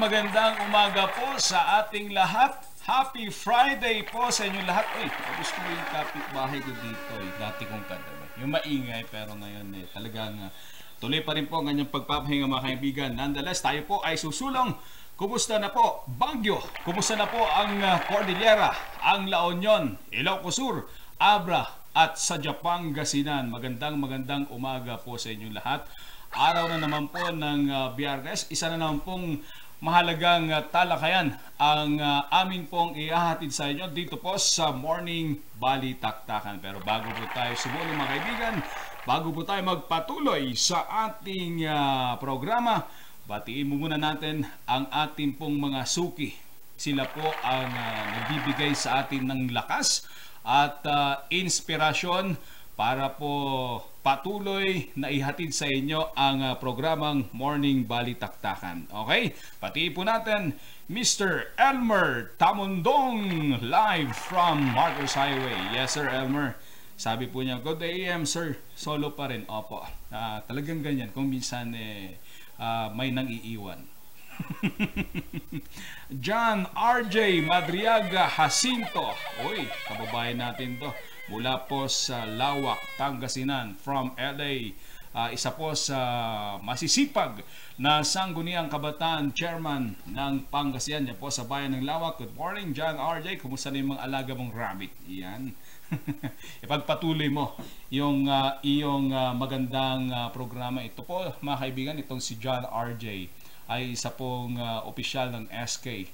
Magandang umaga po sa ating lahat. Happy Friday po sa inyo lahat. Uy, gusto ko yung kapitbahay ko dito. Eh. Dati kong katabi. Yung maingay pero ngayon eh, talagang uh, tuloy pa rin po ang kanyang pagpapahinga mga kaibigan. Nonetheless, tayo po ay susulong. Kumusta na po Baguio? Kumusta na po ang uh, Cordillera, ang La Union, Ilocos Sur, Abra at sa Japan Gasinan. Magandang magandang umaga po sa inyo lahat. Araw na naman po ng uh, Biyernes, isa na naman pong mahalagang uh, talakayan ang uh, amin pong ihahatid sa inyo dito po sa Morning Bali Taktakan. Pero bago po tayo sumuli mga kaibigan, bago po tayo magpatuloy sa ating uh, programa, batiin mo muna natin ang ating pong mga suki. Sila po ang uh, nagbibigay sa atin ng lakas at uh, inspirasyon para po patuloy na ihatid sa inyo ang uh, programang Morning Balitaktakan. Okay? Pati po natin Mr. Elmer Tamundong live from Marcos Highway. Yes sir Elmer. Sabi po niya, good day AM sir. Solo pa rin. Opo. Uh, talagang ganyan. Kung minsan eh, uh, may nang iiwan. John RJ Madriaga Jacinto. Uy, kababayan natin to mula po sa Lawak, Pangasinan from LA. Uh, ah, isa po sa masisipag na sangguniang kabataan chairman ng Pangasinan niya po sa bayan ng Lawak. Good morning, John RJ. Kumusta na yung mga alaga mong rabbit? Yan. Ipagpatuloy mo yung uh, iyong uh, magandang uh, programa. Ito po, mga kaibigan, itong si John RJ ay isa pong uh, opisyal ng SK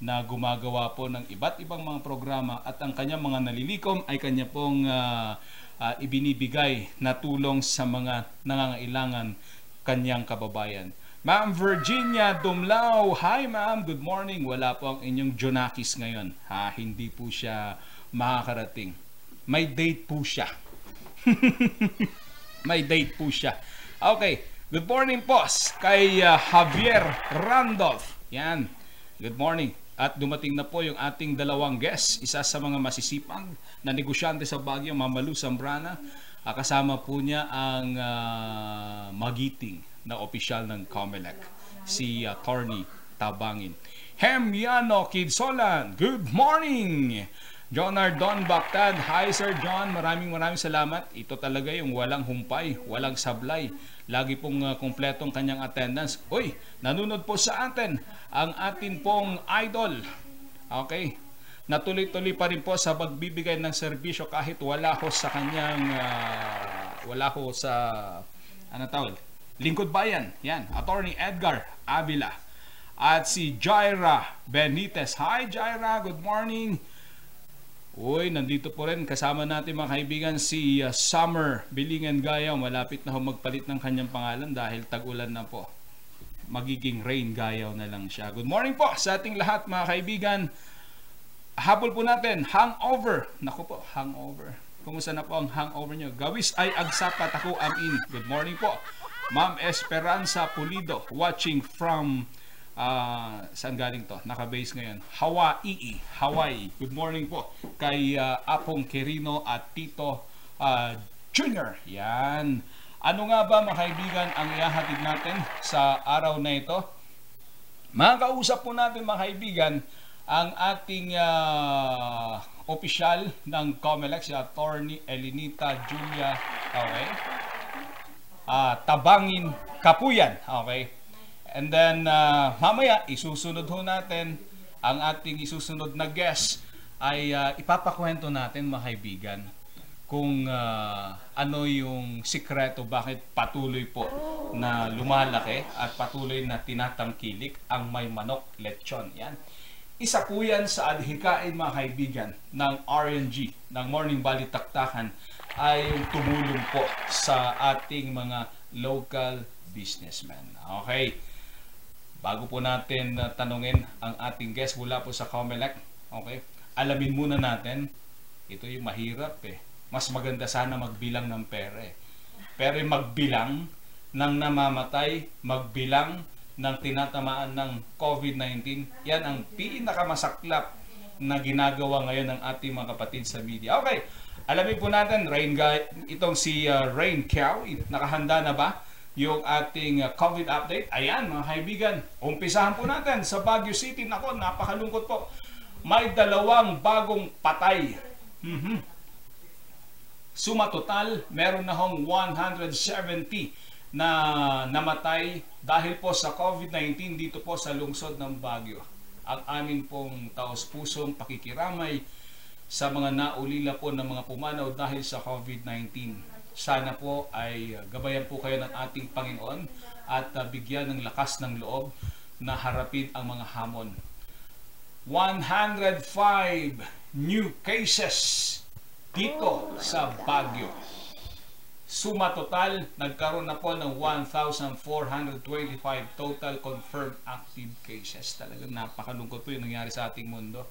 na gumagawa po ng iba't ibang mga programa at ang kanyang mga nalilikom ay kanya pong uh, uh, ibinibigay na tulong sa mga nangangailangan kanyang kababayan. Ma'am Virginia Dumlao, hi ma'am, good morning. Wala po ang inyong Jonakis ngayon. Ha, hindi po siya makakarating. May date po siya. May date po siya. Okay, good morning po kay uh, Javier Randolph. Yan, good morning. At dumating na po yung ating dalawang guest, isa sa mga masisipag na negosyante sa Baguio, Mamalu Zambrana. Uh, kasama po niya ang uh, magiting na opisyal ng COMELEC, si uh, Tabangin. Hemiano Kidsolan, good morning! John Ardon Bactad, hi Sir John, maraming maraming salamat. Ito talaga yung walang humpay, walang sablay Lagi pong uh, kumpletong kanyang attendance. Uy, nanonood po sa atin ang atin pong idol. Okay. Natuloy-tuloy pa rin po sa pagbibigay ng serbisyo kahit wala ho sa kanyang uh, wala ho sa ano tawag? Lingkod Bayan. Yan, Attorney Edgar Avila. At si Jaira Benitez. Hi Jaira, good morning. Uy, nandito po rin kasama natin mga kaibigan si uh, Summer Bilingan Gayaw. Malapit na ho magpalit ng kanyang pangalan dahil tag-ulan na po. Magiging Rain Gayaw na lang siya. Good morning po sa ating lahat mga kaibigan. Habol po natin, hangover. Naku po, hangover. Kumusta na po ang hangover nyo? Gawis ay agsapat ako amin. Good morning po. Ma'am Esperanza Pulido watching from uh, saan galing to? Naka-base ngayon. Hawaii. Hawaii. Good morning po kay uh, Apong Quirino at Tito uh, Junior. Yan. Ano nga ba mga kaibigan ang ihahatid natin sa araw na ito? Makakausap po natin mga kaibigan ang ating uh, opisyal ng COMELEC, si Attorney Elinita Julia okay? uh, Tabangin Kapuyan. Okay? And then, uh, mamaya, isusunod ho natin ang ating isusunod na guest ay uh, ipapakwento natin mga kaibigan kung uh, ano yung sikreto bakit patuloy po na lumalaki at patuloy na tinatangkilik ang may manok lechon. Yan. Isa po yan sa adhikain mga kaibigan ng RNG, ng Morning Valley Taktakan ay tumulong po sa ating mga local businessmen. Okay. Bago po natin uh, tanungin ang ating guest mula po sa Comelec, okay? Alamin muna natin, ito yung mahirap eh. Mas maganda sana magbilang ng pera. Pero yung magbilang ng namamatay, magbilang ng tinatamaan ng COVID-19, yan ang pinakamasaklap na ginagawa ngayon ng ating mga kapatid sa media. Okay, alamin po natin, Rain Guy, itong si uh, Rain Kiao, nakahanda na ba yung ating uh, COVID update. Ayan mga kaibigan, umpisahan po natin sa Baguio City. Nako, napakalungkot po. May dalawang bagong patay. Mhm. Suma total, meron na hong 170 na namatay dahil po sa COVID-19 dito po sa lungsod ng Baguio. Ang amin pong taos-pusong pakikiramay sa mga naulila po ng mga pumanaw dahil sa COVID-19. Sana po ay gabayan po kayo ng ating Panginoon at uh, bigyan ng lakas ng loob na harapin ang mga hamon. 105 new cases dito sa Baguio. Suma total, nagkaroon na po ng 1,425 total confirmed active cases. Talagang napakalungkot po yung nangyari sa ating mundo.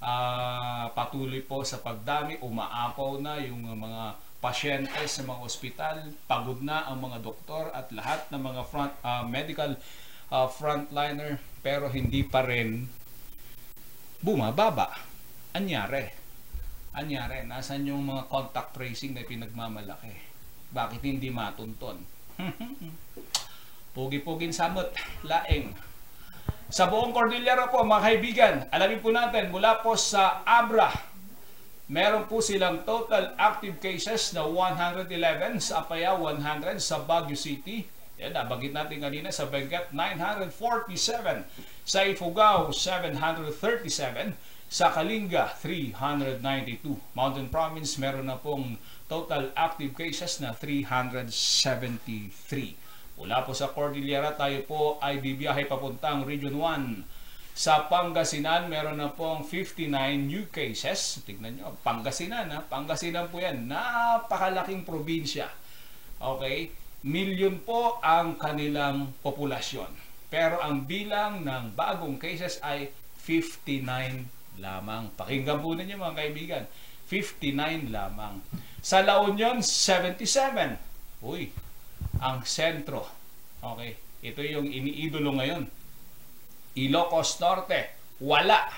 Uh, patuloy po sa pagdami, umaapaw na yung mga pasyente sa mga ospital, pagod na ang mga doktor at lahat ng mga front uh, medical uh, frontliner pero hindi pa rin bumababa. Anyari? Anyari? Nasaan yung mga contact tracing na pinagmamalaki? Bakit hindi matunton? Pugi-pugin samot, laeng. Sa buong Cordillera po mga kaibigan, alamin po natin mula po sa Abra, meron po silang total active cases na 111, sa Apaya 100, sa Baguio City, yan, nabagit natin kanina sa Benguet 947, sa Ifugao 737, sa Kalinga 392. Mountain Province meron na pong total active cases na 373. Mula po sa Cordillera tayo po ay bibiyahe papuntang Region 1. Sa Pangasinan, meron na pong 59 new cases. Tignan nyo, Pangasinan, ha? Pangasinan po yan. Napakalaking probinsya. Okay? Milyon po ang kanilang populasyon. Pero ang bilang ng bagong cases ay 59 lamang. Pakinggan po ninyo mga kaibigan. 59 lamang. Sa La Union, 77. Uy, ang sentro. Okay, ito yung iniidolo ngayon. Ilocos Norte, wala.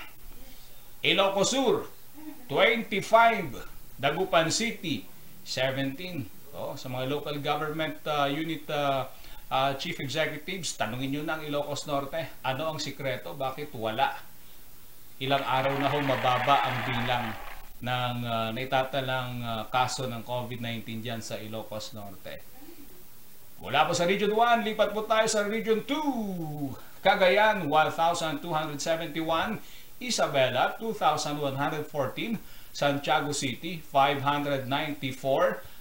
Ilocos Sur, 25. Dagupan City, 17. Oh, sa mga local government uh, unit uh, uh, chief executives, tanungin nyo ang Ilocos Norte, ano ang sikreto? Bakit wala? Ilang araw na ho mababa ang bilang ng uh, naitatalang uh, kaso ng COVID-19 dyan sa Ilocos Norte. Mula po sa Region 1, lipat po tayo sa Region 2. Cagayan, 1,271. Isabela, 2,114. Santiago City, 594.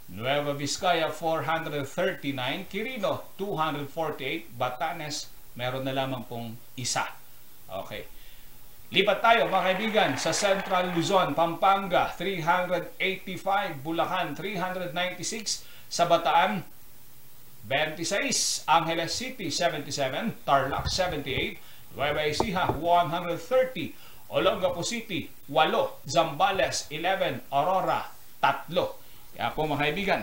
Nueva Vizcaya, 439. Quirino, 248. Batanes, meron na lamang pong isa. Okay. Lipat tayo mga kaibigan sa Central Luzon, Pampanga 385, Bulacan 396, sa Bataan 26, Angeles City 77, Tarlac 78, Nueva Ecija 130, Olongapo City 8, Zambales 11, Aurora 3. Kaya po mga kaibigan,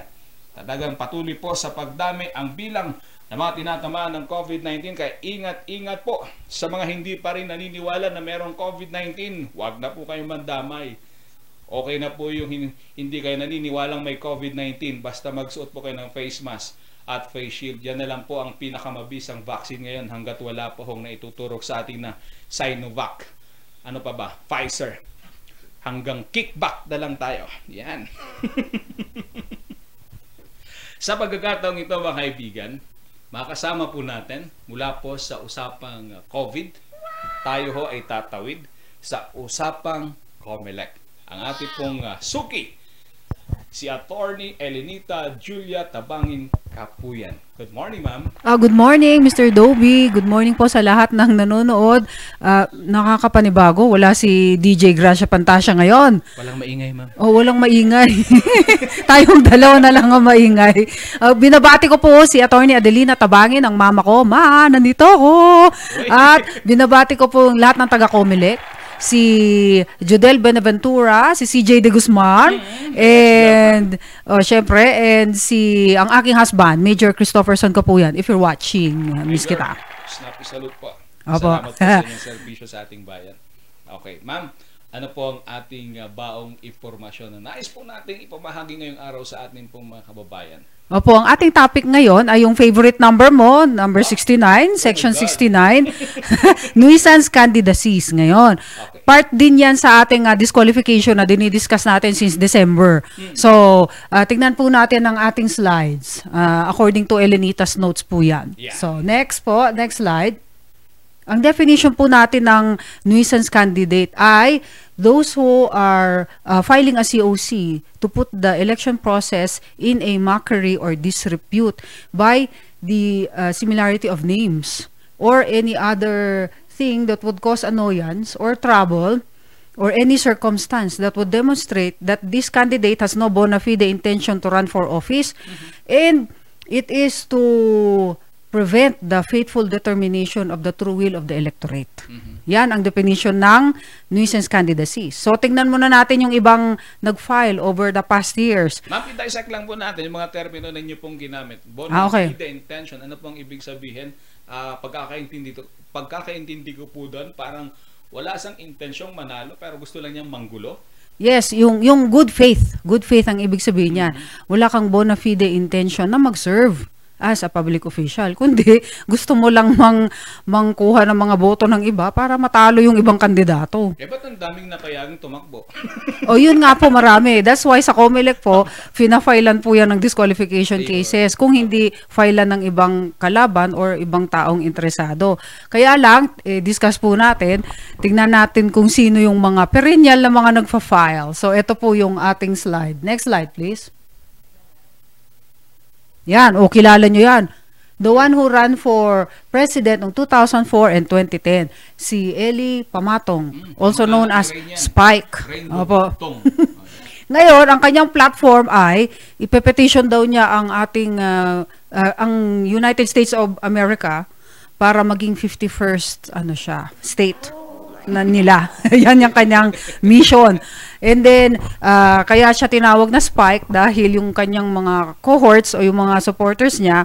talagang patuloy po sa pagdami ang bilang na mga tinatamaan ng COVID-19. Kaya ingat-ingat po sa mga hindi pa rin naniniwala na mayroong COVID-19. Huwag na po kayong mandamay. Okay na po yung hindi kayo naniniwalang may COVID-19. Basta magsuot po kayo ng face mask at face shield. Yan na lang po ang pinakamabisang vaccine ngayon hanggat wala po hong naituturok sa atin na Sinovac. Ano pa ba? Pfizer. Hanggang kickback na lang tayo. Yan. sa pagkakataong ito mga kaibigan, Makasama po natin mula po sa usapang COVID, tayo ho ay tatawid sa usapang COMELEC. Ang ating pong uh, suki, si Attorney Elenita Julia Tabangin Kapuyan. Good morning, ma'am. Uh, good morning, Mr. Dobie. Good morning po sa lahat ng nanonood. Uh, nakakapanibago, wala si DJ Gracia Pantasya ngayon. Walang maingay, ma'am. Oh, walang maingay. Tayong dalawa na lang ang maingay. Uh, binabati ko po si Attorney Adelina Tabangin, ang mama ko. Ma, nandito ako. At binabati ko po lahat ng taga-Comelec si Judel Benaventura, si CJ De Guzman, and oh, syempre, and si ang aking husband, Major Christopherson Kapuyan, if you're watching, uh, miss kita. Snappy salute po. Opo. Salamat po sa inyong servisyo sa ating bayan. Okay, ma'am. ano po ang ating uh, baong impormasyon na nais po nating ipamahagi ngayong araw sa ating pong mga kababayan. Opo, ang ating topic ngayon ay yung favorite number mo, number 69, section God. 69, nuisance candidacies ngayon. Part din yan sa ating uh, disqualification na dinidiscuss natin since December. Hmm. So, uh, tingnan po natin ang ating slides. Uh, according to Elenita's notes po yan. So, next po, next slide. Ang definition po natin ng nuisance candidate ay those who are uh, filing a COC to put the election process in a mockery or disrepute by the uh, similarity of names or any other thing that would cause annoyance or trouble or any circumstance that would demonstrate that this candidate has no bona fide intention to run for office. And it is to prevent the faithful determination of the true will of the electorate. Yan ang definition ng nuisance candidacy. So, tingnan muna natin yung ibang nag-file over the past years. Ma'am, i-dissect lang po natin yung mga termino na inyo pong ginamit. Bonus Ah, okay. the intention. Ano pong ibig sabihin? Ah, pagkakaintindi, to, pagkakaintindi ko po doon, parang wala sang intensyong manalo pero gusto lang niyang manggulo. Yes, yung yung good faith. Good faith ang ibig sabihin niyan. Wala kang bona fide intention na mag-serve as a public official. Kundi gusto mo lang mang mangkuha ng mga boto ng iba para matalo yung ibang kandidato. Eh, ba't ang daming napayagang tumakbo? O yun nga po marami. That's why sa COMELEC po, fina-filean po yan ng disqualification cases kung hindi filean ng ibang kalaban or ibang taong interesado. Kaya lang, eh, discuss po natin, tingnan natin kung sino yung mga perennial na mga nagfa-file. So ito po yung ating slide. Next slide please. Yan, o kilala nyo yan. The one who ran for president noong 2004 and 2010, si Eli Pamatong, also kilala known as. Spike. Opo. Ngayon, ang kanyang platform ay ipepetition daw niya ang ating ah, ah, ang United States of America para maging 51st ano siya, state na nila. Yan yung kanyang mission. And then, ah, kaya siya tinawag na Spike dahil yung kanyang mga cohorts o yung mga supporters niya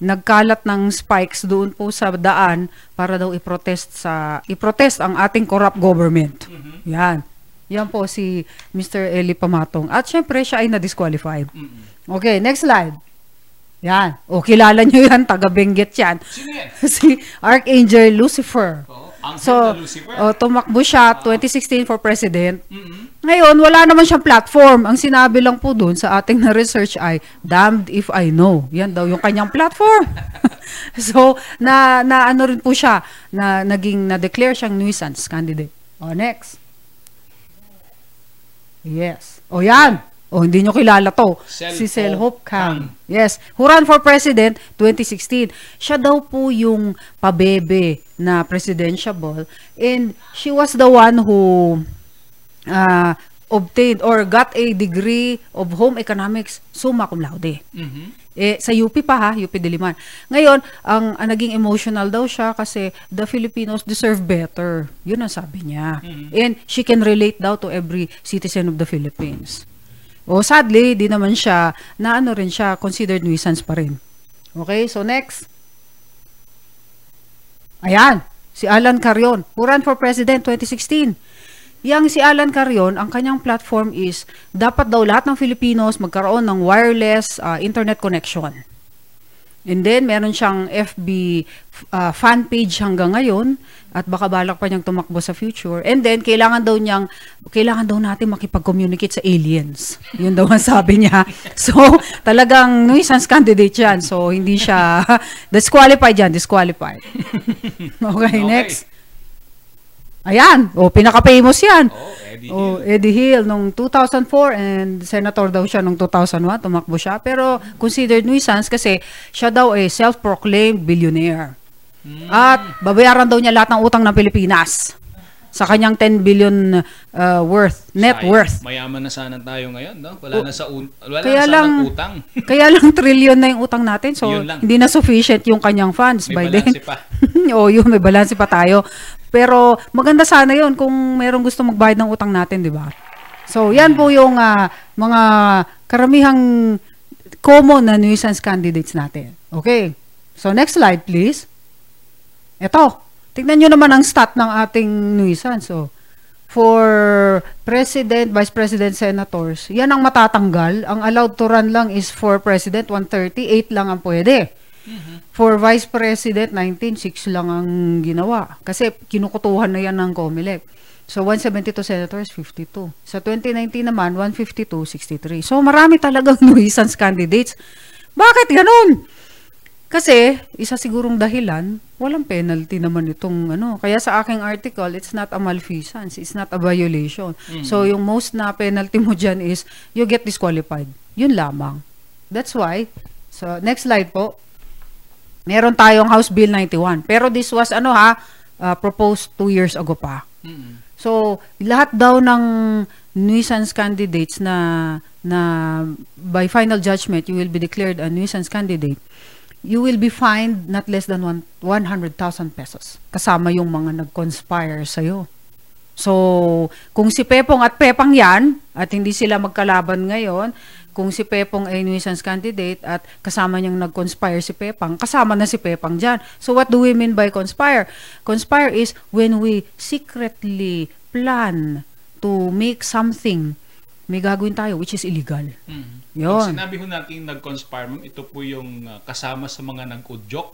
nagkalat ng spikes doon po sa daan para daw i-protest sa i-protest ang ating corrupt government. Yan. Yan po si Mr. Eli Pamatong. At syempre siya ay na-disqualified. Okay, next slide. Yan. O, kilala nyo yan. Taga-Benguet yan. Sino yan? si Archangel Lucifer. Ang So, oh, tumakbo siya 2016 for president. Mhm. Ngayon, wala naman siyang platform. Ang sinabi lang po dun sa ating na-research ay, damned if I know. Yan daw yung kanyang platform. so, na, na ano rin po siya, na naging, na-declare siyang nuisance candidate. O, next. Yes. O, yan. O, hindi nyo kilala to. Sel si Sel Hope Hope Kang. Yes. Who ran for president 2016. Siya daw po yung pabebe na presidentiable. And she was the one who uh, obtained or got a degree of home economics summa cum laude. Mhm. Eh, sa UP pa ha, UP Diliman. Ngayon, ang, ang naging emotional daw siya kasi the Filipinos deserve better. Yun ang sabi niya. And she can relate daw to every citizen of the Philippines. O sadly, di naman siya, na ano rin siya, considered nuisance pa rin. Okay, so next. Ayan, si Alan Carion, who ran for president 2016. Yang si Alan Carion, ang kanyang platform is, dapat daw lahat ng Filipinos magkaroon ng wireless uh, internet connection. And then, meron siyang FB uh, fan page hanggang ngayon at baka balak pa niyang tumakbo sa future. And then, kailangan daw niyang, kailangan daw natin makipag-communicate sa aliens. Yun daw ang sabi niya. So, talagang nuisance candidate yan. So, hindi siya, disqualified yan, disqualified. Okay, next. Ayan, o pinaka-famous yan. Oh, Eddie Oh, Hill. Eddie Hill nung 2004 and senator daw siya nung 2001, tumakbo siya. Pero considered nuisance kasi siya daw ay self-proclaimed billionaire. At babayaran daw niya lahat ng utang ng Pilipinas sa kanyang 10 billion uh, worth, net Sayang. worth. Mayaman na sana tayo ngayon, no? Wala na sa wala Kaya na lang- utang. Kaya lang trillion na yung utang natin. So, hindi na sufficient yung kanyang funds May by then. pa. Oo, yun, may balanse pa tayo. Pero maganda sana yun kung merong gusto magbayad ng utang natin, di ba? So, yan po yung ah, mga karamihang common na nuisance candidates natin. Okay. So, next slide, please. Ito. Tignan nyo naman ang stat ng ating nuisance. So, for president, vice president, senators, yan ang matatanggal. Ang allowed to run lang is for president, 138 lang ang pwede. For vice president, 19, 6 lang ang ginawa. Kasi kinukutuhan na yan ng COMELEC. So, 172 senators, 52. Sa 2019 naman, 152, 63. So, marami talagang nuisance candidates. Bakit ganun? Kasi, isa sigurong dahilan, walang penalty naman itong ano. Kaya sa aking article, it's not a malfeasance, it's not a violation. So, yung most na penalty mo dyan is, you get disqualified. Yun lamang. That's why, so next slide po, meron tayong House Bill 91. Pero this was, ano ha, uh, proposed two years ago pa. Mm. So, lahat daw ng nuisance candidates na na by final judgment you will be declared a nuisance candidate, you will be fined not less than one, 100,000 pesos. Kasama yung mga nag-conspire sa'yo. So, kung si Pepong at Pepang yan, at hindi sila magkalaban ngayon, kung si Pepong ay nuisance candidate at kasama niyang nag-conspire si Pepang, kasama na si Pepang dyan. So, what do we mean by conspire? Conspire is when we secretly plan to make something, may gagawin tayo, which is illegal. Mm. Yun. Pag sinabi ho natin nag-conspire, ma'am, ito po yung uh, kasama sa mga nag-udyok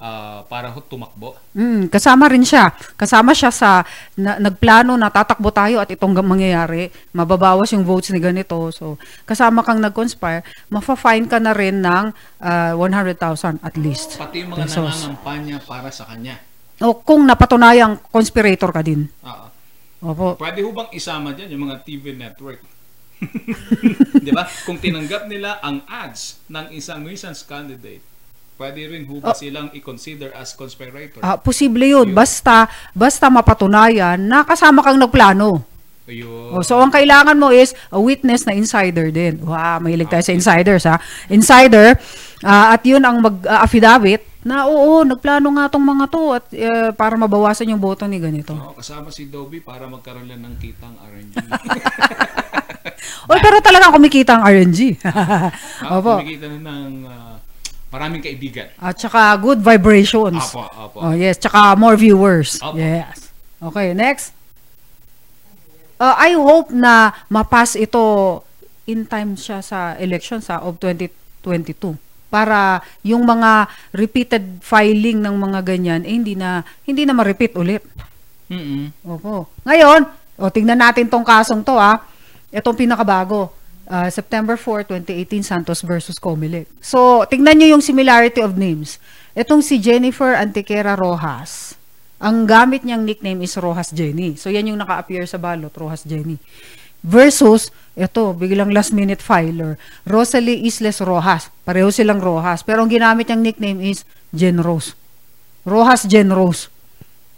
uh, para ho tumakbo. Mm, kasama rin siya. Kasama siya sa na, nagplano na tatakbo tayo at itong mangyayari, mababawas yung votes ni ganito. So, kasama kang nag-conspire, mafa-fine ka na rin ng ah, 100,000 at least. Pati yung mga Pesos. nangangampanya para sa kanya. O kung napatunayang conspirator ka din. Oo. Opo. Pwede ho bang isama dyan yung mga TV network? Di ba? Kung tinanggap nila ang ads ng isang nuisance candidate, pwede rin ho ba silang i-consider as conspirator? Ah, posible yun. Basta, basta mapatunayan na kasama kang nagplano. Ayun. Oh, so ang kailangan mo is a witness na insider din. Wow, mahilig tayo sa insiders ha. Insider ah, at 'yun ang mag-affidavit na oo, nagplano nga tong mga to at eh, para mabawasan yung boto ni ganito. Oo, kasama si Dobby para magkaroon lang ng kitang RNG. Oy, pero talagang kumikita ang RNG. Opo. Kumikita na ng ah, maraming kaibigan. At saka good vibrations. Apo, apo. Oh, yes, tsaka more viewers. Opo. Yes. Okay, next. Uh, I hope na mapas ito in time siya sa election sa of 2022 para yung mga repeated filing ng mga ganyan eh, hindi na hindi na ma-repeat ulit. Mm-mm. Opo. Ngayon, o tingnan natin tong kasong to ah. Itong pinakabago. Ah, September 4, 2018, Santos versus Comelec. So, tingnan nyo yung similarity of names. Itong si Jennifer Antiquera Rojas. Ang gamit niyang nickname is Rojas Jenny. So, yan yung naka-appear sa balot, Rojas Jenny. Versus, ito, biglang last minute filer, Rosalie Isles Rojas. Pareho silang Rojas. Pero ang ginamit niyang nickname is Jen Rose. Rojas Jen Rose.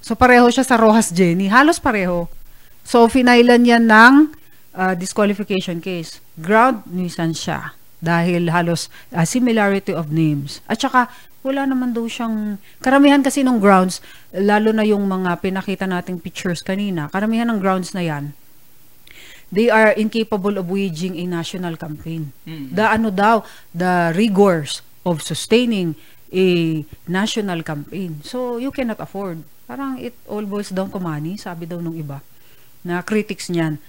So pareho siya sa Rojas Jenny. Halos pareho. So finailan yan ng uh, disqualification case. Ground nuisance siya. Dahil halos uh, similarity of names. At saka wala naman daw siyang... Karamihan kasi ng grounds, lalo na yung mga pinakita nating pictures kanina, karamihan ng grounds na yan, they are incapable of waging a national campaign. Mm. The ano daw, the rigors of sustaining a national campaign. So, you cannot afford. Parang it all boils down to money, sabi daw nung iba, na critics niyan.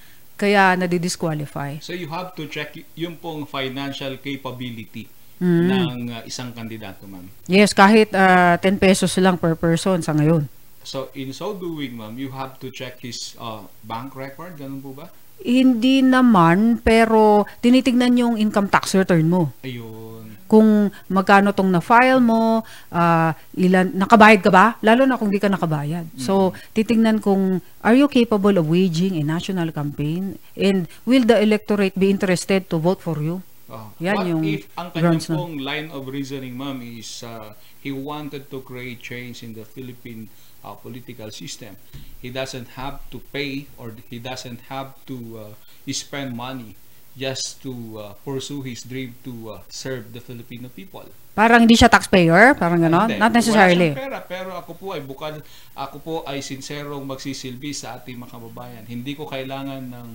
Kaya nadidisqualify. So you have to check yung pong financial capability Mm. ng uh, isang kandidato, ma'am. Yes, kahit ah, 10 pesos lang per person sa ngayon. So in so doing, ma'am, you have to check his uh, bank record, ganun po ba? Hindi naman, pero tinitignan yung income tax return mo. Ayun. Kung magkano tong na-file mo, ah, ilan, nakabayad ka ba? Lalo na kung di ka nakabayad. So, titingnan kung, are you capable of waging a national campaign? And will the electorate be interested to vote for you? Oh. Yan What yung if ang kanyang pong line of reasoning, ma'am, is uh, he wanted to create change in the Philippine uh, political system. He doesn't have to pay or he doesn't have to uh, spend money just to uh, pursue his dream to uh, serve the Filipino people. Parang hindi siya taxpayer? Parang gano'n? Not Wala necessarily. siyang pera, pero ako po ay bukal, ako po ay sinserong magsisilbi sa ating mga kababayan. Hindi ko kailangan ng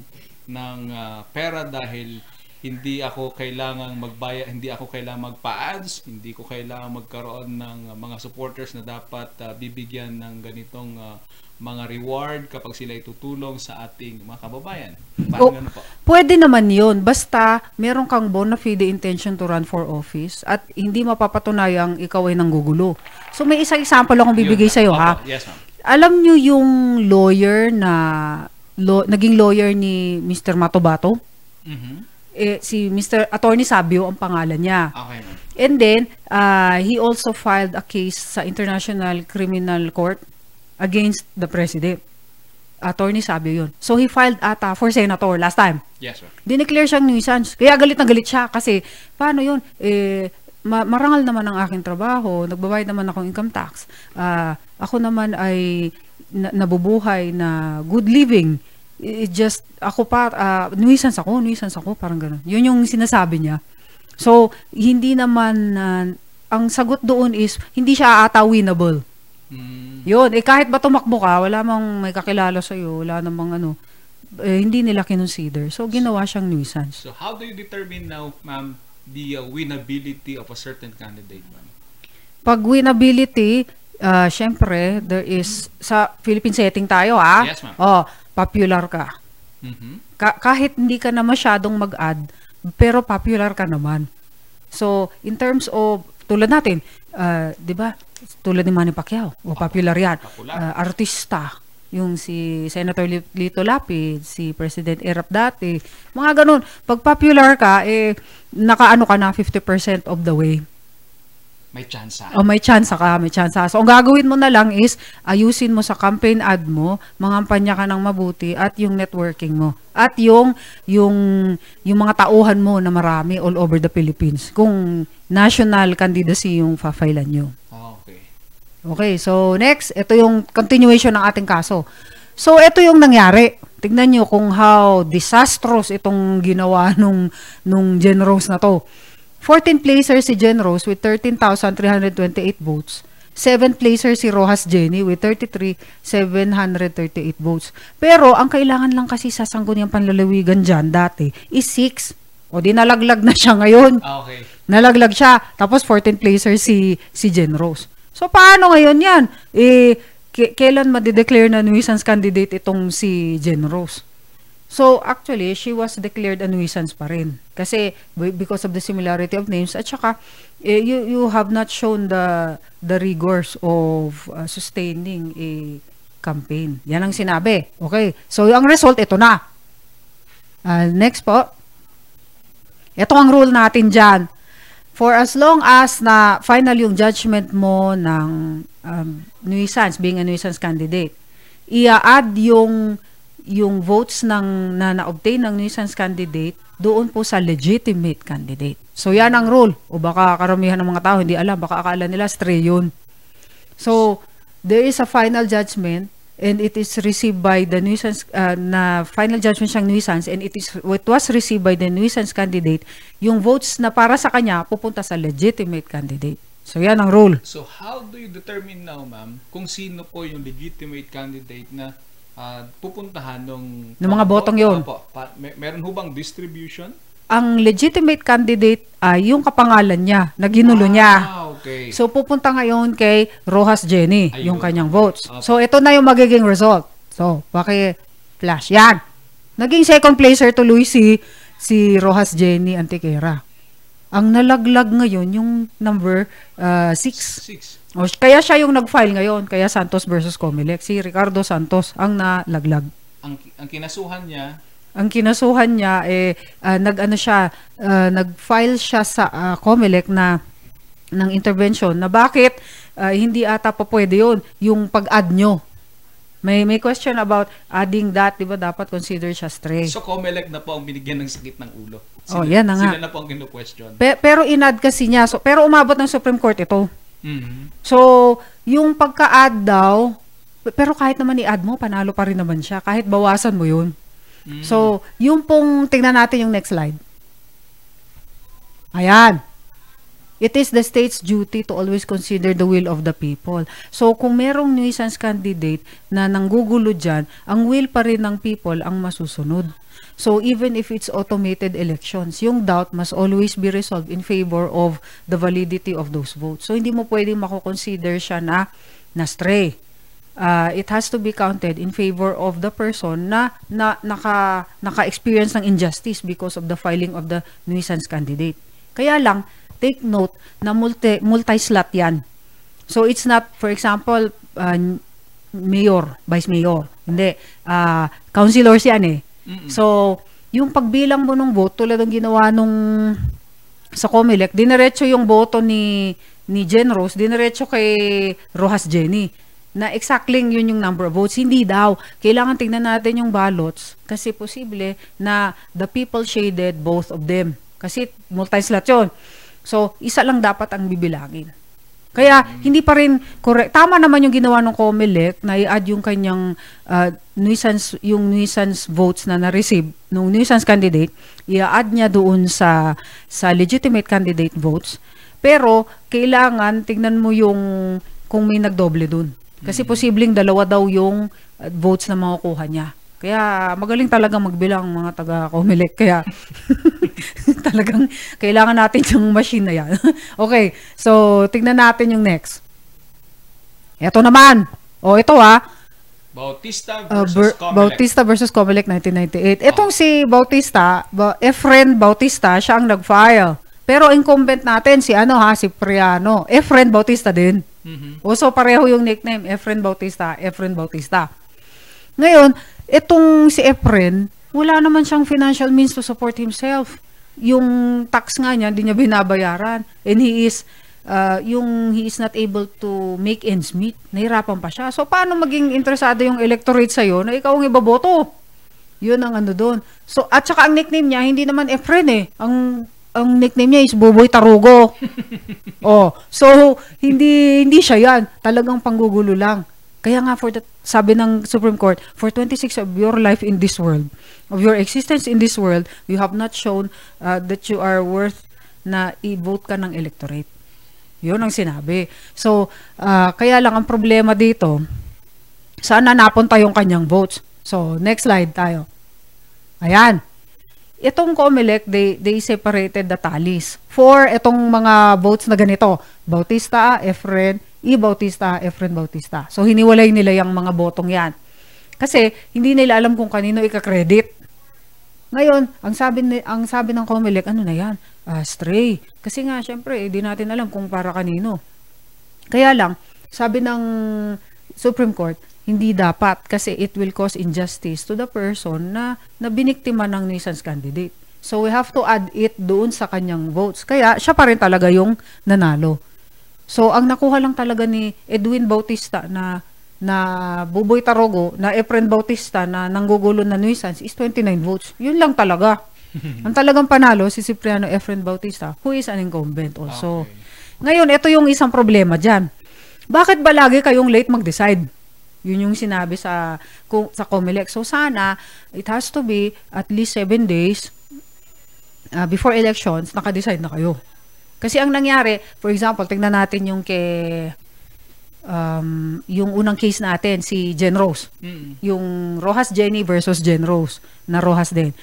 ng ah, pera dahil hindi ako kailangang magbaya, hindi ako kailangang magpa-ads, hindi ko kailangang magkaroon ng uh, mga supporters na dapat uh, bibigyan ng ganitong uh, mga reward kapag sila tutulong sa ating mga kababayan. Oh, Parang ganun po. Pwede naman yun. Basta meron kang bona fide intention to run for office at hindi mapapatunayang ikaw ay nanggugulo. So may isang example akong bibigay sa'yo Opo, ha. Yes, ma'am. Alam nyo yung lawyer na lo- naging lawyer ni Mr. Matobato? Mhm. Eh, si Mr. Attorney Sabio ang pangalan niya. Okay. And then, uh, he also filed a case sa International Criminal Court against the President. Attorney Sabio yun. So, he filed ata for senator last time. Yes, ma'am. Dineclare siyang nuisance. Kaya galit na galit siya kasi paano yun? Eh, ma- marangal naman ang aking trabaho, nagbabayad naman akong income tax. Ah, ako naman ay na- nabubuhay na good living. It just, ako pa, ah, nuisance ako, nuisance ako, parang gano'n. Yun yung sinasabi niya. So, hindi naman, ah, ang sagot doon is, hindi siya ata winnable. Mm, Yun, eh kahit ba tumakbo ka, wala mang may kakilala sa'yo, wala namang ano, eh, hindi nila kinonsider. So, ginawa siyang nuisance. So how do you determine now, ma'am, the uh, winnability of a certain candidate, ma'am? Pag winnability, ah, syempre, there is, sa Philippine setting tayo, ha? Yes, ma'am. Oh, popular ka. Mhm. Ka- kahit hindi ka na masyadong mag-add, pero popular ka naman. So, in terms of, tulad natin, ah, di ba, tulad ni Manny Pacquiao, o popular yan. Ah, artista, yung si Senator Li- Lito Lapid, si President Erap dati, mga ganun. Pag popular ka, eh, nakaano ka na 50% of the way. May chance. ah. O may chance ka, may chance ka. So, ang gagawin mo na lang is, ayusin mo sa campaign ad mo, mangampanya ka ng mabuti, at yung networking mo. At yung, yung, yung mga tauhan mo na marami all over the Philippines. Kung national candidacy yung fa-filean nyo. Okay. So next, ito yung continuation ng ating kaso. So, ito yung nangyari. Tignan nyo kung how disastrous itong ginawa nung, nung Jen Rose na to. 14 placer si Jen Rose with 13,328 votes. 7th placer si Rojas Jenny with 33,738 votes. Pero, ang kailangan lang kasi sa sangguniang panlalawigan dyan dati is 6. O di nalaglag na siya ngayon. Ah, okay. Nalaglag siya. Tapos 14th placer si si Jen Rose. So paano ngayon 'yan? Eh kailan ma-declare na nuisance candidate itong si Jen Rose? So actually, she was declared a nuisance pa rin. Kasi be- because of the similarity of names at saka eh, you you have not shown the the rigors of uh, sustaining a campaign. Yan ang sinabi. Okay. So ang result ito na. Ah, next po. Ito ang rule natin dyan. For as long as na final yung judgment mo ng um, nuisance, being a nuisance candidate, i-add yung yung votes ng na na-obtain ng nuisance candidate doon po sa legitimate candidate. So yan ang rule. O baka karamihan ng mga tao hindi alam, baka akala nila stray yun. So there is a final judgment and it is received by the nuisance uh, na final judgment siyang nuisance and it is it was received by the nuisance candidate yung votes na para sa kanya pupunta sa legitimate candidate so yan ang rule So how do you determine now, ma'am, kung sino po yung legitimate candidate na ah, pupuntahan ng Ng mga botong yun? Opo. Pa- may- meron ho bang distribution? Ang legitimate candidate ay yung kapangalan niya na ginulo niya Ah, okay. so pupunta ngayon kay Rojas Jenny Ayun. yung kanyang votes Opo. so ito na yung magiging result so paki flash yan naging second placer tuloy si si Rojas Jenny Antiquera ang nalaglag ngayon yung number 6 Six. O, kaya siya yung nag-file ngayon, kaya Santos versus Comelec. Si Ricardo Santos ang nalaglag. Ang, ang kinasuhan niya, Ang kinasuhan niya, eh, ah, nag-ano siya, ah, nag-file siya sa ah, Comelec na ng intervention na bakit ah, hindi ata pa pwede yun, yung pag-add nyo. May, may question about adding that, di ba dapat consider siya stray. so Comelec na po ang binigyan ng sakit ng ulo. Oh, yan na nga. Sila na po ang kinu-question. Pe- pero inad kasi niya, so, pero umabot ng Supreme Court ito. Mhm. So, yung pagka-add daw, pero kahit naman i-add mo, panalo pa rin naman siya. Kahit bawasan mo yun. So, yung pong, tingnan natin yung next slide. Ayan. It is the state's duty to always consider the will of the people. So, kung merong nuisance candidate na nanggugulo dyan, ang will pa rin ng people ang masusunod. So, even if it's automated elections, yung doubt must always be resolved in favor of the validity of those votes. So, hindi mo pwedeng makukonsider siya na, na stray. Uh, it has to be counted in favor of the person na, na naka, naka-experience ng injustice because of the filing of the nuisance candidate. Kaya lang, take note na multi, multi-slot yan. So, it's not, for example, uh, mayor, vice mayor. Hindi. Uh, councilors yan eh. Mm-mm. So, yung pagbilang mo ng vote, tulad ng ginawa nung sa Comelec, dinerecho yung boto ni ni Jen Rose, dinerecho kay Rojas Jenny na exactly yun yung number of votes. Hindi daw. Kailangan tingnan natin yung ballots kasi posible na the people shaded both of them. Kasi multi-slot yun. So, isa lang dapat ang bibilangin. Kaya, hindi pa rin correct. Tama naman yung ginawa ng COMELEC na i-add yung kanyang uh, nuisance, yung nuisance votes na na-receive ng nuisance candidate, i-add niya doon sa, sa legitimate candidate votes. Pero, kailangan, tignan mo yung kung may nagdoble doon. Kasi posibleng dalawa daw yung uh, votes na makukuha niya. Kaya magaling talaga magbilang mga taga Comelec. Kaya talagang kailangan natin yung machine na yan. okay, so tignan natin yung next. Ito naman. O ito ah. Bautista Uh, versus Ber- Comelec. Bautista versus Comelec 1998. Itong si Bautista, ba- Efren Bautista, siya ang nag-file. Pero incumbent natin si ano ha, si Priano. Efren Bautista din. Mhm. O so pareho yung nickname, Efren Bautista, Efren Bautista. Ngayon, itong si Efren, wala naman siyang financial means to support himself. Yung tax nga niya, hindi niya binabayaran. And he is, uh, yung he is not able to make ends meet. Nahirapan pa siya. So, paano maging interesado yung electorate sa'yo na ikaw ang ibaboto? Yun ang ano doon. So, at saka ang nickname niya, hindi naman Efren eh. Ang ang nickname niya is Buboy Tarugo. oh, so hindi hindi siya 'yan. Talagang panggugulo lang. Kaya nga for that sabi ng Supreme Court, for 26 of your life in this world, of your existence in this world, you have not shown uh, that you are worth na i-vote ka ng electorate. Yun ang sinabi. So, uh, kaya lang ang problema dito, saan na napunta yung kanyang votes? So, next slide tayo. Ayan. Itong COMELEC, they, they separated the tallies. For itong mga votes na ganito, Bautista, Efren, E. Bautista, Efren Bautista. So, hiniwalay nila yung mga botong yan. Kasi, hindi nila alam kung kanino ika-credit. Ngayon, ang sabi, ni, ang sabi ng COMELEC, ano na yan? Ah, stray. Kasi nga, syempre, hindi natin alam kung para kanino. Kaya lang, sabi ng Supreme Court, hindi dapat kasi it will cause injustice to the person na, na biniktima ng nuisance candidate. So we have to add it doon sa kanyang votes. Kaya siya pa rin talaga yung nanalo. So ang nakuha lang talaga ni Edwin Bautista na na Buboy Tarogo, na Efren Bautista na nanggugulo na nuisance is 29 votes. Yun lang talaga. ang talagang panalo si Cipriano Efren Bautista who is an incumbent also. Okay. Ngayon, ito yung isang problema dyan. Bakit ba lagi kayong late mag-decide? Yun yung sinabi sa kung, sa COMELEC. So sana it has to be at least 7 days uh, before elections naka-decide na kayo. Kasi ang nangyari, for example, tingnan natin yung kay um, yung unang case natin si Jen Rose. Mm. Yung Rojas Jenny versus Jen Rose na Rojas din.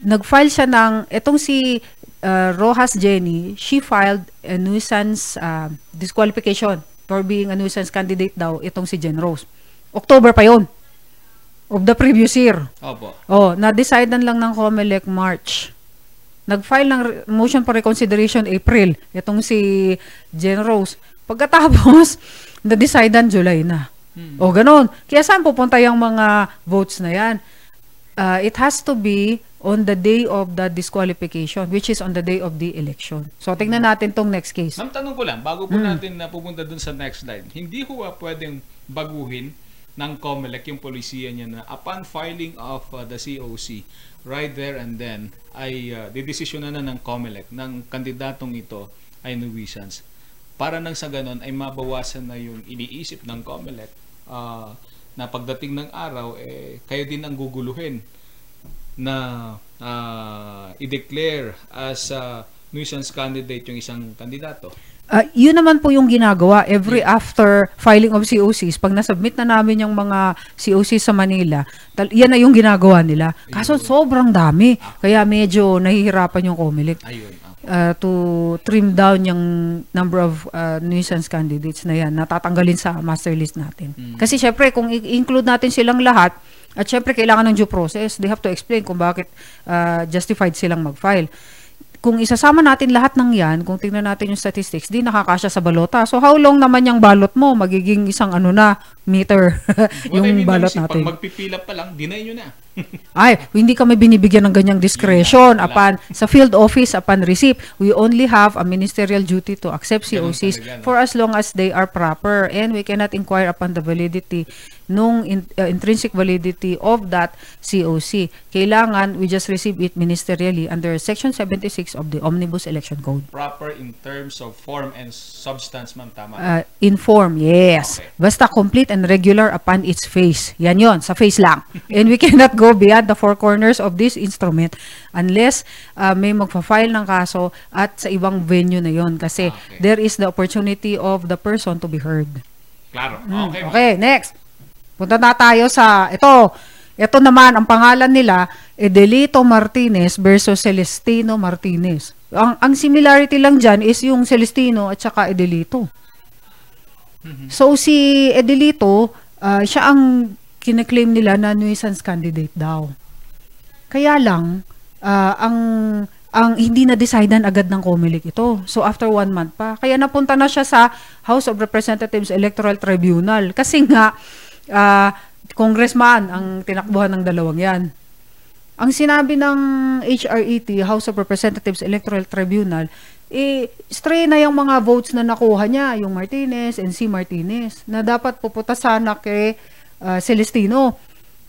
Nag-file siya ng etong si uh, Rojas Jenny, she filed a nuisance uh, disqualification for being a nuisance candidate daw itong si Jen Rose. October pa yon of the previous year. Opo. Oh, na-decidean lang ng COMELEC March. Nag-file ng motion for reconsideration April. Itong si Jen Rose. Pagkatapos, na-decidean July na. Mm. O, ganun. Kaya saan pupunta yung mga votes na yan? Uh, it has to be on the day of the disqualification, which is on the day of the election. So, tingnan natin tong next case. Ma'am, tanong ko lang, bago po natin na pupunta dun sa next slide, hindi ho ba pwedeng baguhin ng COMELEC yung polisiya niya na upon filing of uh, the COC, right there and then, ay uh, didesisyonan na ng COMELEC ng kandidatong ito ay nuisance. Para nang sa ganon ay mabawasan na yung iniisip ng COMELEC uh, na pagdating ng araw, eh, kayo din ang guguluhin na uh, i-declare as uh, nuisance candidate yung isang kandidato. Ah, yun naman po yung ginagawa every after filing of COCs. Pag nasubmit na namin yung mga COCs sa Manila, tal- yan na yung ginagawa nila. Kaso sobrang dami. Kaya medyo nahihirapan yung COMELEC ah. uh, to trim down yung number of uh, nuisance candidates na yan, natatanggalin sa master list natin. Kasi syempre, kung i-include natin silang lahat, at syempre kailangan ng due process, they have to explain kung bakit uh, justified silang mag-file. Kung isasama natin lahat ng yan, kung tingnan natin yung statistics, di nakakasya sa balota. So how long naman yung balot mo? Magiging isang ano na, meter yung I mean balot natin. Pag magpipila pa lang, deny nyo na. Ay, hindi kami binibigyan ng ganyang discretion upon sa field office upon receipt. We only have a ministerial duty to accept COCs talaga, no? for as long as they are proper and we cannot inquire upon the validity nung in- uh, intrinsic validity of that COC. Kailangan we just receive it ministerially under section 76 of the Omnibus Election Code. Proper in terms of form and substance, ma'am. Tama. Uh, inform, yes. Okay. Basta complete and regular upon its face. Yan yon sa face lang. And we cannot go beyond the four corners of this instrument unless uh, may magfa-file ng kaso at sa ibang venue na yon kasi Okay. there is the opportunity of the person to be heard. Klaro. Mm, Okay. Okay, next. Punta na tayo sa ito. Ito naman ang pangalan nila Edelito Martinez versus Celestino Martinez. Ang ang similarity lang diyan is yung Celestino at saka Edelito. So si Edelito, ah, siya ang kine-claim nila na nuisance candidate daw. Kaya lang ah, ang ang hindi na decidean agad ng COMELEC ito. So after one month pa. Kaya napunta na siya sa House of Representatives Electoral Tribunal. Kasi nga, ah, congressman ang tinakbuhan ng dalawang yan. Ang sinabi ng HRET, House of Representatives Electoral Tribunal, eh, stray na yung mga votes na nakuha niya, yung Martinez and si Martinez, na dapat pupunta sana kay ah, Celestino.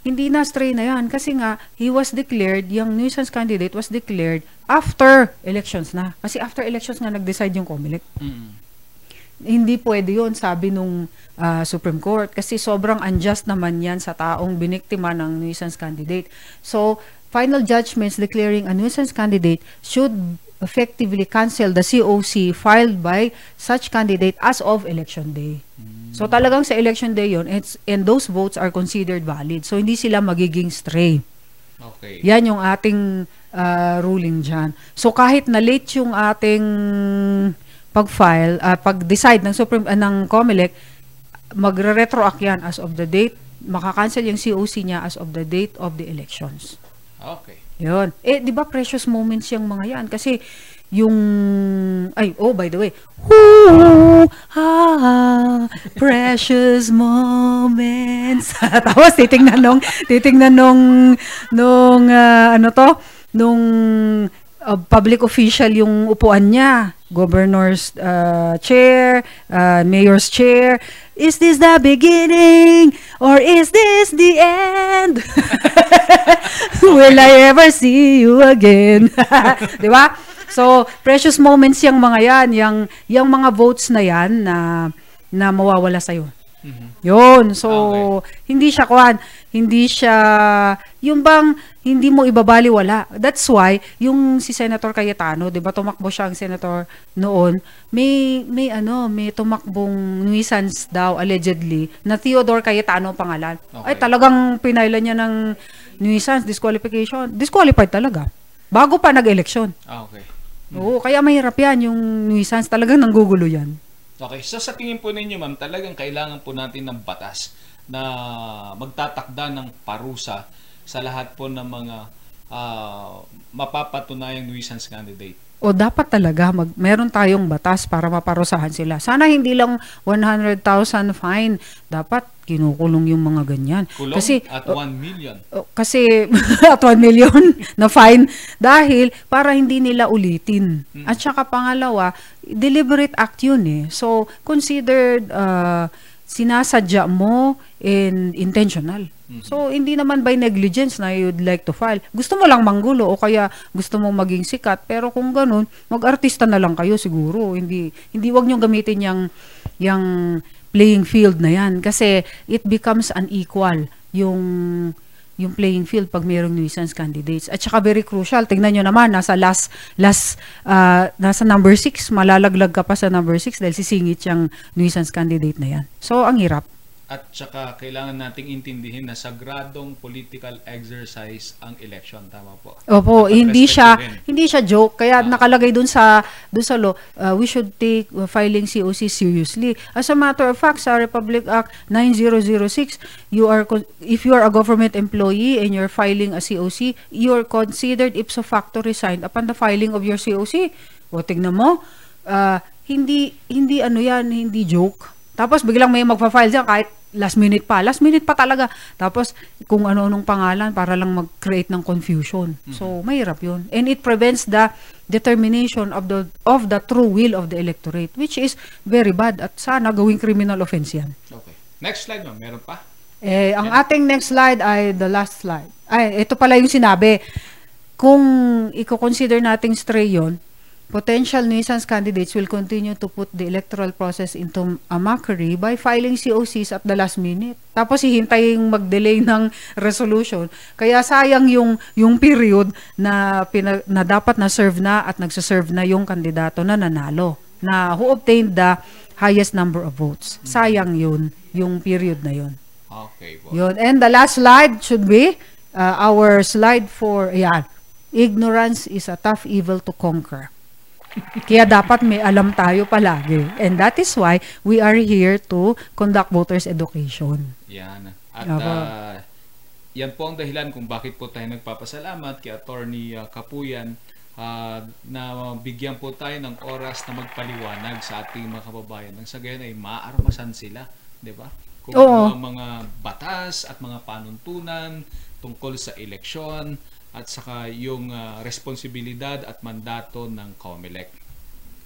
Hindi na stray na yan kasi nga he was declared, yung nuisance candidate was declared after elections na. Kasi after elections nga nag-decide yung COMELEC Mm. hindi pwede yon sabi nung ah, Supreme Court kasi sobrang unjust naman yan sa taong biniktima ng nuisance candidate. So, final judgments declaring a nuisance candidate should effectively cancel the COC filed by such candidate as of election day. So talagang sa election day yon it's, and those votes are considered valid. So hindi sila magiging stray. Okay. Yan yung ating ah, ruling dyan. So kahit na late yung ating pag-file, ah, pag-decide ng Supreme ah, ng COMELEC, magre-retroact yan as of the date, makakancel yung COC niya as of the date of the elections. Okay. Yun. Eh, di ba precious moments yung mga yan? Kasi yung, ay, oh, by the way, Ooh, ah, precious moments. Tapos titingnan nung, titingnan nung, nung, ah, ano to, nung uh, public official yung upuan niya. Governor's uh, chair, uh, mayor's chair. Is this the beginning or is this the end? Will I ever see you again? 'Di ba? So, precious moments yung mga yan, yung, yung mga votes na yan na, na mawawala sa'yo. Yun. So, hindi siya kwan, hindi siya, yung bang, hindi mo ibabaliwala. That's why, yung si Senator Cayetano, di ba, tumakbo siya ang senator noon, may, may ano, may tumakbong nuisance daw, allegedly, na Theodore Cayetano ang pangalan. Ay, Okay. talagang pinailan niya ng nuisance, disqualification. Disqualified talaga. Bago pa nag-election. Ah, okay. Oo, kaya mahirap yan, yung nuisance. Talagang nanggugulo yan. Okay, so sa tingin po ninyo ma'am, talagang kailangan po natin ng batas na magtatakda ng parusa sa lahat po ng mga ah, mapapatunayang nuisance candidate. O dapat talaga mag meron tayong batas para maparusahan sila. Sana hindi lang 100,000 fine. Dapat kinukulong yung mga ganyan. Kulong Kasi at 1 million. o, kasi at 1 million na fine dahil para hindi nila ulitin. At saka pangalawa, deliberate act yun eh. So considered uh, sinasadya mo and intentional. So, hindi naman by negligence na you'd like to file. Gusto mo lang manggulo o kaya gusto mo maging sikat. Pero kung ganun, mag-artista na lang kayo siguro. Hindi, hindi wag nyo gamitin yung, yung playing field na yan. Kasi it becomes unequal yung yung playing field pag mayroong nuisance candidates. At saka very crucial, tingnan nyo naman, nasa last, last, uh, nasa number 6, malalaglag ka pa sa number 6 dahil sisingit yung nuisance candidate na yan. So, ang hirap. At saka kailangan nating intindihin na sagradong political exercise ang election, tama po. Opo, Dapat hindi siya respetuhin. hindi siya joke kaya nakalagay dun sa dun sa law, uh, we should take uh, filing COC seriously. As a matter of fact, sa Republic Act 9006, you are if you are a government employee and you're filing a COC, you're considered ipso facto resigned upon the filing of your COC. O tingnan mo, uh, hindi hindi ano yan, hindi joke. Tapos biglang may magfa-file diyan kahit last minute pa. Last minute pa talaga. Tapos kung ano-anong pangalan para lang mag-create ng confusion. So mahirap 'yun. And it prevents the determination of the of the true will of the electorate which is very bad at sana gawing criminal offense 'yan. Okay. Next slide, ma'am. Meron pa? Eh, ang ating next slide ay the last slide. Ay, ito pala yung sinabi. Kung i-consider nating stray yon, potential nuisance candidates will continue to put the electoral process into a mockery by filing COCs at the last minute. Tapos hihintayin mag-delay ng resolution. Kaya sayang yung yung period na pina, na dapat na serve na at nagse-serve na yung kandidato na nanalo na who obtained the highest number of votes. Sayang yun, yung period na yun. Okay po. Yun. And the last slide should be uh, our slide for, ayan, ignorance is a tough evil to conquer. Kaya dapat may alam tayo palagi. And that is why we are here to conduct voters education. Yan. At ah, yan po ang dahilan kung bakit po tayo nagpapasalamat kay Attorney ah, Kapuyan ah, na bigyan po tayo ng oras na magpaliwanag sa ating mga kababayan nang sa gayon ay maarmasan sila, 'di ba? Kung Oo. ano ang mga batas at mga panuntunan tungkol sa eleksyon at saka yung ah, responsibilidad at mandato ng COMELEC.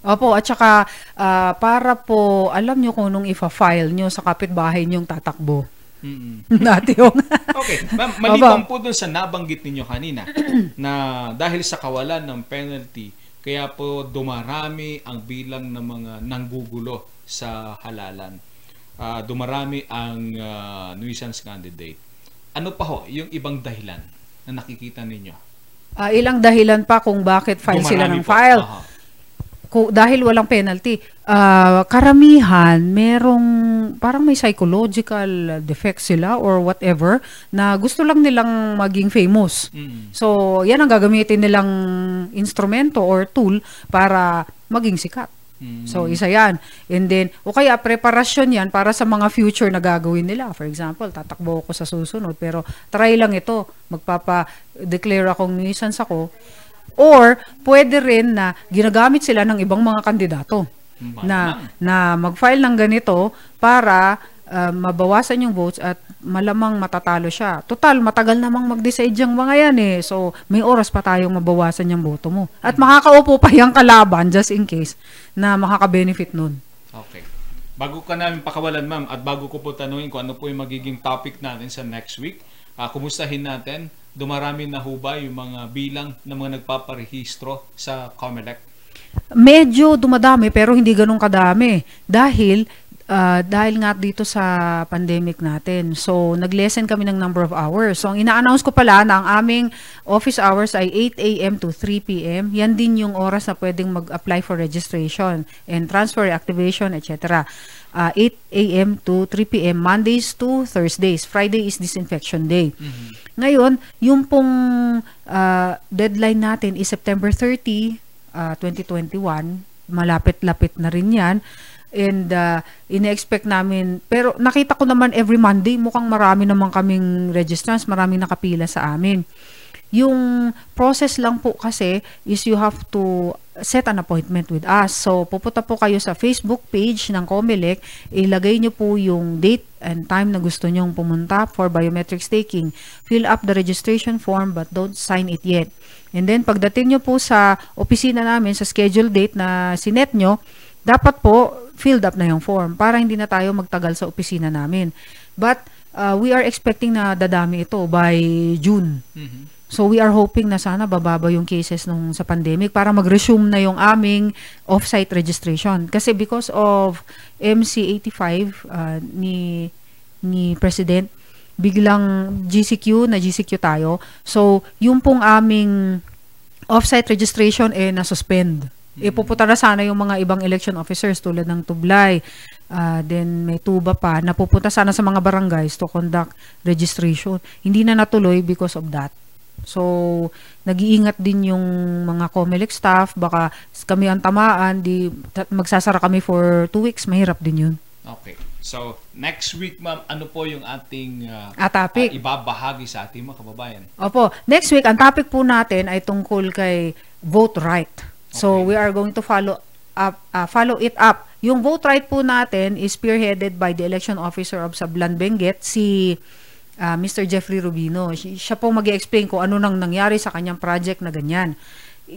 Opo, at saka ah, para po alam nyo kung nung ifa-file nyo sa kapitbahay nyong tatakbo. Mm-mm. Dati yung... Okay, ma'am, maliban po dun sa nabanggit ninyo kanina na dahil sa kawalan ng penalty, kaya po dumarami ang bilang ng mga nanggugulo sa halalan. Ah, dumarami ang ah, nuisance candidate. Ano pa ho yung ibang dahilan na nakikita ninyo? Ah, ilang dahilan pa kung bakit file sila ng po. file. Ku- dahil walang penalty. Ah, karamihan, merong parang may psychological defect sila or whatever na gusto lang nilang maging famous. Mm. So, yan ang gagamitin nilang instrumento or tool para maging sikat. Mm. So, isa yan. And then, o kaya preparasyon yan para sa mga future na gagawin nila. For example, tatakbo ako sa susunod, pero try lang ito. Magpapa-declare akong nuisance ako. Or, pwede rin na ginagamit sila ng ibang mga kandidato Malamang. na na mag-file ng ganito para uh, mabawasan yung votes at malamang matatalo siya. Total, matagal namang mag-decide yung mga yan eh. So, may oras pa tayong mabawasan yung boto mo. At makakaupo pa yung kalaban just in case na makaka-benefit nun. Okay. Bago ka namin pakawalan, ma'am, at bago ko po tanungin kung ano po yung magiging topic natin sa next week, ah, kumustahin natin, dumarami na ho ba yung mga bilang ng mga nagpaparehistro sa COMELEC? Medyo dumadami pero hindi ganun kadami dahil ah, dahil nga dito sa pandemic natin. So, nag-lessen kami ng number of hours. So, ang ina-announce ko pala na ang aming office hours ay 8 a.m. to 3 p.m. Yan din yung oras na pwedeng mag-apply for registration and transfer activation, etc. Ah, 8 a.m. to 3 p.m. Mondays to Thursdays. Friday is disinfection day. Ngayon, yung pong ah, deadline natin is September 30, ah, 2021. Malapit-lapit na rin yan. And uh, ine-expect namin, pero nakita ko naman every Monday, mukhang marami naman kaming registrants, marami nakapila sa amin. Yung process lang po kasi is you have to set an appointment with us. So, pupunta po kayo sa Facebook page ng Comelec, ilagay nyo po yung date and time na gusto nyong pumunta for biometric staking. Fill up the registration form but don't sign it yet. And then, pagdating nyo po sa opisina namin, sa schedule date na sinet nyo, dapat po filled up na yung form para hindi na tayo magtagal sa opisina namin. But, uh, we are expecting na dadami ito by June. Mhm. So we are hoping na sana bababa yung cases nung sa pandemic para mag-resume na yung aming off-site registration. Kasi because of MC85 uh, ni ni President, biglang GCQ, na GCQ tayo. So, yung pong aming offsite registration eh na-suspend. Mm-hmm. Ipupunta na sana yung mga ibang election officers tulad ng Tublay, ah, then may tuba pa, napupunta sana sa mga barangays to conduct registration. Hindi na natuloy because of that. So, nag-iingat din yung mga COMELEC staff, baka kami ang tamaan, di magsasara kami for two weeks, mahirap din yun. Okay. So, next week, ma'am, ano po yung ating uh, topic. ah, ibabahagi sa ating mga kababayan? Opo, next week, ang topic po natin ay tungkol kay vote right. So, Okay. we are going to follow up, ah, follow it up. Yung vote right po natin is spearheaded by the election officer of Sablan Benguet, si ah, Mr. Jeffrey Rubino. Si- Siya po mag explain kung ano nang nangyari sa kanyang project na ganyan.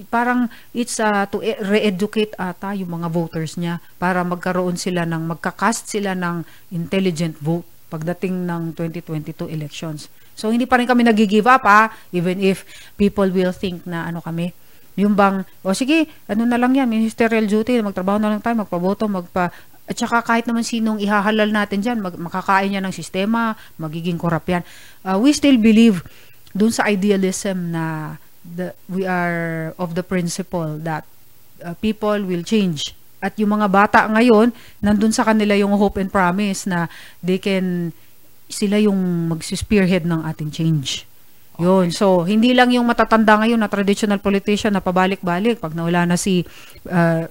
Parang it's ah, to e- re-educate ata yung mga voters niya para magkaroon sila ng, magkakast sila ng intelligent vote pagdating ng 2022 elections. So hindi pa rin kami nag-give up ah, even if people will think na ano kami, yung bang, o sige, ano na lang yan, ministerial duty, magtrabaho na lang tayo, magpaboto, magpa, at saka kahit naman sinong ihahalal natin dyan, mag, makakain yan ng sistema, magiging korap yan. Uh, we still believe dun sa idealism na the, we are of the principle that uh, people will change. At yung mga bata ngayon, nandun sa kanila yung hope and promise na they can, sila yung mag-spearhead ng ating change. Yun. So, hindi lang yung matatanda ngayon na traditional politician na pabalik-balik. Pag nawala na si uh,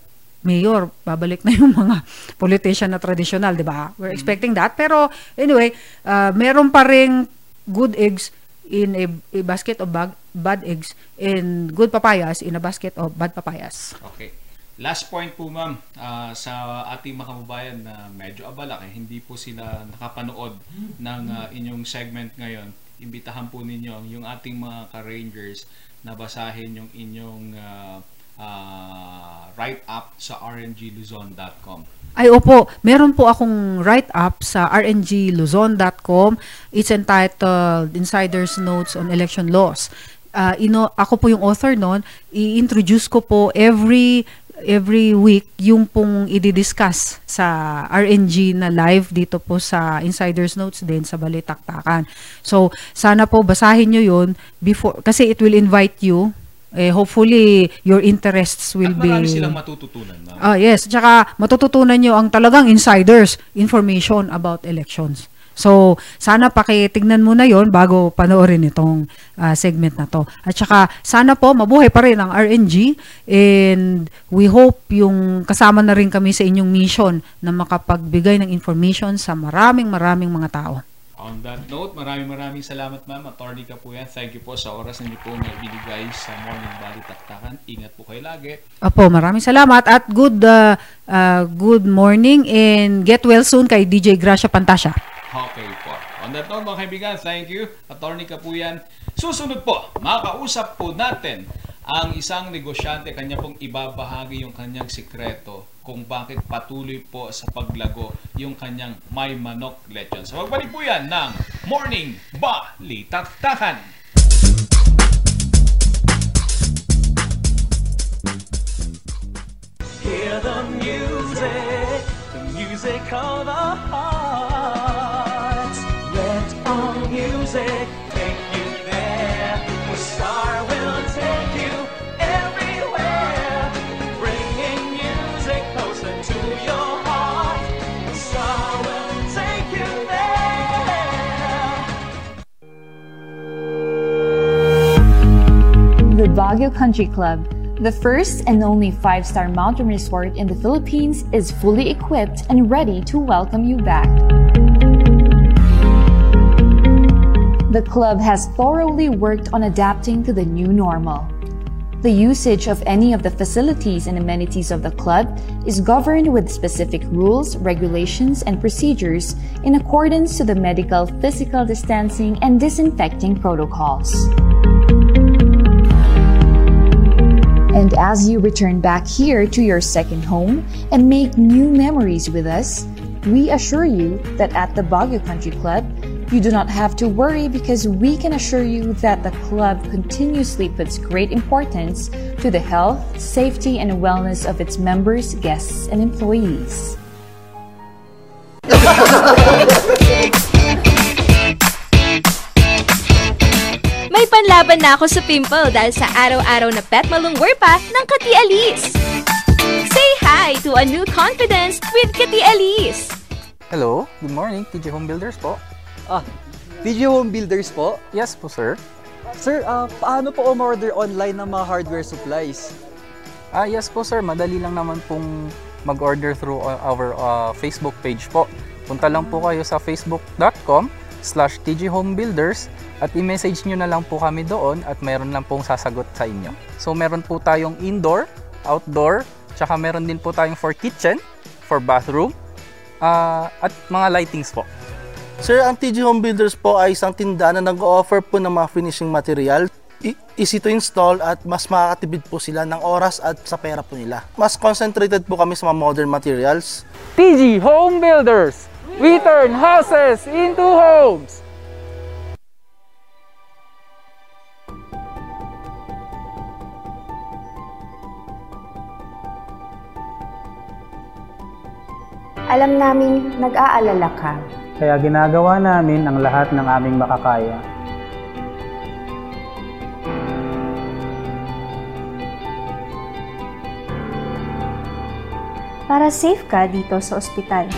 mayor, babalik na yung mga politician na traditional, di ba? We're expecting that. Pero, anyway, uh, meron pa ring good eggs in a, a basket of bag, bad eggs and good papayas in a basket of bad papayas. Okay. Last point po ma'am, ah, sa ating mga kababayan na medyo abala kaya hindi po sila nakapanood ng ah, inyong segment ngayon. Imbitahan po ninyo yung ating mga ka-rangers na basahin yung inyong ah, ah, write-up sa rngluzon.com. Ay, opo. Meron po akong write-up sa rngluzon.com. It's entitled Insider's Notes on Election Laws. Uh, ino, ako po yung author noon. I-introduce ko po every every week yung pong i-discuss sa RNG na live dito po sa Insider's Notes din sa Balitaktakan. So, sana po basahin nyo yun before, kasi it will invite you eh, hopefully your interests will At marami be silang matututunan ma'am. Ah, yes. Tsaka matututunan nyo ang talagang insiders information about elections. So, sana pakitignan mo na yon bago panoorin itong ah, segment na to. At saka, sana po mabuhay pa rin ang RNG and we hope yung kasama na rin kami sa inyong mission na makapagbigay ng information sa maraming maraming mga tao. On that note, maraming maraming salamat ma'am. Attorney ka po yan. Thank you po sa oras na niyo po na ibinigay sa Morning Bali Taktakan. Ingat po kayo lagi. Apo, maraming salamat at good ah, ah, good morning and get well soon kay DJ Gracia Pantasya. Okay po. On that note, mga kaibigan, thank you. Attorney ka po yan. Susunod po, makausap po natin ang isang negosyante. Kanya pong ibabahagi yung kanyang sikreto kung bakit patuloy po sa paglago yung kanyang may manok lechon. So, magbalik po yan ng Morning Balitaktakan. Hear the music, the music of our hearts. Music. The. The Baguio Country Club, the first and only five star mountain resort in the Philippines, is fully equipped and ready to welcome you back. The club has thoroughly worked on adapting to the new normal. The usage of any of the facilities and amenities of the club is governed with specific rules, regulations, and procedures in accordance to the medical physical distancing and disinfecting protocols. And as you return back here to your second home and make new memories with us, we assure you that at the Baguio Country Club, you do not have to worry because we can assure you that the club continuously puts great importance to the health, safety, and wellness of its members, guests, and employees. Ma'y na ako sa pimple dahil sa araw-araw na pet malungwer pa ng Kati Alice. Say hi to a new confidence with Kati Alice. Hello, good morning, TJ Home Builders po. Ah, DJ Home Builders po. Yes po sir. Sir, ah, paano po umorder online ng mga hardware supplies? Ah, yes po sir, madali lang naman pong mag-order through uh, our uh, Facebook page po. Punta lang po kayo sa facebook.com slash tghomebuilders at i-message nyo na lang po kami doon at meron lang pong sasagot sa inyo. So meron po tayong indoor, outdoor, tsaka meron din po tayong for kitchen, for bathroom, ah, at mga lightings po. Sir, ang TG Home Builders po ay isang tindahan na nag-offer po ng mga finishing material. I- easy to install at mas makakatipid po sila ng oras at sa pera po nila. Mas concentrated po kami sa mga modern materials. TG Home Builders! We turn houses into homes! Alam naming nag-aalala ka. Kaya ginagawa namin ang lahat ng aming makakaya. para safe ka dito sa ospital.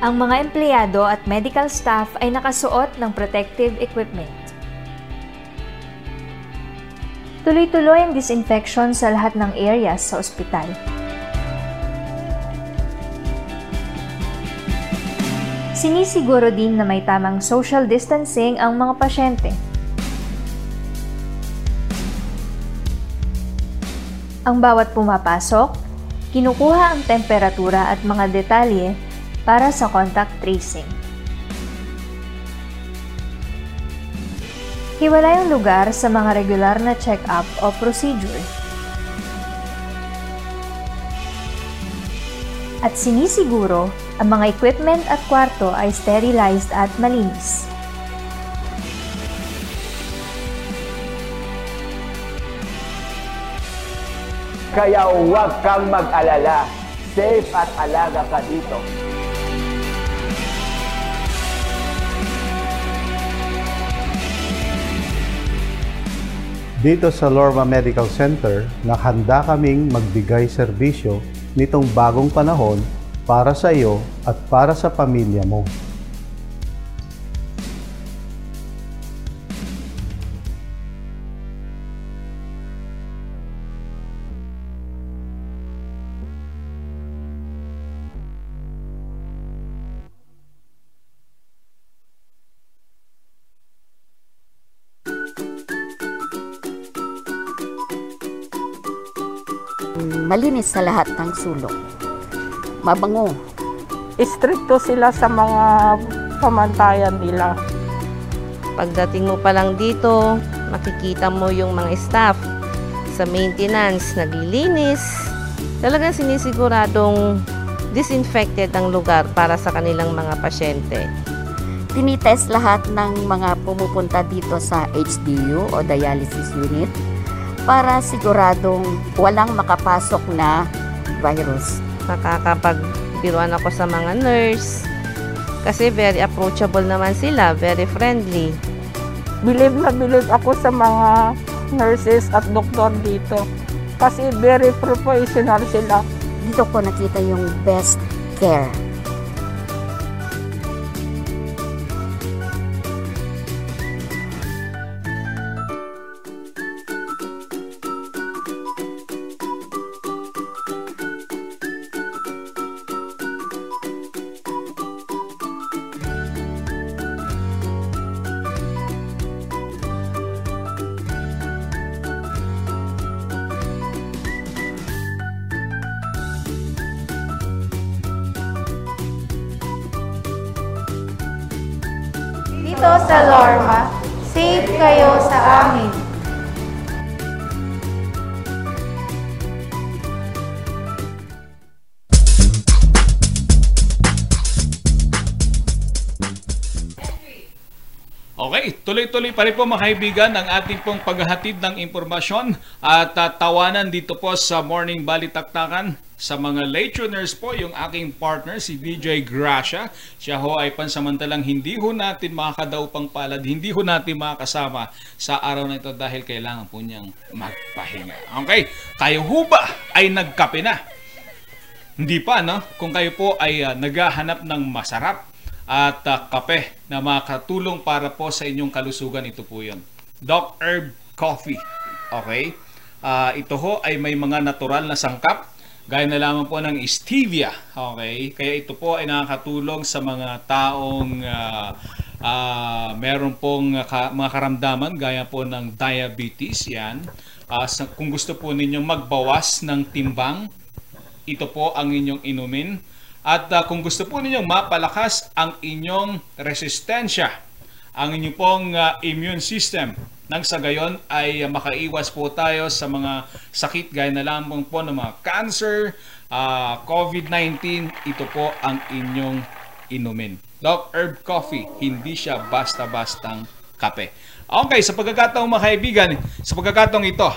Ang mga empleyado at medical staff ay nakasuot ng protective equipment. Tuloy-tuloy ang disinfection sa lahat ng areas sa ospital. Sinisiguro din na may tamang social distancing ang mga pasyente. Ang bawat pumapasok, kinukuha ang temperatura at mga detalye para sa contact tracing. Hiwalay ang lugar sa mga regular na check-up o procedure. At sinisiguro ang mga equipment at kwarto ay sterilized at malinis. Kaya huwag kang mag-alala. Safe at alaga ka dito. Dito sa Lorma Medical Center, nakahanda kaming magbigay serbisyo nitong bagong panahon para sa iyo at para sa pamilya mo. Malinis sa lahat ng sulok. Mabango. Istrikto sila sa mga pamantayan nila. Pagdating mo pa lang dito, makikita mo yung mga staff sa maintenance, naglilinis. Talagang sinisiguradong disinfected ang lugar para sa kanilang mga pasyente. Tinitest lahat ng mga pumupunta dito sa HDU o dialysis unit para siguradong walang makapasok na virus. Nakakapagbiruan ako sa mga nurse kasi very approachable naman sila, very friendly. Believe na believe ako sa mga nurses at doktor dito kasi very professional sila. Dito ko nakita yung best care. Tuloy-tuloy pa rin po mga kaibigan ang ating pong paghahatid ng impormasyon at uh, tawanan dito po sa Morning Balitaktakan sa mga late tuners po yung aking partner si DJ Gracia. Siya ho ay pansamantalang hindi ho natin makakadaupang palad, hindi ho natin makakasama sa araw na ito dahil kailangan po niyang magpahinga. Okay, kayo ho ba ay nagkape na? Hindi pa, no? Kung kayo po ay uh, naghahanap ng masarap at uh, kape na makatulong para po sa inyong kalusugan, ito po yun. Doc Herb Coffee. Okay? Uh, ito ho ay may mga natural na sangkap gaya na lamang po ng stevia. Okay? Kaya ito po ay nakakatulong sa mga taong uh, uh, meron pong ka, mga karamdaman gaya po ng diabetes. Yan. Uh, sa, kung gusto po ninyong magbawas ng timbang, ito po ang inyong inumin. At uh, kung gusto po ninyong mapalakas ang inyong resistensya, ang inyong pong uh, immune system, nang sa gayon ay uh, makaiwas po tayo sa mga sakit gaya na lamang po ng mga cancer, uh, COVID-19, ito po ang inyong inumin. Doc Herb Coffee, hindi siya basta-bastang kape. Okay, sa pagkakataong mga kaibigan, sa pagkakataong ito,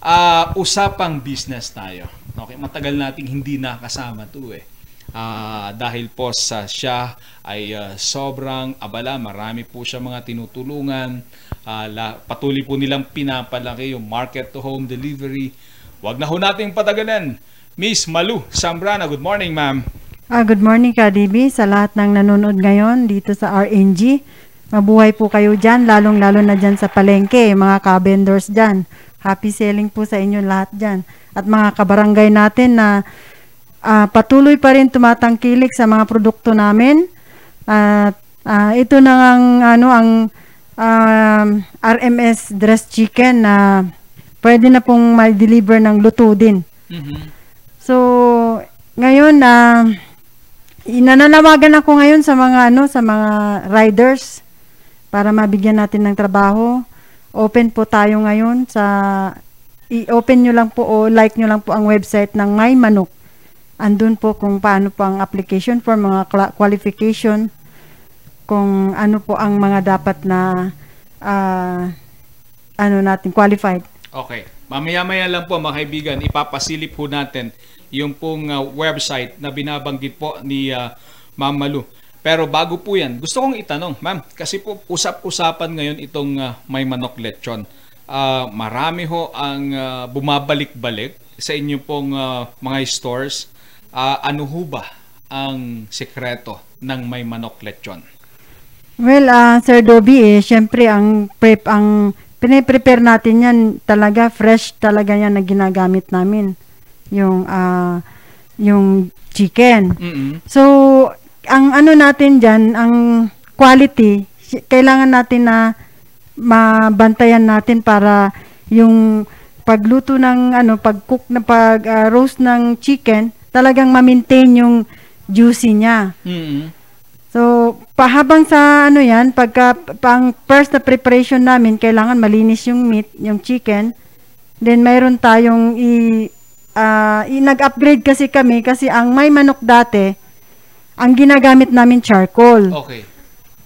uh, usapang business tayo. Okay, matagal nating hindi nakasama to eh. Uh, dahil po sa siya ay uh, sobrang abala, marami po siya mga tinutulungan, uh, la, patuloy po nilang pinapalaki yung market to home delivery. Huwag na ho nating patagalan. Miss Malu Sambrana, good morning ma'am. Ah, good morning KDB sa lahat ng nanonood ngayon dito sa RNG. Mabuhay po kayo dyan, lalong-lalo na dyan sa palengke, mga ka-vendors dyan. Happy selling po sa inyo lahat dyan. At mga kabarangay natin na uh, patuloy pa rin tumatangkilik sa mga produkto namin. At uh, ito na ang ano ang um, RMS dressed chicken na pwede na pong ma-deliver ng luto din. Mm-hmm. So ngayon na uh, inananawagan ako ngayon sa mga ano sa mga riders para mabigyan natin ng trabaho. Open po tayo ngayon sa i-open nyo lang po o like nyo lang po ang website ng My Manok andun po kung paano po ang application for mga qualification, kung ano po ang mga dapat na uh, ano natin, qualified. Okay. Mamaya-maya lang po mga kaibigan, ipapasilip po natin yung pong uh, website na binabanggit po ni uh, Ma'am Malu. Pero bago po yan, gusto kong itanong, ma'am, kasi po usap-usapan ngayon itong uh, may manok lechon. Uh, marami ho ang uh, bumabalik-balik sa inyo pong uh, mga stores uh, ano ho ba ang sekreto ng may manok lechon? Well, uh, Sir Dobby, eh, syempre ang prep, ang piniprepare natin yan talaga, fresh talaga yan na ginagamit namin. Yung, uh, yung chicken. Mm-hmm. So, ang ano natin dyan, ang quality, kailangan natin na mabantayan natin para yung pagluto ng ano pag-cook na pag uh, roast ng chicken talagang ma-maintain yung juicy niya. Mm-hmm. So, pahabang sa ano yan, pagka pang first na preparation namin, kailangan malinis yung meat, yung chicken. Then, mayroon tayong i, uh, i nag-upgrade kasi kami kasi ang may manok dati, ang ginagamit namin charcoal. Okay.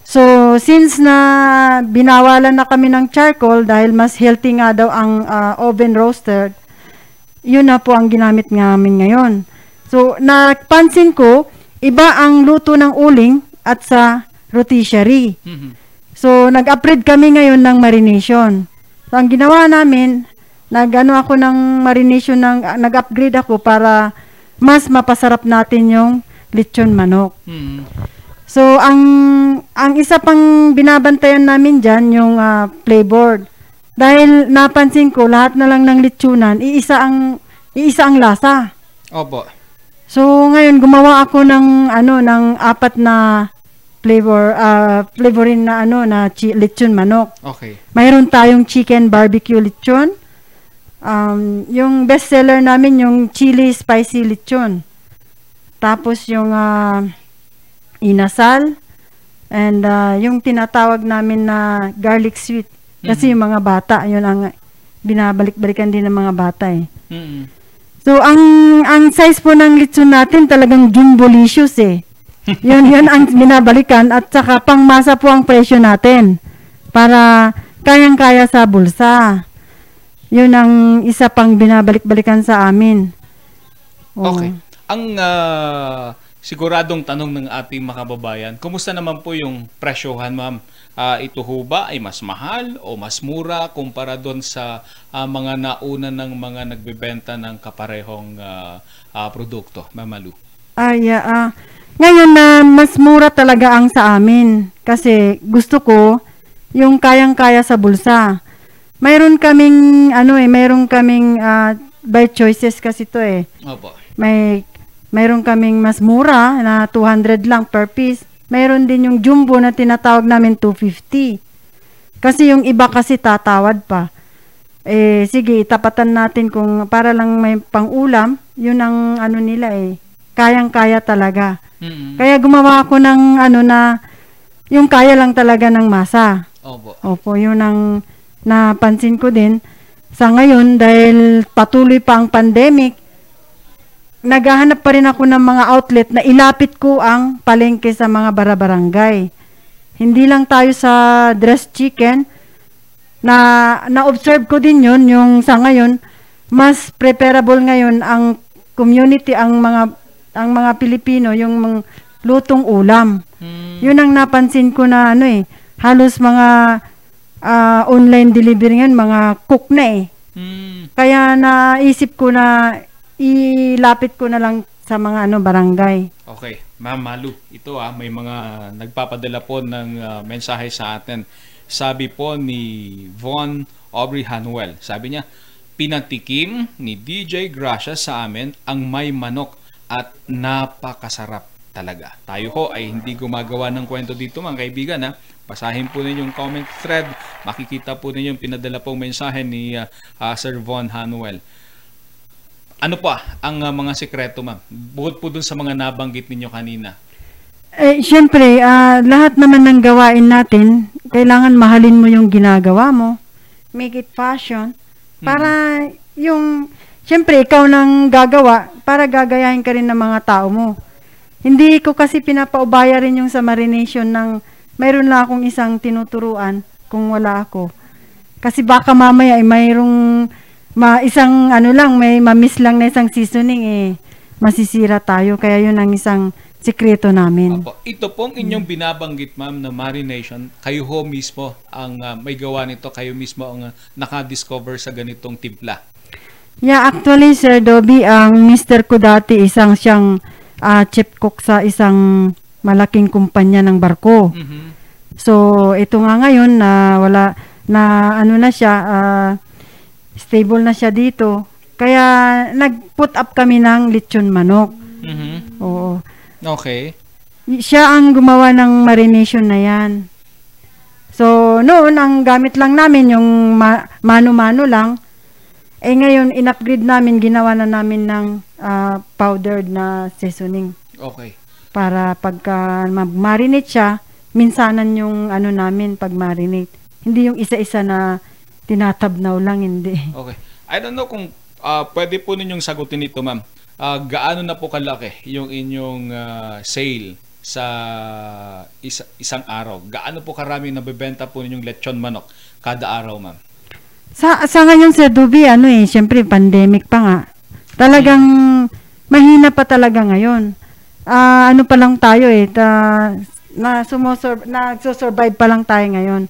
So, since na binawalan na kami ng charcoal dahil mas healthy nga daw ang uh, oven roaster, yun na po ang ginamit namin ngayon. So, napansin ko, iba ang luto ng uling at sa rotisserie. Mm-hmm. So, nag-upgrade kami ngayon ng marination. So, ang ginawa namin, nag-ano ako ng marination, ng, nag-upgrade ako para mas mapasarap natin yung lechon manok. Mm-hmm. So, ang ang isa pang binabantayan namin diyan yung uh, flavor. Dahil napansin ko lahat na lang ng lechonan, iisa ang iisa ang lasa. Opo. So ngayon gumawa ako ng ano ng apat na flavor uh, flavorin na ano na chi- lechon manok. Okay. Mayroon tayong chicken barbecue lechon. Um, yung best seller namin yung chili spicy lechon. Tapos yung uh, inasal and uh, yung tinatawag namin na garlic sweet. Kasi mm-hmm. yung mga bata, yun ang binabalik-balikan din ng mga bata eh. Mm-hmm. So, ang ang size po ng litson natin talagang jumbolicious eh. yun, yun ang binabalikan at saka pangmasa po ang presyo natin. para kayang-kaya sa bulsa. Yun ang isa pang binabalik-balikan sa amin. Oo. Okay. Ang ah, siguradong tanong ng ating mga kababayan, kumusta naman po yung presyohan, ma'am? Ah, ito ho ba ay mas mahal o mas mura kumpara doon sa ah, mga nauna ng mga nagbebenta ng kaparehong ah, ah, produkto, Ma'am Malu? Ay, ah, ngayon na mas mura talaga ang sa amin kasi gusto ko yung kayang-kaya sa bulsa. Mayroon kaming ano eh, mayroon kaming ah, by choices kasi to eh. Opo. May mayroon kaming mas mura na 200 lang per piece. Mayroon din yung jumbo na tinatawag namin 250. Kasi yung iba kasi tatawad pa. Eh sige, itapatan natin kung para lang may pang-ulam, yun ang ano nila eh. Kayang-kaya talaga. Kaya gumawa ako ng ano na yung kaya lang talaga ng masa. Opo. Opo, yun ang napansin ko din. Sa ngayon, dahil patuloy pa ang pandemic, naghahanap pa rin ako ng mga outlet na ilapit ko ang palengke sa mga barabarangay. Hindi lang tayo sa dressed chicken, na na-observe ko din yun, yung sa ngayon, mas preferable ngayon ang community, ang mga ang mga Pilipino, yung mga lutong ulam. Yun ang napansin ko na ano eh, halos mga ah, online delivery ngayon, mga cook na eh. Kaya naisip ko na ilapit ko na lang sa mga ano barangay. Okay, Ma'am Malu, ito ah, may mga nagpapadala po ng ah, mensahe sa atin. Sabi po ni Von Aubrey Hanuel, sabi niya, pinatikim ni DJ Gracia sa amin ang may manok at napakasarap talaga. Tayo ho ay hindi gumagawa ng kwento dito mga kaibigan ha. Basahin po ninyo yung comment thread. Makikita po ninyo yung pinadala pong mensahe ni ah, ah, Sir Von Hanuel. Ano pa ang ah, mga sekreto ma'am? Bukod po dun sa mga nabanggit ninyo kanina. Eh, syempre, ah, lahat naman ng gawain natin, kailangan mahalin mo yung ginagawa mo. Make it passion. Para yung, syempre, ikaw nang gagawa, para gagayahin ka rin ng mga tao mo. Hindi ko kasi pinapaubaya rin yung sa marination ng, mayroon lang akong isang tinuturuan kung wala ako. Kasi baka mamaya ay mayroong ma, isang ano lang, may mamiss lang na isang seasoning eh, masisira tayo. Kaya yun ang isang sikreto namin. Opo. Ito pong inyong binabanggit ma'am na marination, kayo ho mismo ang ah, may gawa nito, kayo mismo ang ah, nakadiscover sa ganitong timpla. Yeah, actually, Sir Dobby, ang Mr. ko dati, isang siyang ah, chief cook sa isang malaking kumpanya ng barko. So, ito nga ngayon na wala, na ano na siya, ah, stable na siya dito. Kaya, nag-put up kami ng lechon manok. Mhm. Oo. Okay. Siya ang gumawa ng marination na yan. So, noon, ang gamit lang namin yung ma- mano-mano lang. Eh ngayon, in-upgrade namin, ginawa na namin ng ah, powdered na seasoning. Okay. Para pagka mag-marinate siya, minsanan yung ano namin pag marinate. Hindi yung isa-isa na tinatabnaw lang, hindi. Okay. I don't know kung ah, pwede po ninyong sagutin ito, ma'am. Ah, gaano na po kalaki yung inyong ah, sale sa isa- isang araw? Gaano po karami nabebenta po ninyong lechon manok kada araw, ma'am? Sa, sa ngayon, Sir Duby, ano eh, syempre, pandemic pa nga. Talagang mahina pa talaga ngayon. Ah, ano pa lang tayo eh, ta, na sumosur, nagsusurvive pa lang tayo ngayon.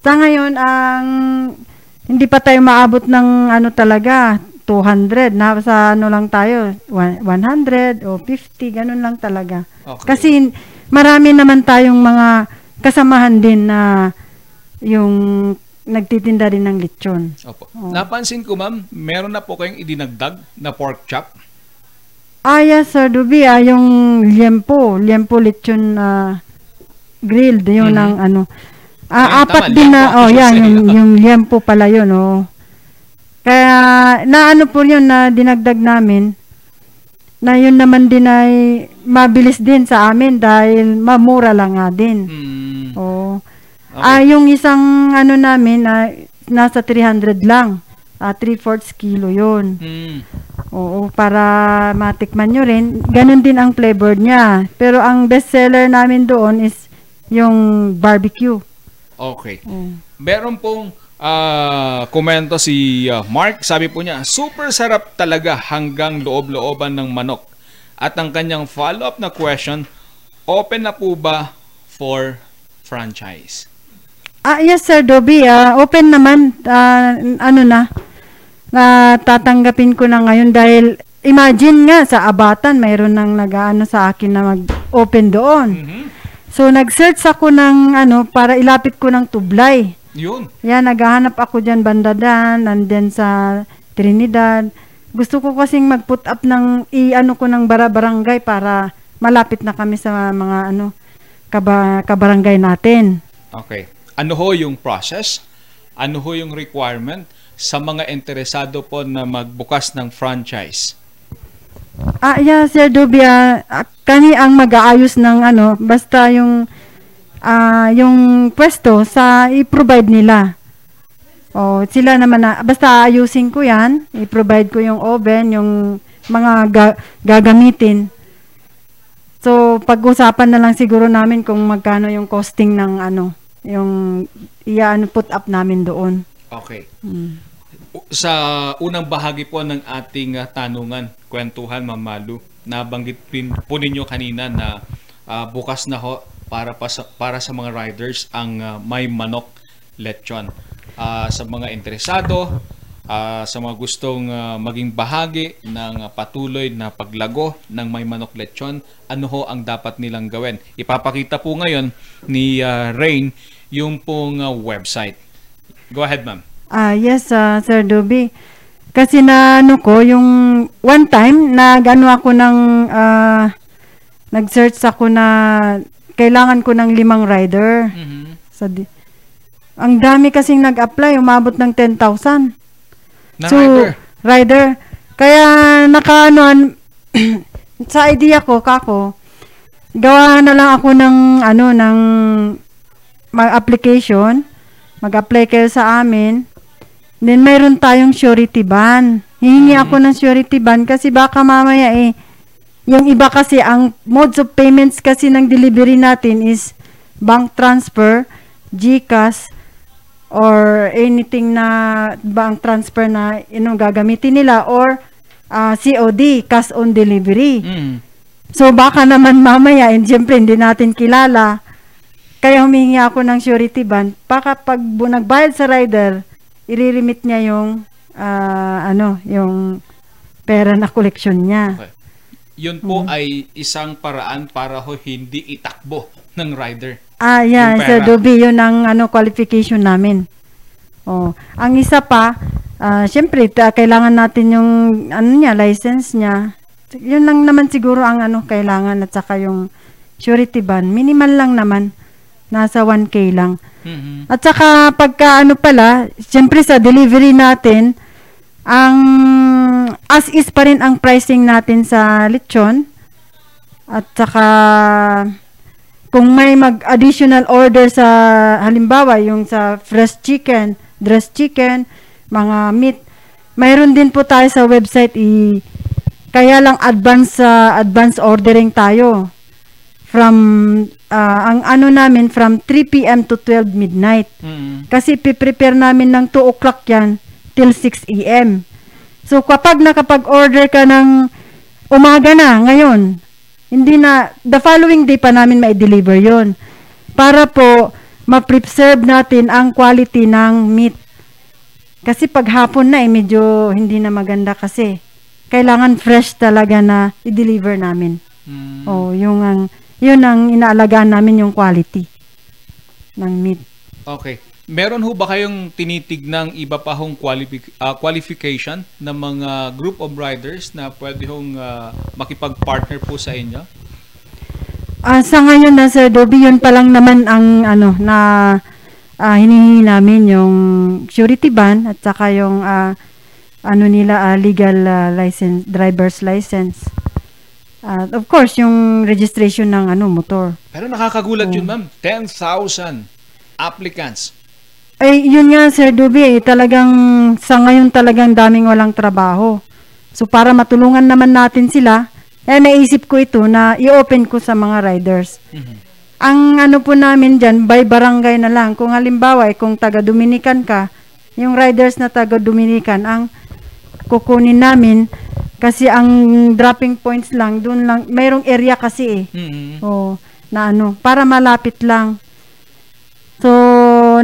Sa ngayon, ang hindi pa tayo maabot ng ano talaga, 200. Na sa ano lang tayo, one- 100 o 50, ganun lang talaga. Okay. Kasi marami naman tayong mga kasamahan din na yung nagtitinda din ng lechon. Opo. Oo. Napansin ko, ma'am, meron na po kayong idinagdag na pork chop. Ah, yes, Sir Dubi, ah, yung liempo, liempo lechon na grilled, yun Mhm. ang ano. Ayun, Ah, apat tama, din na, liempo oh, yan, yung, yung liempo pala yun, oh. Kaya, na ano po yun na dinagdag namin, na yun naman din ay mabilis din sa amin dahil mamura lang nga din. Hmm. Oo. Ah, yung isang ano namin, ah, nasa 300 lang. Ah, 3/4 kilo yun. Hmm. Oo, para matikman nyo rin. Ganon din ang flavor niya. Pero ang best seller namin doon is yung barbecue. Okay. Mm. Meron pong ah, komento si ah, Mark. Sabi po niya, super sarap talaga hanggang loob-looban ng manok. At ang kanyang follow-up na question, open na po ba for franchise? Ah, yes sir, Dobby. Ah, open naman. Ah, ano na, na tatanggapin ko na ngayon dahil imagine nga sa Abatan, mayroon nang nag-ano sa akin na mag-open doon. So, nag-search ako ng ano, para ilapit ko ng tublay. Yun. Yan, naghahanap ako dyan bandadan, and then sa Trinidad. Gusto ko kasing mag-put up ng, i-ano ko ng bara-barangay para malapit na kami sa mga ano, kaba, kabarangay natin. Okay. Ano ho yung process? Ano ho yung requirement sa mga interesado po na magbukas ng franchise? Ah, yeah, Sir Dubia, ah, kani ang mag-aayos ng ano, basta yung ah yung pwesto sa i-provide nila. O, sila naman na, basta ayusin ko yan, i-provide ko yung oven, yung mga ga- gagamitin. So, pag-usapan na lang siguro namin kung magkano yung costing ng ano, yung i-ano put up namin doon. Okay. Mm. Sa unang bahagi po ng ating ah, tanungan, kwentuhan, Ma'am Malu, nabanggit din po ninyo kanina na ah, bukas na ho para, pa sa, para sa mga riders ang ah, may manok lechon. Ah, sa mga interesado, ah, sa mga gustong ah, maging bahagi ng patuloy na paglago ng may manok lechon, ano ho ang dapat nilang gawin? Ipapakita po ngayon ni ah, Rain yung pong ah, website. Go ahead, ma'am. Ah, yes, ah, Sir Doby. Kasi na ano ko, yung one time, nag-ano ako ng, ah, nag-search ako na kailangan ko ng limang rider. Sa di- ang dami kasing nag-apply, umabot ng 10,000. Na so, rider? rider. Kaya nakaanoan, sa idea ko, kako, gawa na lang ako ng, ano, ng mag-application, mag-apply kayo sa amin, then mayroon tayong surety ban. Hihingi ako ng surety ban kasi baka mamaya eh, yung iba kasi, ang modes of payments kasi ng delivery natin is bank transfer, GCash, or anything na bank transfer na inong gagamitin nila or ah, COD, cash on delivery. So baka naman mamaya, and siyempre hindi natin kilala, kaya humingi ako ng surety bond. Baka pag nagbayad sa rider, i-remit niya yung, ah, ano, yung pera na collection niya. Okay. Yun po ay isang paraan para ho hindi itakbo ng rider. Ah, yeah, pera. Doby, yun ang ano, qualification namin. Oh, ang isa pa, ah, syempre, ta- kailangan natin yung, ano niya, license niya. Yun lang naman siguro ang ano, kailangan at saka yung surety bond. Minimal lang naman. Nasa 1K lang. At saka pagka ano pala, syempre sa delivery natin, ang as is pa rin ang pricing natin sa lechon. At saka kung may mag-additional order sa halimbawa yung sa fresh chicken, dressed chicken, mga meat, mayroon din po tayo sa website i kaya lang advance sa advance ordering tayo. From ah, ang ano namin from 3 p.m. to 12 midnight. Kasi piprepare namin ng 2 o'clock yan till 6 a.m. So kapag nakapag-order ka ng umaga na ngayon, hindi na, the following day pa namin ma-deliver yon Para po, ma-preserve natin ang quality ng meat. Kasi pag hapon na eh, medyo hindi na maganda kasi. Kailangan fresh talaga na i-deliver namin. Oh, yung ang, yun ang inaalagaan namin yung quality ng meat. Okay. Meron ho ba kayong tinitig ng iba pa hong qualifi- ah, qualification ng mga group of riders na pwede hong ah, makipag-partner po sa inyo? Ah, sa ngayon na Sir Dobby, yun pa lang naman ang ano na ah, hinihingi namin yung surety ban at saka yung ah, ano nila ah, legal ah, license, driver's license. At of course, yung registration ng ano motor. Pero nakakagulat yun, ma'am. 10,000 applicants. Ay, yun nga Sir Dobby, eh, talagang sa ngayon talagang daming walang trabaho. So para matulungan naman natin sila, eh naisip ko ito na i-open ko sa mga riders. Ang ano po namin dyan, by barangay na lang. Kung halimbawa, eh, kung taga Dominican ka, yung riders na taga Dominican, ang kukunin namin, kasi ang dropping points lang, doon lang, mayroong area kasi eh. Mhm. Oo, na ano, para malapit lang. So,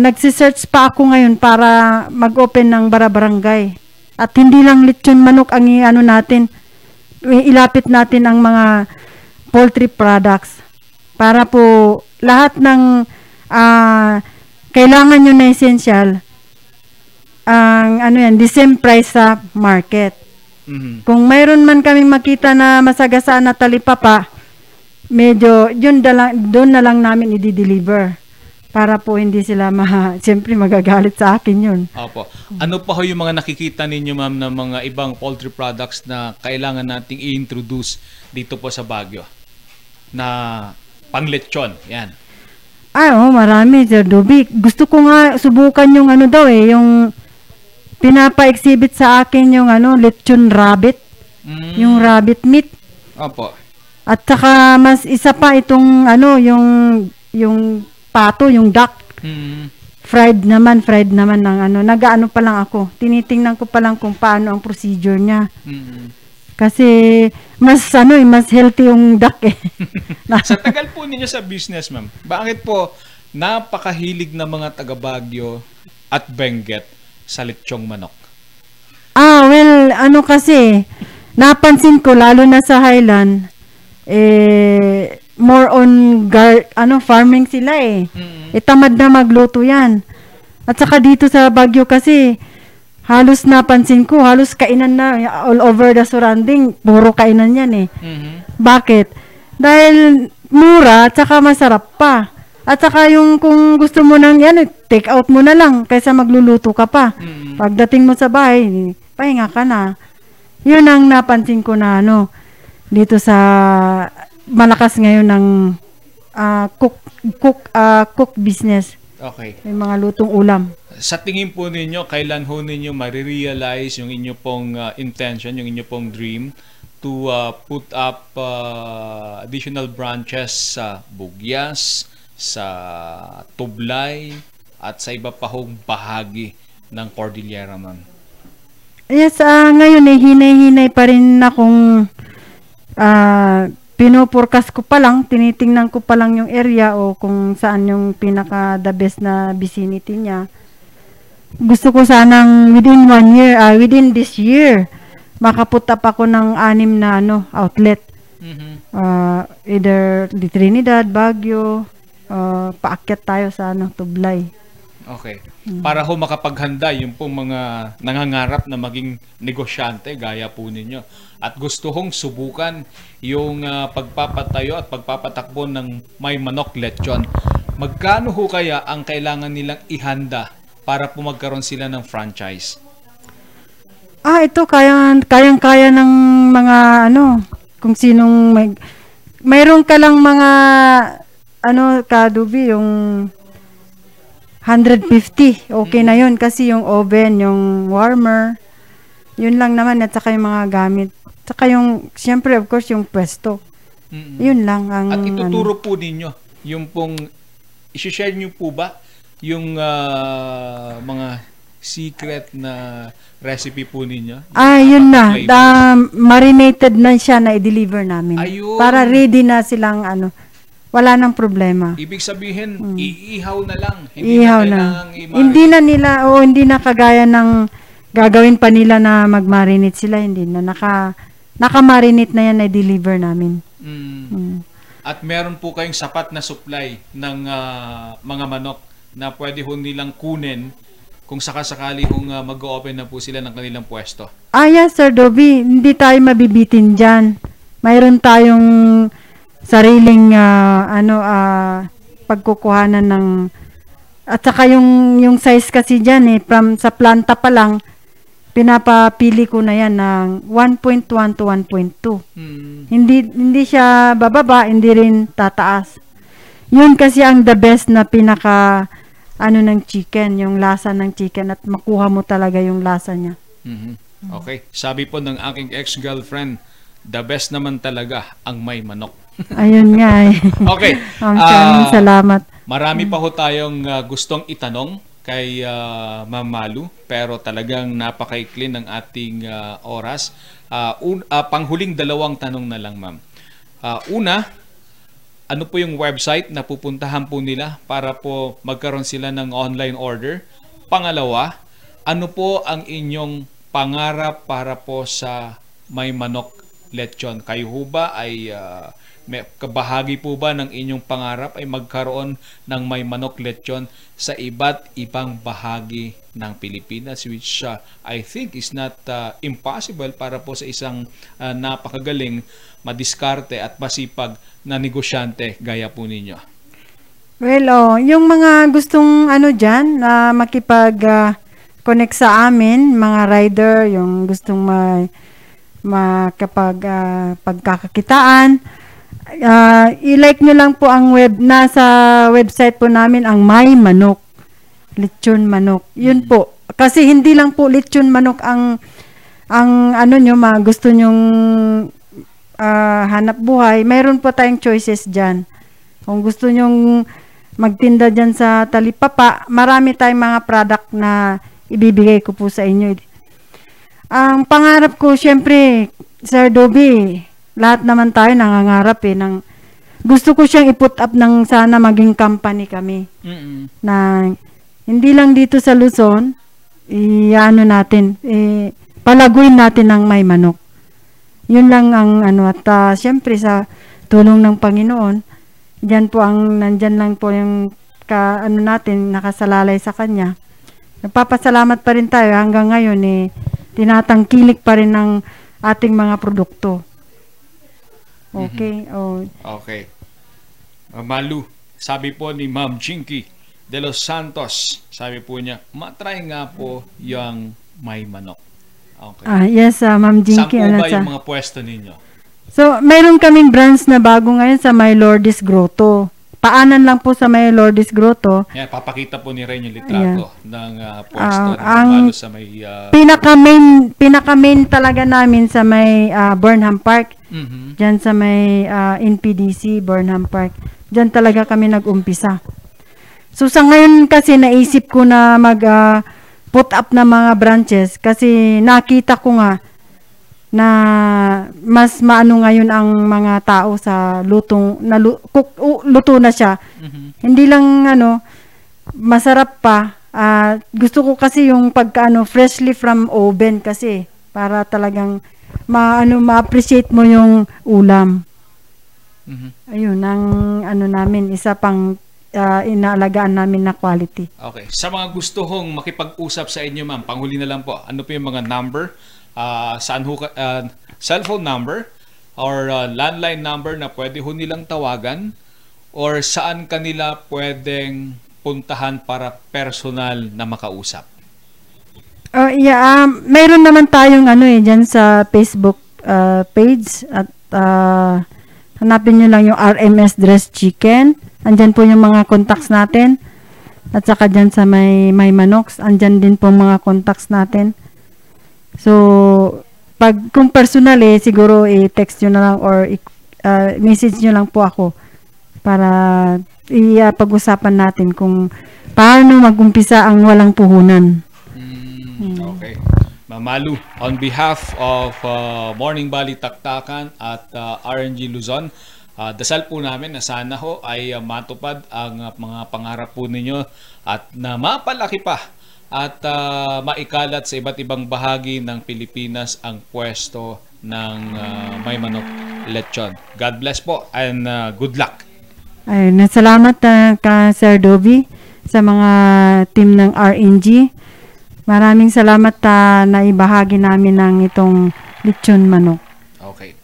nagsisearch pa ako ngayon para mag-open ng barabarangay. At hindi lang lechon manok ang ano natin, ilapit natin ang mga poultry products para po lahat ng ah, kailangan nyo na essential ang ano yan, the same price sa market. Mhm. Kung mayroon man kaming makita na masagasaan na talipapa, medyo yun da lang, doon na lang namin i-deliver para po hindi sila ma siyempre magagalit sa akin yun. Opo. Ano pa ho yung mga nakikita ninyo ma'am na mga ibang poultry products na kailangan nating i-introduce dito po sa Baguio? Na panglechon. Yan. Ay, oh, marami, Sir Dubi. Gusto ko nga subukan yung ano daw eh, yung pinapa-exhibit sa akin yung ano, lechon rabbit. Yung rabbit meat. Opo. At saka mas isa pa itong ano, yung yung pato, yung duck. Mhm. Fried naman, fried naman ng ano. Nagaano pa lang ako. Tinitingnan ko pa lang kung paano ang procedure niya. Mhm. Kasi mas ano eh, mas healthy yung duck eh. sa tagal po ninyo sa business, ma'am, bakit po napakahilig ng mga taga Baguio at Benguet sa lechong manok? Ah, well, ano kasi, napansin ko, lalo na sa Highland, eh, more on gar, ano, farming sila eh. Eh, tamad na magluto yan. At saka dito sa Baguio kasi, halos napansin ko, halos kainan na, all over the surrounding, puro kainan yan eh. Bakit? Dahil mura, at saka masarap pa. At saka yung kung gusto mo nang yan, take out mo na lang kaysa magluluto ka pa. Pagdating mo sa bahay, pahinga ka na. Yun ang napansin ko na ano, dito sa malakas ngayon ng ah, cook cook ah, cook business. Okay. May mga lutong ulam. Sa tingin po ninyo, kailan ho ninyo marirealize yung inyo pong uh, intention, yung inyo pong dream to uh, put up uh, additional branches sa Bugyas, sa Tublay, at sa iba pa hong bahagi ng Cordillera, ma'am? Yes, ah, ngayon eh, hinay-hinay pa rin akong ah, pinupurkas ko pa lang, tinitingnan ko pa lang yung area o kung saan yung pinaka the best na vicinity niya. Gusto ko sanang within one year, ah, within this year, makaput up ako ng anim na ano, outlet. Ah, either di Trinidad, Baguio, ah, paakyat tayo sa ano, Tublay. Okay. Para ho makapaghanda yung pong mga nangangarap na maging negosyante gaya po ninyo. At gusto hong subukan yung ah, pagpapatayo at pagpapatakbo ng may manok lechon. Magkano ho kaya ang kailangan nilang ihanda para po magkaroon sila ng franchise? Ah, ito kaya kayang-kaya ng mga ano, kung sinong may mayroon ka lang mga ano, kadubi yung 150. Okay na 'yun kasi yung oven, yung warmer, yun lang naman at saka yung mga gamit. Saka yung siyempre of course yung pwesto. Yun lang ang At ano. ituturo po ninyo yung pong i-share niyo po ba yung ah, mga secret na recipe po ninyo? Ah, yun na. flavor. Da, marinated na siya na i-deliver namin. Ayun. Para ready na silang ano. Wala nang problema. Ibig sabihin, iihaw na lang. Hindi Hmm. Ihaw na. na. Hindi na nila, o hindi na kagaya ng gagawin pa nila na mag-marinate sila. Hindi na. Naka, naka-marinate na yan na i-deliver namin. Mm. Mm. At meron po kayong sapat na supply ng ah, mga manok na pwede ho nilang kunin kung sakasakali kung ah, mag-open na po sila ng kanilang pwesto. Ah, yes, Sir Dobby. Hindi tayo mabibitin dyan. Mayroon tayong sariling ah, ano ah, pagkukuhanan ng at saka yung yung size kasi diyan eh from sa planta pa lang pinapapili ko na yan ng 1.1 to 1.2. Hindi hindi siya bababa, hindi rin tataas. Yun kasi ang the best na pinaka ano ng chicken, yung lasa ng chicken at makuha mo talaga yung lasa niya. Mhm. Okay. Sabi po ng aking ex-girlfriend the best naman talaga ang may manok. Ayun nga eh. Okay. Maraming Ah, salamat. Marami pa ho tayong ah, gustong itanong kay ah, Ma'am Malu pero talagang napakaikli ng ating ah, oras. Ah, un- ah, panghuling dalawang tanong na lang, Ma'am. Ah, una, ano po yung website na pupuntahan po nila para po magkaroon sila ng online order? Pangalawa, ano po ang inyong pangarap para po sa may manok lechon? Kayo ho ba ay ah, may kabahagi po ba ng inyong pangarap ay magkaroon ng may manok lechon sa iba't ibang bahagi ng Pilipinas which uh, I think is not uh, impossible para po sa isang uh, napakagaling, madiskarte at masipag na negosyante gaya po ninyo. Well, oh, yung mga gustong ano dyan, na makipag ah, connect sa amin, mga rider, yung gustong ma, makapag ah, pagkakakitaan, ah, i-like nyo lang po ang web, nasa website po namin ang My Manok. Lechon manok. Yun po. Kasi hindi lang po lechon manok ang ang ano nyo, ma, gusto nyong ah, hanap buhay, mayroon po tayong choices dyan. Kung gusto nyong magtinda dyan sa talipapa, marami tayong mga product na ibibigay ko po sa inyo. Ang pangarap ko, syempre, Sir Dobby, lahat naman tayo nangangarap eh, ng, gusto ko siyang i-put up ng sana maging company kami Mm-mm. na hindi lang dito sa Luzon, i-ano natin, eh, palaguin natin ng may manok. Yun lang ang ano at ah, syempre sa tulong ng Panginoon, diyan po ang nandyan lang po yung ka, ano natin nakasalalay sa kanya. Nagpapasalamat pa rin tayo hanggang ngayon eh tinatangkilik pa rin ng ating mga produkto. Okay. Oh, Okay. Uh, Malu, sabi po ni Ma'am Jinky de los Santos, sabi po niya, matry nga po yung may manok. Okay. ah, yes, ah, Ma'am Saan Jinky. po ano ba sa- yung mga pwesto ninyo? So, mayroon kaming branch na bago ngayon sa My Lourdes Grotto. Paanan lang po sa My Lourdes Grotto. Yan, papakita po ni Ren yung litrato ng uh, Ah, pwesto ng ang sa may... uh, pinaka main pinaka main talaga namin sa may ah, Burnham Park. Mhm. Diyan sa may ah, NPDC Burnham Park. Diyan talaga kami nag-umpisa. So sa ngayon kasi naisip ko na mag ah, put up na mga branches kasi nakita ko nga na mas maano ngayon ang mga tao sa lutong na lu- cook- u- luto na siya. Hindi lang ano masarap pa. Ah, gusto ko kasi yung pagkaano freshly from oven kasi para talagang maano ma-appreciate mo yung ulam. Mhm. Ayun ang ano namin isa pang ah, inaalagaan namin na quality. Okay. Sa mga gusto hong makipag-usap sa inyo, ma'am, panghuli na lang po, ano po yung mga number? Ah, saan ho, ah, cellphone number or ah, landline number na pwede ho nilang tawagan or saan kanila pwedeng puntahan para personal na makausap? Oh, yeah, um, mayroon naman tayong ano eh diyan sa Facebook ah, page at ah, hanapin niyo lang yung RMS Dress Chicken. Andyan po yung mga contacts natin. At saka dyan sa may, may manox, andyan din po mga contacts natin. So, pag kung personal eh, siguro i-text nyo na lang or ah, message nyo lang po ako para i-pag-usapan natin kung paano mag-umpisa ang walang puhunan. Okay. Mamalu, on behalf of uh, Morning Valley Taktakan at uh, RNG Luzon, uh, dasal po namin na sana ho ay uh, matupad ang uh, mga pangarap po ninyo at na mapalaki pa at uh, maikalat sa iba't ibang bahagi ng Pilipinas ang pwesto ng uh, May Manok Lechon. God bless po and uh, good luck. Na salamat ah, ka Sir Dobby sa mga team ng RNG. Maraming salamat ah, na ibahagi namin ng itong lechon manok. Okay.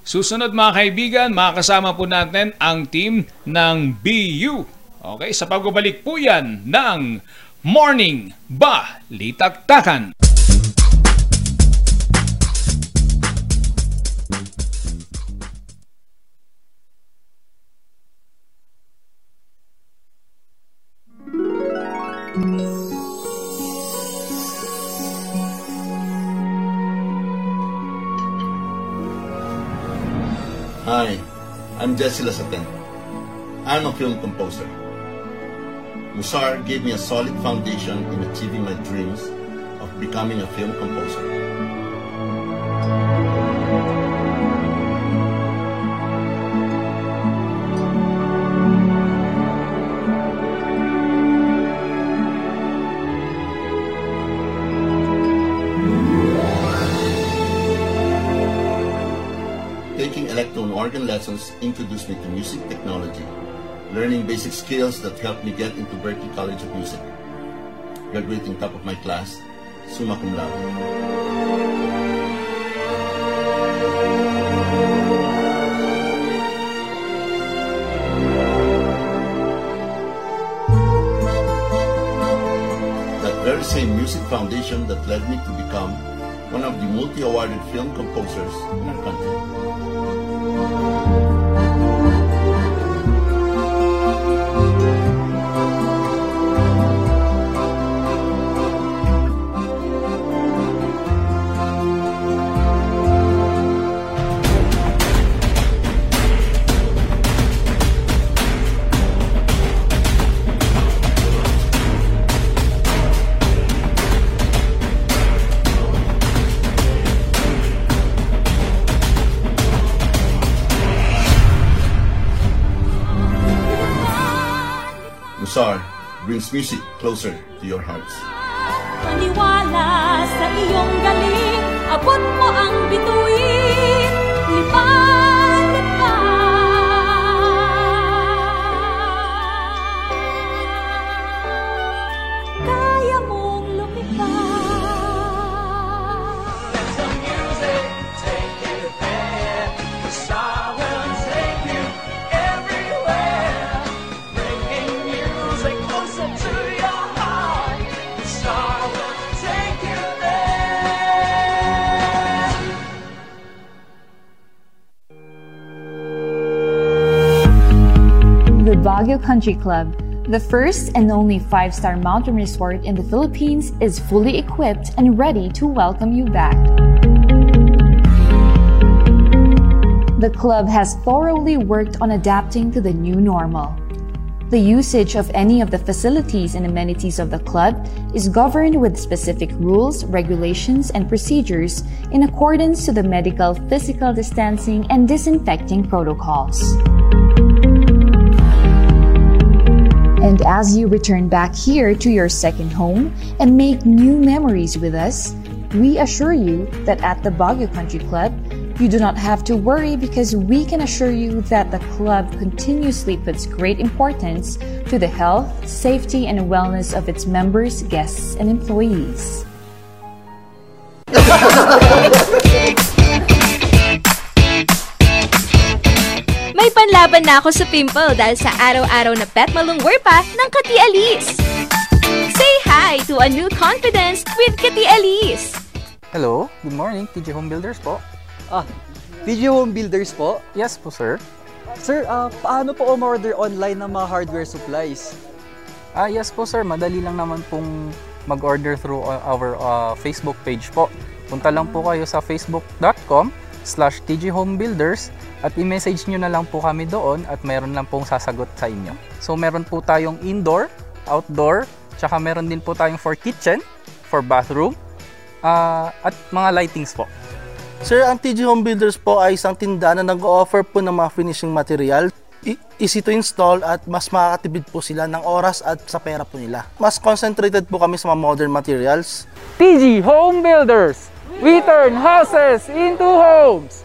Susunod mga kaibigan, makakasama po natin ang team ng BU. Okay, sa pagbabalik po yan ng Morning Balitaktakan. I'm Jesse Lasaten. I'm a film composer. Musar gave me a solid foundation in achieving my dreams of becoming a film composer. Taking electron organ lessons introduced me to music technology, learning basic skills that helped me get into Berklee College of Music. Graduating top of my class, summa cum laude. That very same music foundation that led me to become one of the multi-awarded film composers in our country. Brings music closer to your hearts. Maniwala sa iyong galing, abot mo ang bituin. Lipad, Country Club, the first and only five star mountain resort in the Philippines, is fully equipped and ready to welcome you back. The club has thoroughly worked on adapting to the new normal. The usage of any of the facilities and amenities of the club is governed with specific rules, regulations, and procedures in accordance to the medical physical distancing and disinfecting protocols. And as you return back here to your second home and make new memories with us, we assure you that at the Baguio Country Club, you do not have to worry because we can assure you that the club continuously puts great importance to the health, safety, and wellness of its members, guests, and employees. May panlaban na ako sa pimple dahil sa araw-araw na pet malungwer pa ng Kati Alice. Say hi to a new confidence with Kati Alice. Hello, good morning, TJ Home Builders po. Ah, TJ Home Builders po? Yes po, sir. Sir, ah, paano po umorder online ng mga hardware supplies? Ah, yes po, sir. Madali lang naman pong mag-order through uh, our uh, Facebook page po. Punta lang po kayo sa facebook.com slash tghomebuilders at i-message nyo na lang po kami doon at meron lang pong sasagot sa inyo. So, meron po tayong indoor, outdoor, tsaka meron din po tayong for kitchen, for bathroom, ah, at mga lightings po. Sir, ang TG Home Builders po ay isang tindahan na nag-offer po ng mga finishing material. I- easy to install at mas makakatipid po sila ng oras at sa pera po nila. Mas concentrated po kami sa mga modern materials. TG Home Builders! We turn houses into homes!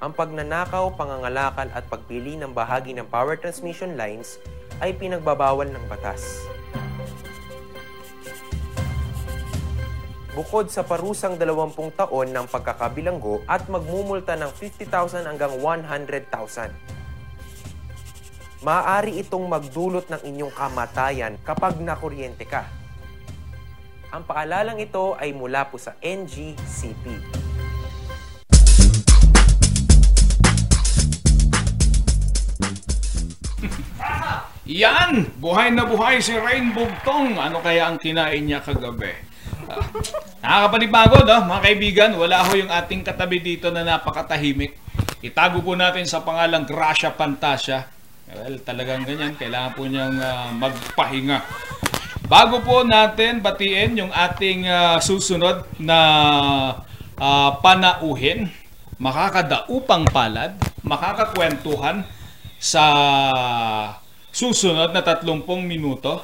Ang pagnanakaw, pangangalakal at pagpili ng bahagi ng power transmission lines ay pinagbabawal ng batas. Bukod sa parusang 20 taon ng pagkakabilanggo at magmumulta ng 50,000 hanggang 100,000. Maaari itong magdulot ng inyong kamatayan kapag nakuryente ka. Ang paalalang ito ay mula po sa NGCP. Yan! Buhay na buhay si Rainbow Tong. Ano kaya ang kinain niya kagabi? Ah, nakakapanibago, no? Mga kaibigan, wala ho yung ating katabi dito na napakatahimik. Itago po natin sa pangalang Gracia Pantasia. Well, talagang ganyan. Kailangan po niyang ah, magpahinga. Bago po natin batiin yung ating ah, susunod na ah, panauhin, makakadaupang palad, makakakwentuhan sa susunod na 30 minuto.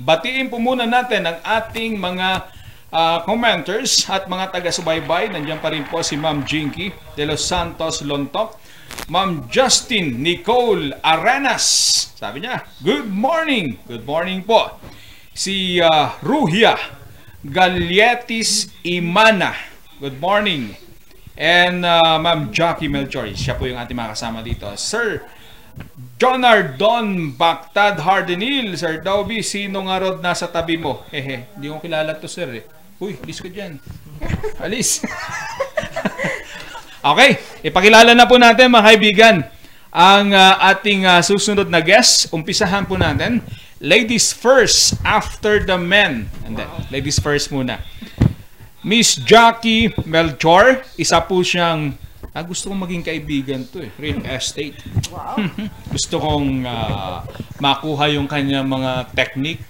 Batiin po muna natin ang ating mga ah, commenters at mga taga-subaybay. Nandiyan pa rin po si Ma'am Jinky de los Santos Lontok. Ma'am Justin Nicole Arenas. Sabi niya, Good morning! Good morning po. Si ah, Ruhia Galietis Imana. Good morning. And uh, Ma'am Jackie Melchor, siya po yung ating mga kasama dito. Sir Jonar Don Bactad Hardenil, Sir Dobby, sino nga rod nasa tabi mo? Hehe, hindi ko kilala to sir eh. Uy, alis ka dyan. Alis. okay, ipakilala na po natin mga kaibigan ang uh, ating uh, susunod na guest. Umpisahan po natin. Ladies first after the men. And then, ladies first muna. Miss Jackie Melchor, isa po siyang Ah, gusto kong maging kaibigan to eh. Real estate. Wow. gusto kong ah, makuha yung kanyang mga technique,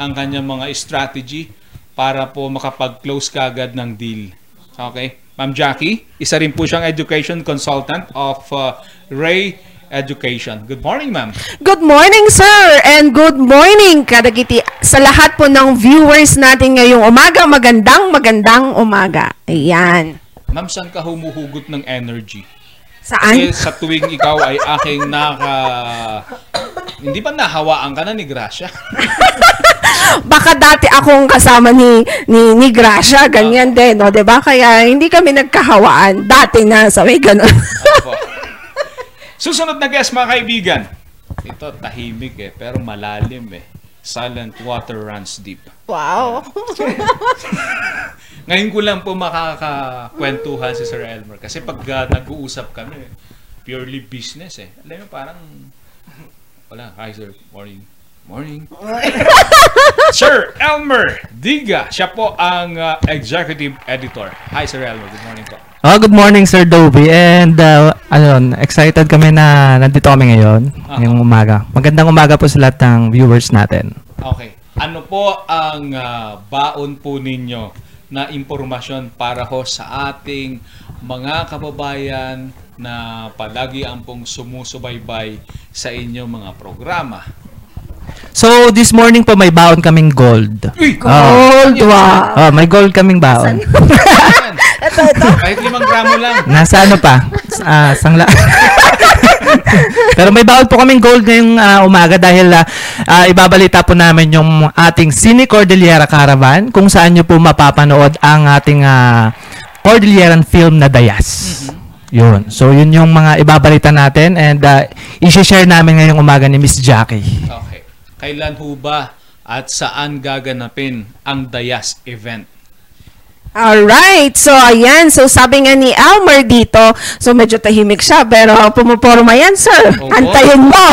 ang kanyang mga strategy para po makapag-close kagad ng deal. Okay? Ma'am Jackie, isa rin po siyang education consultant of uh, Ray Education. Good morning, ma'am. Good morning, sir! And good morning, Kadagiti, sa lahat po ng viewers natin ngayong umaga. Magandang, magandang umaga. Ayan. Ma'am, saan ka humuhugot ng energy? Saan? Kasi sa tuwing ikaw ay aking naka... Hindi ba nahawaan ka na ni Gracia? Baka dati akong kasama ni ni, ni Gracia, ganyan din, no? 'di ba? Kaya hindi kami nagkahawaan dati na sa may ganun. Susunod na guest, mga kaibigan. Ito, tahimik eh, pero malalim eh. Silent water runs deep. wow. Ngayon ko lang po makakakwentuhan si Sir Elmer. Kasi pag uh, nag-uusap kami, purely business eh. Alam mo, parang, wala, hi sir, morning. Morning. Sir Elmer Diga, siya po ang uh, executive editor. Hi Sir Elmer, good morning po. Oh, good morning Sir Dobie and uh, ano, excited kami na nandito kami ngayon, ngayong umaga. Magandang umaga po sa lahat ng viewers natin. Okay. Ano po ang ah, baon po ninyo na impormasyon para ho sa ating mga kababayan na palagi ang pong sumusubaybay sa inyong mga programa? So, this morning po may baon kaming gold. Uy, Oh. Gold, wow. Oh, may gold kaming baon. ito, ito. Kahit limang gramo lang. Nasa ano pa? Ah, sangla. Pero may baon po kaming gold ngayong ah, umaga dahil ah, ah, ibabalita po namin yung ating Cine Cordillera Caravan kung saan nyo po mapapanood ang ating ah, Cordilleran film na Dayas. Yun. So, yun yung mga ibabalita natin and uh, i-share namin ngayong umaga ni Miss Jackie. Okay. Kailan ho ba at saan gaganapin ang Dayas event? Alright, so ayan, so sabi nga ni Elmer dito, so medyo tahimik siya, pero pumuporma yan, sir. Opo. Antayin mo.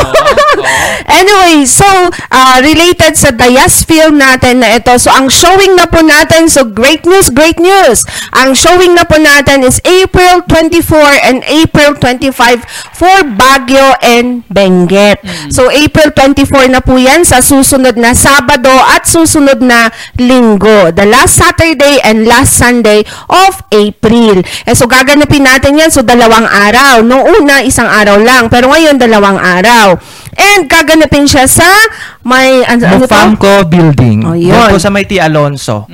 anyway, so uh, related sa Dayas film natin na ito, so ang showing na po natin, so great news, great news. Ang showing na po natin is April 24 and April 25 for Baguio and Benguet. So April 24 na po yan sa susunod na Sabado at susunod na Linggo. The last Saturday and last Sunday of April. Eh, so gaganapin natin yan. So dalawang araw. Noong una, isang araw lang. Pero ngayon, dalawang araw. And gaganapin siya sa may... Ano, ano to? Mufamco Building. Oh, Doon yun. po sa May T. Alonso.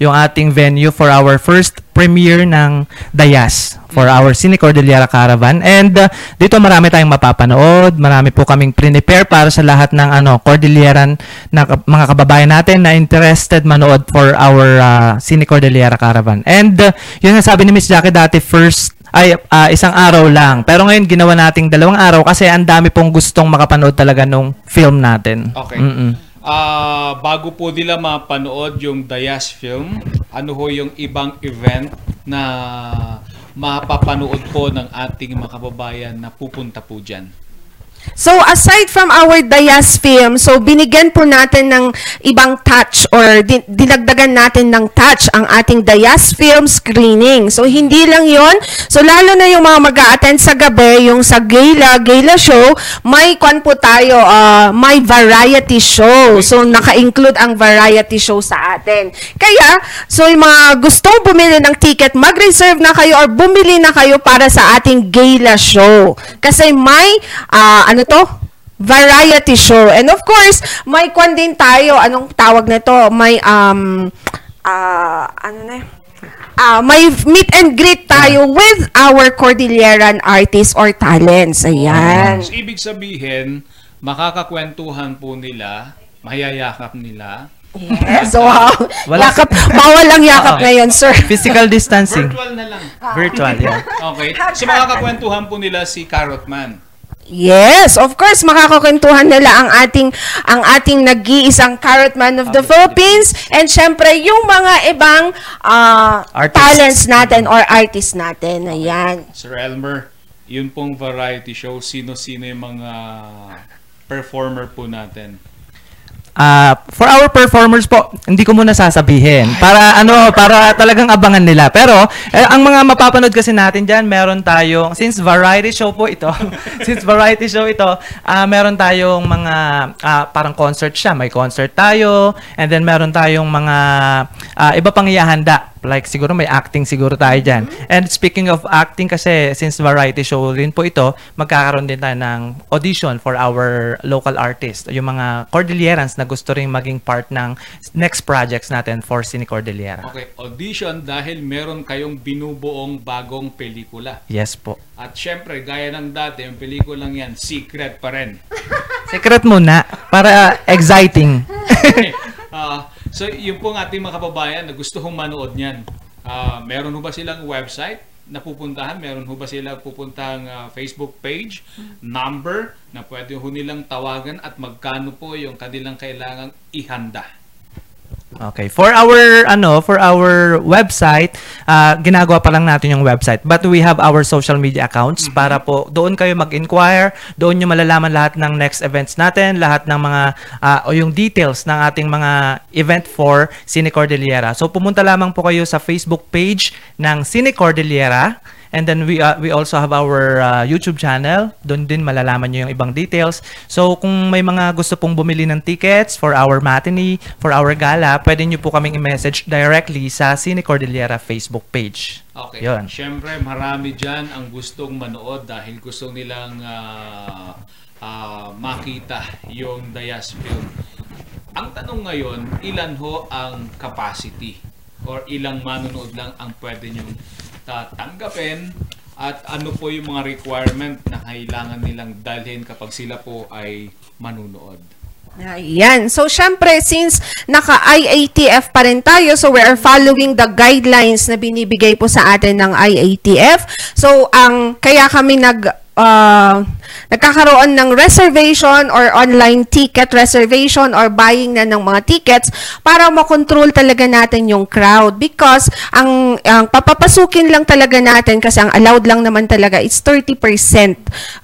Yung ating venue for our first premiere ng Dayas for our Cine Cordillera Caravan. And uh, dito marami tayong mapapanood. Marami po kaming prepare para sa lahat ng ano Cordilleran na ka- mga kababayan natin na interested manood for our uh, Cine Cordillera Caravan. And uh, yun nga sabi ni Miss Jackie dati first ay ah, isang araw lang. Pero ngayon ginawa nating dalawang araw kasi ang dami pong gustong makapanood talaga nung film natin. Okay. Mm-mm. Ah, bago po nila mapanood yung Dayas film, ano ho yung ibang event na mapapanood po ng ating mga kababayan na pupunta po dyan? So aside from our Dayas film, so binigyan po natin ng ibang touch or din- dinagdagan natin ng touch ang ating Dayas film screening. So hindi lang 'yon. So lalo na yung mga mag-a-attend sa gabi, yung sa gala, gala show, may kwan po tayo, ah, may variety show. So naka-include ang variety show sa atin. Kaya, so yung mga gustong bumili ng ticket, mag-reserve na kayo or bumili na kayo para sa ating gala show. Kasi may, ah, ano to? Variety show. And of course, may kwan din tayo. Anong tawag nito? May, um, ah, ano na yun? Ah, may meet and greet tayo with our Cordilleran artists or talents. Ayan. So, ibig sabihin, makakakwentuhan po nila, mayayakap nila. Yes, wow. Wala- Yakap, bawal ang yakap Oo. ngayon, sir. Physical distancing. Virtual na lang. Virtual, yeah. Okay. So makakakwentuhan po nila si Carrot Man. Yes, of course makakakwentuhan nila ang ating ang ating nag-iisang carrot man of the Philippines and syempre yung mga ibang Artists. talents natin or artists natin. Ayan. Sir Elmer, yun pong variety show, sino-sino yung mga performer po natin? Ah, for our performers po, hindi ko muna sasabihin. Para ano, para talagang abangan nila. Pero eh, ang mga mapapanood kasi natin diyan, meron tayong since variety show po ito. since variety show ito, ah meron tayong mga ah, parang concert siya, may concert tayo and then meron tayong mga ah, iba pang ihahanda. Like siguro may acting siguro tayo diyan. And speaking of acting kasi since variety show rin po ito, magkakaroon din tayo ng audition for our local artist, yung mga Cordillerans na gusto ring maging part ng next projects natin for Cine Cordillera. Okay, audition dahil meron kayong binubuong bagong pelikula. Yes po. At syempre, gaya ng dati, yung pelikulang yan, secret pa rin. Secret muna para exciting. Ah, so, yung pong ating mga kababayan na gusto hong manood niyan, ah, meron ho ba silang website na pupuntahan? Meron ho ba silang pupuntahang ah, Facebook page, number na pwede ho nilang tawagan at magkano po yung kanilang kailangang ihanda? Okay, for our ano, for our website, ah, ginagawa pa lang natin yung website. But we have our social media accounts para po doon kayo mag-inquire, doon niyo malalaman lahat ng next events natin, lahat ng mga ah, o yung details ng ating mga event for Cine Cordillera. So pumunta lamang po kayo sa Facebook page ng Cine Cordillera. And then we uh, we also have our uh, YouTube channel. Doon din malalaman niyo yung ibang details. So kung may mga gusto pong bumili ng tickets for our matinee, for our gala, pwede niyo po kaming i-message directly sa Cine Cordillera Facebook page. Okay. Yun. Siyempre, marami dyan ang gustong manood dahil gusto nilang ah, ah, makita yung Dayas film. Ang tanong ngayon, ilan ho ang capacity? Or ilang manonood lang ang pwede nyo tatanggapin? At ano po yung mga requirement na kailangan nilang dalhin kapag sila po ay manunood? Ayan. So, syempre, since naka-IATF pa rin tayo, so we are following the guidelines na binibigay po sa atin ng IATF. So, ang kaya kami nag uh, nagkakaroon ng reservation or online ticket reservation or buying na ng mga tickets para makontrol talaga natin yung crowd because ang, ang papapasukin lang talaga natin kasi ang allowed lang naman talaga is 30%.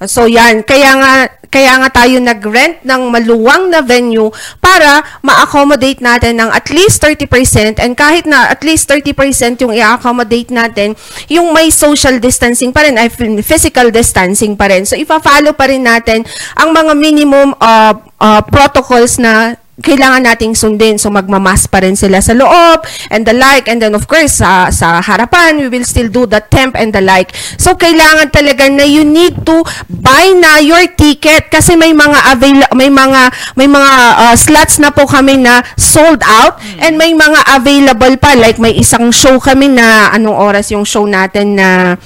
So yan, kaya nga kaya nga tayo nag-rent ng maluwang na venue para ma-accommodate natin ng at least 30% and kahit na at least 30% yung i-accommodate natin, yung may social distancing pa rin, ay physical distancing pa rin. So, ipa-follow pa rin natin ang mga minimum uh, uh, protocols na kailangan nating sundin. So, magmamas pa rin sila sa loob and the like. And then, of course, sa, sa harapan, we will still do the temp and the like. So, kailangan talaga na you need to buy na your ticket kasi may mga avail may mga may mga uh, slots na po kami na sold out and may mga available pa like may isang show kami na anong oras yung show natin na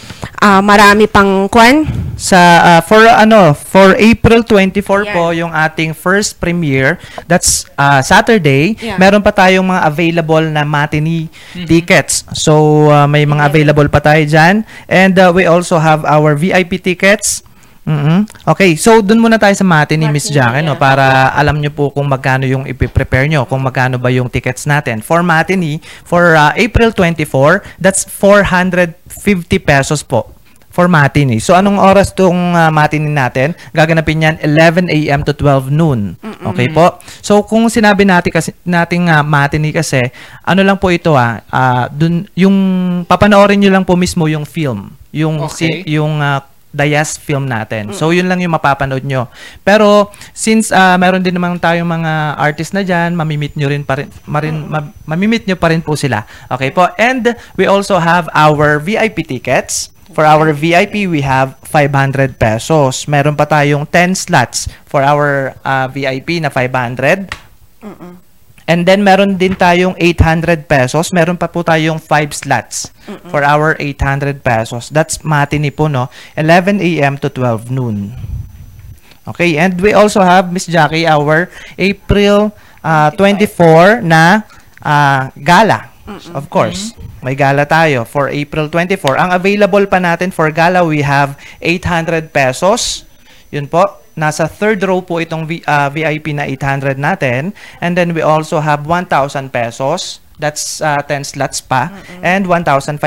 uh, marami pang kwan sa uh, for ano for April 24 po yung ating first premiere. That's uh, Saturday. Yeah. meron pa tayong mga available na matinee Mhm. tickets. So uh, may mga available pa tayo diyan and uh, we also have our VIP tickets. Mhm. Okay, so dun muna tayo sa matinee, Miss Jackie, no, para alam nyo po kung magkano yung ipiprepare nyo, kung magkano ba yung tickets natin. For matinee, for uh, April 24, that's 450 pesos po for matinee. So anong oras tong uh, matinee natin? Gaganapin yan 11 a.m. to 12 noon. Mm-mm. Okay po? So kung sinabi natin kasi nating uh, matinee kasi, ano lang po ito ah, ah, dun yung papanoorin niyo lang po mismo yung film, yung Okay. si- yung ah, Dayas film natin. So yun lang yung mapapanood nyo. Pero since ah, meron din naman tayong mga artist na diyan, mamimit nyo rin pa rin, marin, ma- mamimit nyo pa rin po sila. Okay po. And we also have our VIP tickets. For our VIP, we have 500 pesos. Meron pa tayong 10 slots for our ah, VIP na 500. And then meron din tayong 800 pesos. Meron pa po tayong 5 slots Mm-mm. for our 800 pesos. That's matinee po, no? 11 a.m. to 12 noon. Okay, and we also have, Miss Jackie, our April uh, 24 na uh, gala. Of course, may gala tayo for April 24. Ang available pa natin for gala, we have 800 pesos. Yun po. Nasa third row po itong V- uh, VIP na 800 natin. And then we also have 1,000 pesos. That's uh, 10 slots pa. And 1,500,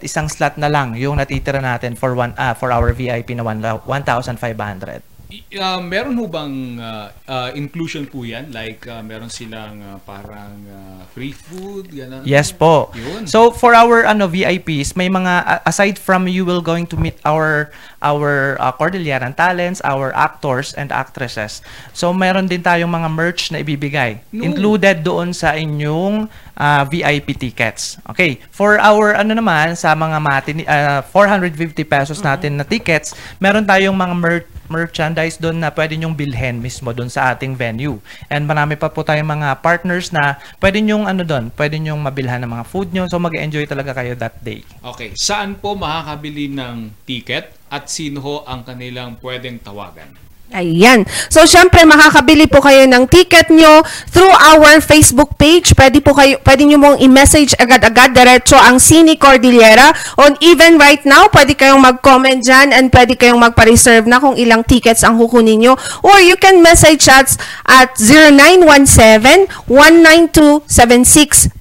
isang slot na lang yung natitira natin for one uh, for our VIP na 1,000 1,500. Ah, meron ho bang ah, ah, inclusion po yan? Like, ah, meron silang ah, parang ah, free food? Ganun? Yes po. Yun. So for our ano VIPs, may mga aside from you will going to meet our our uh, Cordilleran talents, our actors and actresses. So meron din tayong mga merch na ibibigay No. included doon sa inyong uh, VIP tickets. Okay. For our ano naman sa mga matini uh, 450 pesos natin na tickets, meron tayong mga mer- merchandise doon na pwede nyong bilhin mismo doon sa ating venue. And marami pa po tayong mga partners na pwede nyong ano doon, pwede nyong mabilhan ng mga food nyo. So mag-enjoy talaga kayo that day. Okay, saan po makakabili ng ticket at sino ho ang kanilang pwedeng tawagan? Ayan. So, syempre, makakabili po kayo ng ticket nyo through our Facebook page. Pwede po kayo, pwede nyo mong i-message agad-agad diretso ang Cine Cordillera. On even right now, pwede kayong mag-comment dyan and pwede kayong magpa-reserve na kung ilang tickets ang kukunin nyo. Or you can message us at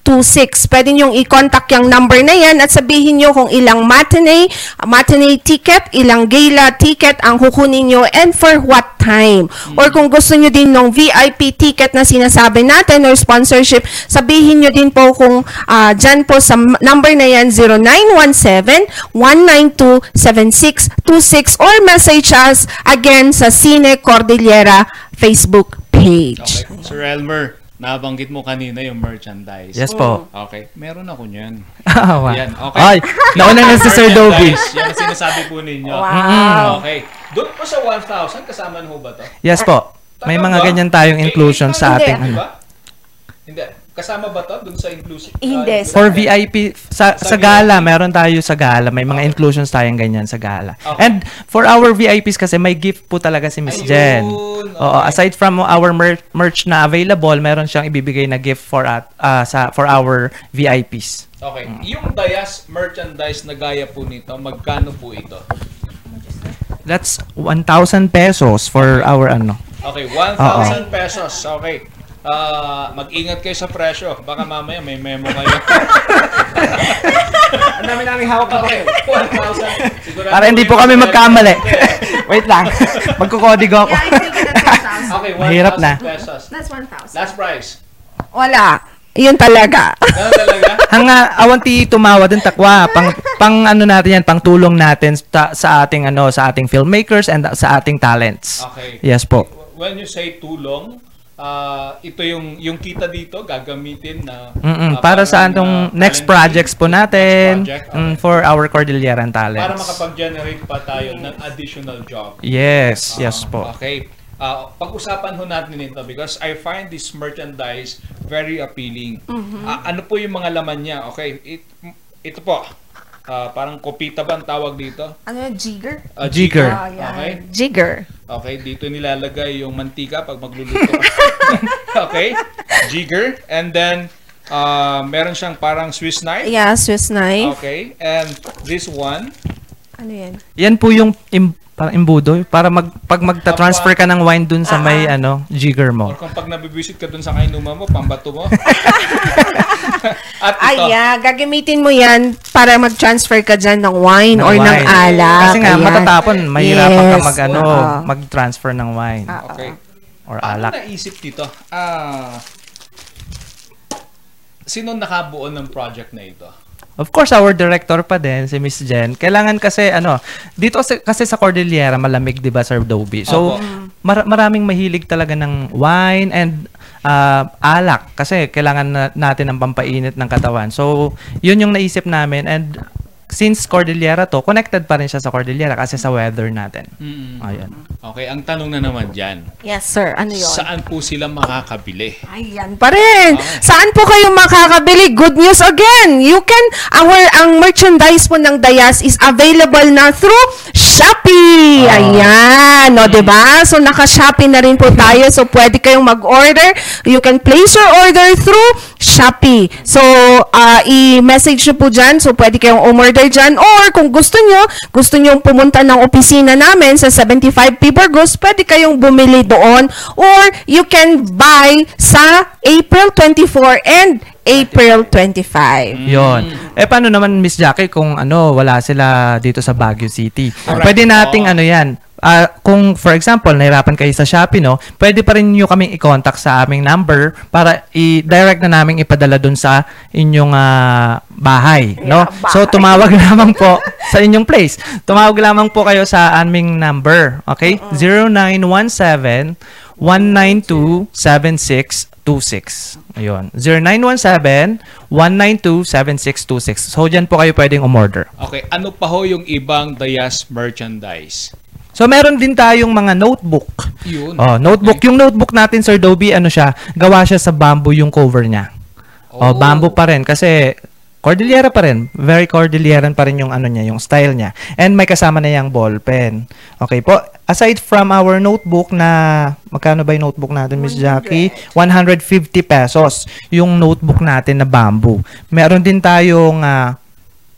0917-192-7626. Pwede nyong i-contact yung number na yan at sabihin nyo kung ilang matinee, matinee ticket, ilang gala ticket ang kukunin nyo and for what time. Or kung gusto nyo din ng VIP ticket na sinasabi natin or sponsorship, sabihin nyo din po kung ah, dyan po sa number na yan 0917-192-7626 or message us again sa Cine Cordillera Facebook page. Okay. Sir Elmer, nabanggit mo kanina yung merchandise. Yes po. Okay, meron ako niyan. Ah, wow. Yan, okay. Ay, nauna na si Sir Dobby. Merchandise, Yan ang sinasabi po ninyo. Wow. Okay. Doon po sa 1,000, kasama na ho ba to? Yes po. May mga ganyan tayong inclusion sa ating Hindi, ano. ba? Hindi. Kasama ba to doon sa inclusive? Hindi. ah, For VIP, sa, Sa sa gala, meron tayo sa gala. May mga inclusions tayong ganyan sa gala. And for our VIPs kasi, may gift po talaga si Miss Jen. Oo, aside from our mer- merch na available, meron siyang ibibigay na gift for at ah, sa for our VIPs. Okay. Yung Dayas merchandise na gaya po nito, magkano po ito? That's 1,000 pesos for our ano. Okay, 1,000 pesos. Okay. Ah, mag-ingat kayo sa presyo. Baka mamaya may memo kayo. Ang dami namin hawak pa Okay, 1,000. Sigurado Para hindi po kami magkamali. Wait lang. Magkukodigo ako. Okay, 1,000 Mahirap na. pesos. That's 1,000. Last price. Wala. Yun talaga. Ganun talaga? Hanga awanti tumawa din takwa pang pang ano natin yan pang tulong natin sa, sa ating ano sa ating filmmakers and sa ating talents. Okay. Yes po. When you say tulong, ah, ito yung yung kita dito gagamitin na Mm-mm, ah, para sa atong ah, next projects po natin project, mm, for our Cordilleran para talents. makapag-generate pa tayo ng additional job. Yes, Ah, yes po. Okay. Ah, pag-usapan ho natin ito because I find this merchandise very appealing. Mhm. Ah, ano po yung mga laman niya? Okay, it, ito po. Ah, parang kopita ba ang tawag dito? Ano yung jigger? Ah, Jigger. Ah, yan. Okay. Jigger. Okay, dito nilalagay yung mantika pag magluluto ka. okay? Jigger. And then, uh, meron siyang parang Swiss knife. Yeah, Swiss knife. Okay. And this one, Ano yan? Yan po yung im- Parang imbudo. Para mag, pag magta-transfer ka ng wine dun sa may ano, jigger mo. Or kung pag nabibisit ka dun sa kainuman mo, pambato mo. At ito, Ay, yeah. Gagamitin mo yan para mag-transfer ka dyan ng wine or Ng ng wine. alak. Kasi nga, Ayan. matatapon. Mahirapan ka Yes. mag, ano, Oo. mag-transfer ng wine. Okay. Or Paano alak. naisip dito? Ah, sino nakabuo ng project na ito? Of course, our director pa din, si Miss Jen. Kailangan kasi, ano, dito kasi, kasi sa Cordillera, malamig, di ba, Sir Dobie? So, mar- maraming mahilig talaga ng wine and uh, alak. Kasi kailangan na- natin ng pampainit ng katawan. So, yun yung naisip namin. And since Cordillera to, connected pa rin siya sa Cordillera kasi sa weather natin. Mm. Ayan. Okay, ang tanong na naman dyan, Yes, sir. Ano yun? saan po sila makakabili? Ayan pa rin. Saan po kayo makakabili? Good news again. You can, our, ang merchandise po ng Dayas is available na through Shopee. Ayan. O, diba? So, naka-Shopee na rin po tayo. So, pwede kayong mag-order. You can place your order through Shopee. So, ah, i-message nyo po dyan. So, pwede kayong umorder dyan. Or, kung gusto nyo, gusto nyo pumunta ng opisina namin sa 75 P Burgos, pwede kayong bumili doon. Or, you can buy sa April 24 and April 25. Yon. Eh paano naman Miss Jackie kung ano wala sila dito sa Baguio City? Correct. Pwede nating ano 'yan. Ah, kung for example, nahirapan kayo sa Shopee, no, pwede pa rin nyo kaming i-contact sa aming number para i-direct na namin ipadala dun sa inyong ah, bahay, no? So tumawag lamang po sa inyong place. Tumawag lamang po kayo sa aming number, okay? 0917 192 7626. Ayun. 0917-192-7626. So, dyan po kayo pwedeng umorder. Okay, ano pa ho yung ibang Dayas merchandise? So, meron din tayong mga notebook. Yun. Oh, notebook. Yung notebook natin, Sir Dobie, ano siya, gawa siya sa bamboo yung cover niya. Oh, bamboo pa rin kasi Cordillera pa rin. Very Cordilleran pa rin yung ano niya, yung style niya. And may kasama na yung ball pen. Okay po. Aside from our notebook na magkano ba yung notebook natin, Miss Jackie? 150 pesos yung notebook natin na bamboo. Meron din tayong ah,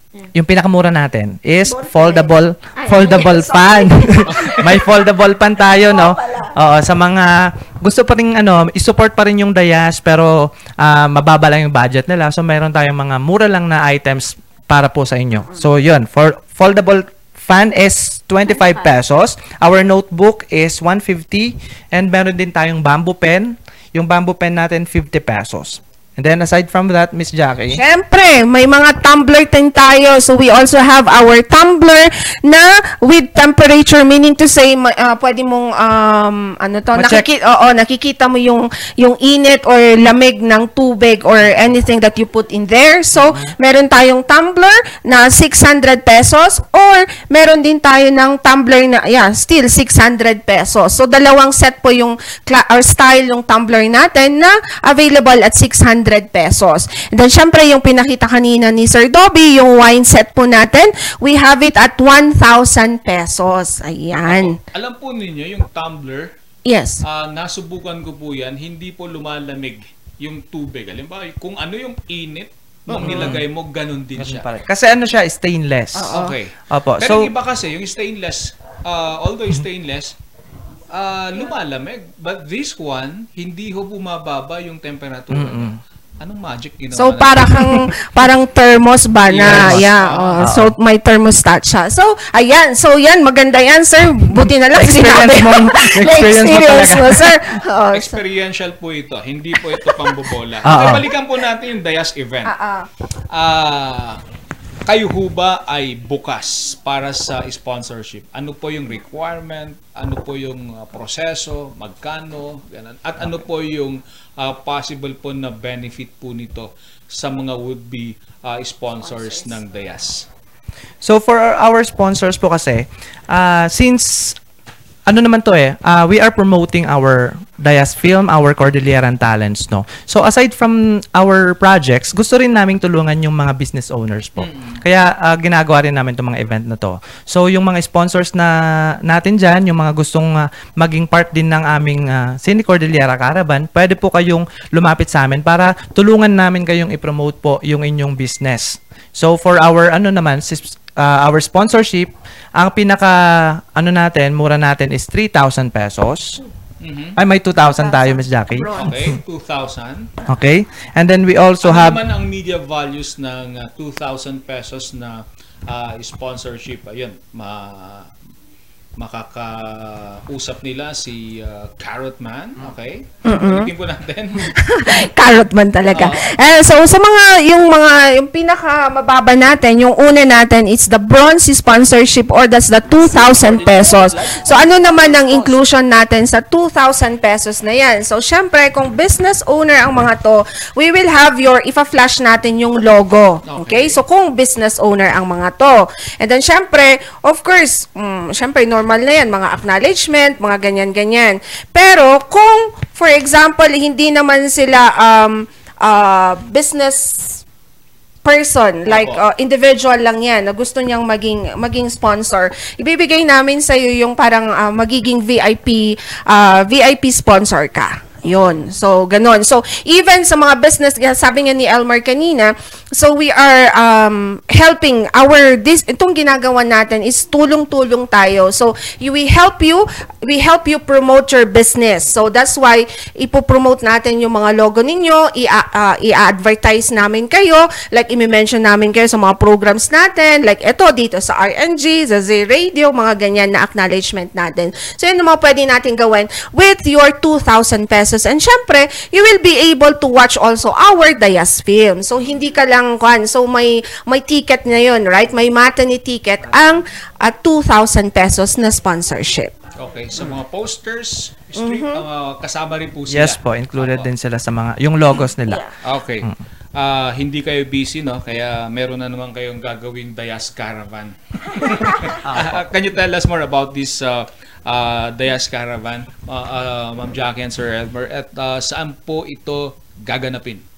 yung pinakamura natin is foldable foldable fan. May foldable fan tayo, no? Oo, sa mga gusto pa rin ano, i-support pa rin yung Dayas pero ah, mababa lang yung budget nila. So meron tayong mga mura lang na items para po sa inyo. So yun, for foldable fan is 25 pesos. Our notebook is 150 and meron din tayong bamboo pen. Yung bamboo pen natin 50 pesos. And then aside from that, Miss Jackie, Siyempre, may mga tumbler din tayo. So, we also have our tumbler na with temperature, meaning to say, ah, pwede mong, um, ano to, Ma-check. nakiki- oo, nakikita mo yung, yung init or lamig ng tubig or anything that you put in there. So, meron tayong tumbler na 600 pesos or meron din tayo ng tumbler na, yeah, still 600 pesos. So, dalawang set po yung or style yung tumbler natin na available at 600 pesos. And then, syempre, yung pinakita kanina ni Sir Dobby, yung wine set po natin, we have it at 1,000 pesos. Ayan. Alam po ninyo, yung tumbler, Yes. ah, nasubukan ko po yan, hindi po lumalamig yung tubig. Halimbawa, kung ano yung init, nung Mhm. nilagay mo, ganun din siya. kasi ano siya, stainless. Okay. Opo. Pero So, yung iba kasi, yung stainless, ah, although stainless, ah, lumalamig. But this one, hindi ho bumababa yung temperatura. Mm-mm. Anong magic ginawa? So na- para kang parang thermos ba na Yes. yeah Ah, oh, ah. so may thermostat siya. So ayan, so yan maganda yan sir. Buti na lang Experience sinabi mo- experience mo Na-experience talaga. mo, sir. Oh, so- Experiential po ito. Hindi po ito pambobola. Ah, okay, ah. balikan po natin yung Dayas event. Ah, ah. Kayo ho ba ay bukas para sa sponsorship? Ano po yung requirement? Ano po yung ah, proseso? Magkano? Ganun. At ano po yung ah, possible po na benefit po nito sa mga would-be ah, sponsors ng Dayas? So for our, our sponsors po kasi, uh, since ano naman to eh, uh, we are promoting our Dias Film, our Cordilleran talents, no? So aside from our projects, gusto rin naming tulungan yung mga business owners po. Kaya uh, ginagawa rin namin itong mga event na to. So yung mga sponsors na natin dyan, yung mga gustong uh, maging part din ng aming uh, Cine Cordillera Caravan, pwede po kayong lumapit sa amin para tulungan namin kayong i-promote po yung inyong business. So for our ano naman, uh, our sponsorship, ang pinaka ano natin, mura natin is 3,000 pesos. Mhm. Ay, may 2,000 tayo, Miss Jackie. Okay, 2,000. Okay. And then we also ano have naman ang media values ng uh, 2,000 pesos na uh, sponsorship? Ayun, ma makakausap nila si uh, Carrot Man, okay? Mm-mm. Ulitin po natin. Carrot man talaga. Eh, so sa mga yung mga yung pinaka mababa natin, yung una natin it's the bronze sponsorship or that's the 2,000 pesos. So ano naman ang inclusion natin sa 2,000 pesos na yan? So syempre kung business owner ang mga to, we will have your ifa-flash natin yung logo. Okay? So kung business owner ang mga to. And then syempre, of course, mm, syempre normal na yan, mga acknowledgement, mga ganyan-ganyan. Pero kung for example, hindi naman sila um uh, business person like uh, individual lang yan na gusto niyang maging maging sponsor ibibigay namin sa iyo yung parang uh, magiging VIP uh, VIP sponsor ka yun. So, ganon. So, even sa mga business, sabi nga ni Elmar kanina, so we are um, helping our, this, itong ginagawa natin is tulong-tulong tayo. So, we help you, we help you promote your business. So, that's why ipopromote natin yung mga logo ninyo, uh, i-advertise namin kayo, like i-mention namin kayo sa mga programs natin, like ito dito sa RNG, sa Z Radio, mga ganyan na acknowledgement natin. So, yun ang mga pwede natin gawin with your 2,000 pesos. And syempre, you will be able to watch also our Dayas film. So, hindi ka lang, kwan, so may, may ticket na yun, right? May matinee ticket ang uh, 2,000 pesos na sponsorship. Okay, sa mga posters, street, Mhm. uh, kasama rin po sila. Yes po, included din sila sa mga yung logos nila. Okay. Ah, hindi kayo busy, no? Kaya meron na naman kayong gagawing Dayas Caravan. Ah, can you tell us more about this uh, uh, Dayas Caravan, uh, uh, Ma'am Jackie and Sir Elmer? At uh, saan po ito gaganapin?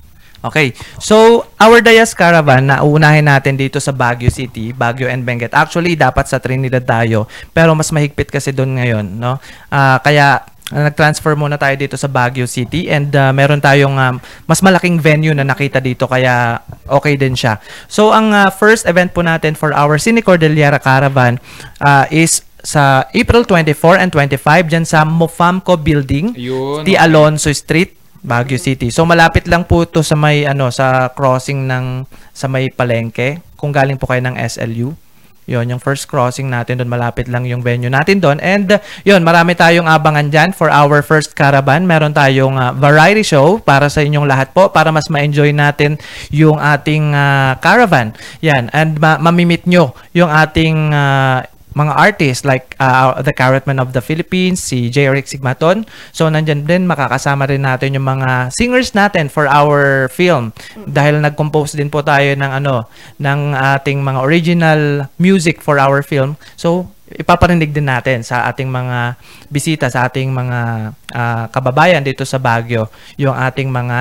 Okay. So, our Dayas Caravan na uunahin natin dito sa Baguio City, Baguio and Benguet. Actually, dapat sa Trinidad tayo, pero mas mahigpit kasi doon ngayon, no? Ah, kaya nag-transfer muna tayo dito sa Baguio City and ah, meron tayong um, mas malaking venue na nakita dito kaya okay din siya. So, ang ah, first event po natin for our Cine Cordillera Caravan ah, is sa April 24 and 25 dyan sa Mofamco Building, Yun, T. Alonso Street, Baguio City. So malapit lang po to sa may ano sa crossing ng sa may Palengke kung galing po kayo ng SLU. Yon yung first crossing natin doon malapit lang yung venue natin doon. And uh, yon marami tayong abangan diyan for our first caravan. Meron tayong uh, variety show para sa inyong lahat po para mas ma-enjoy natin yung ating uh, caravan. Yan and ma- mamimit nyo yung ating uh, mga artists like uh, the Carrotman of the Philippines, si J. Eric Sigmaton. So, nandyan din, makakasama rin natin yung mga singers natin for our film. Dahil nag-compose din po tayo ng ano, ng ating mga original music for our film. So, ipaparinig din natin sa ating mga bisita, sa ating mga ah, kababayan dito sa Baguio, yung ating mga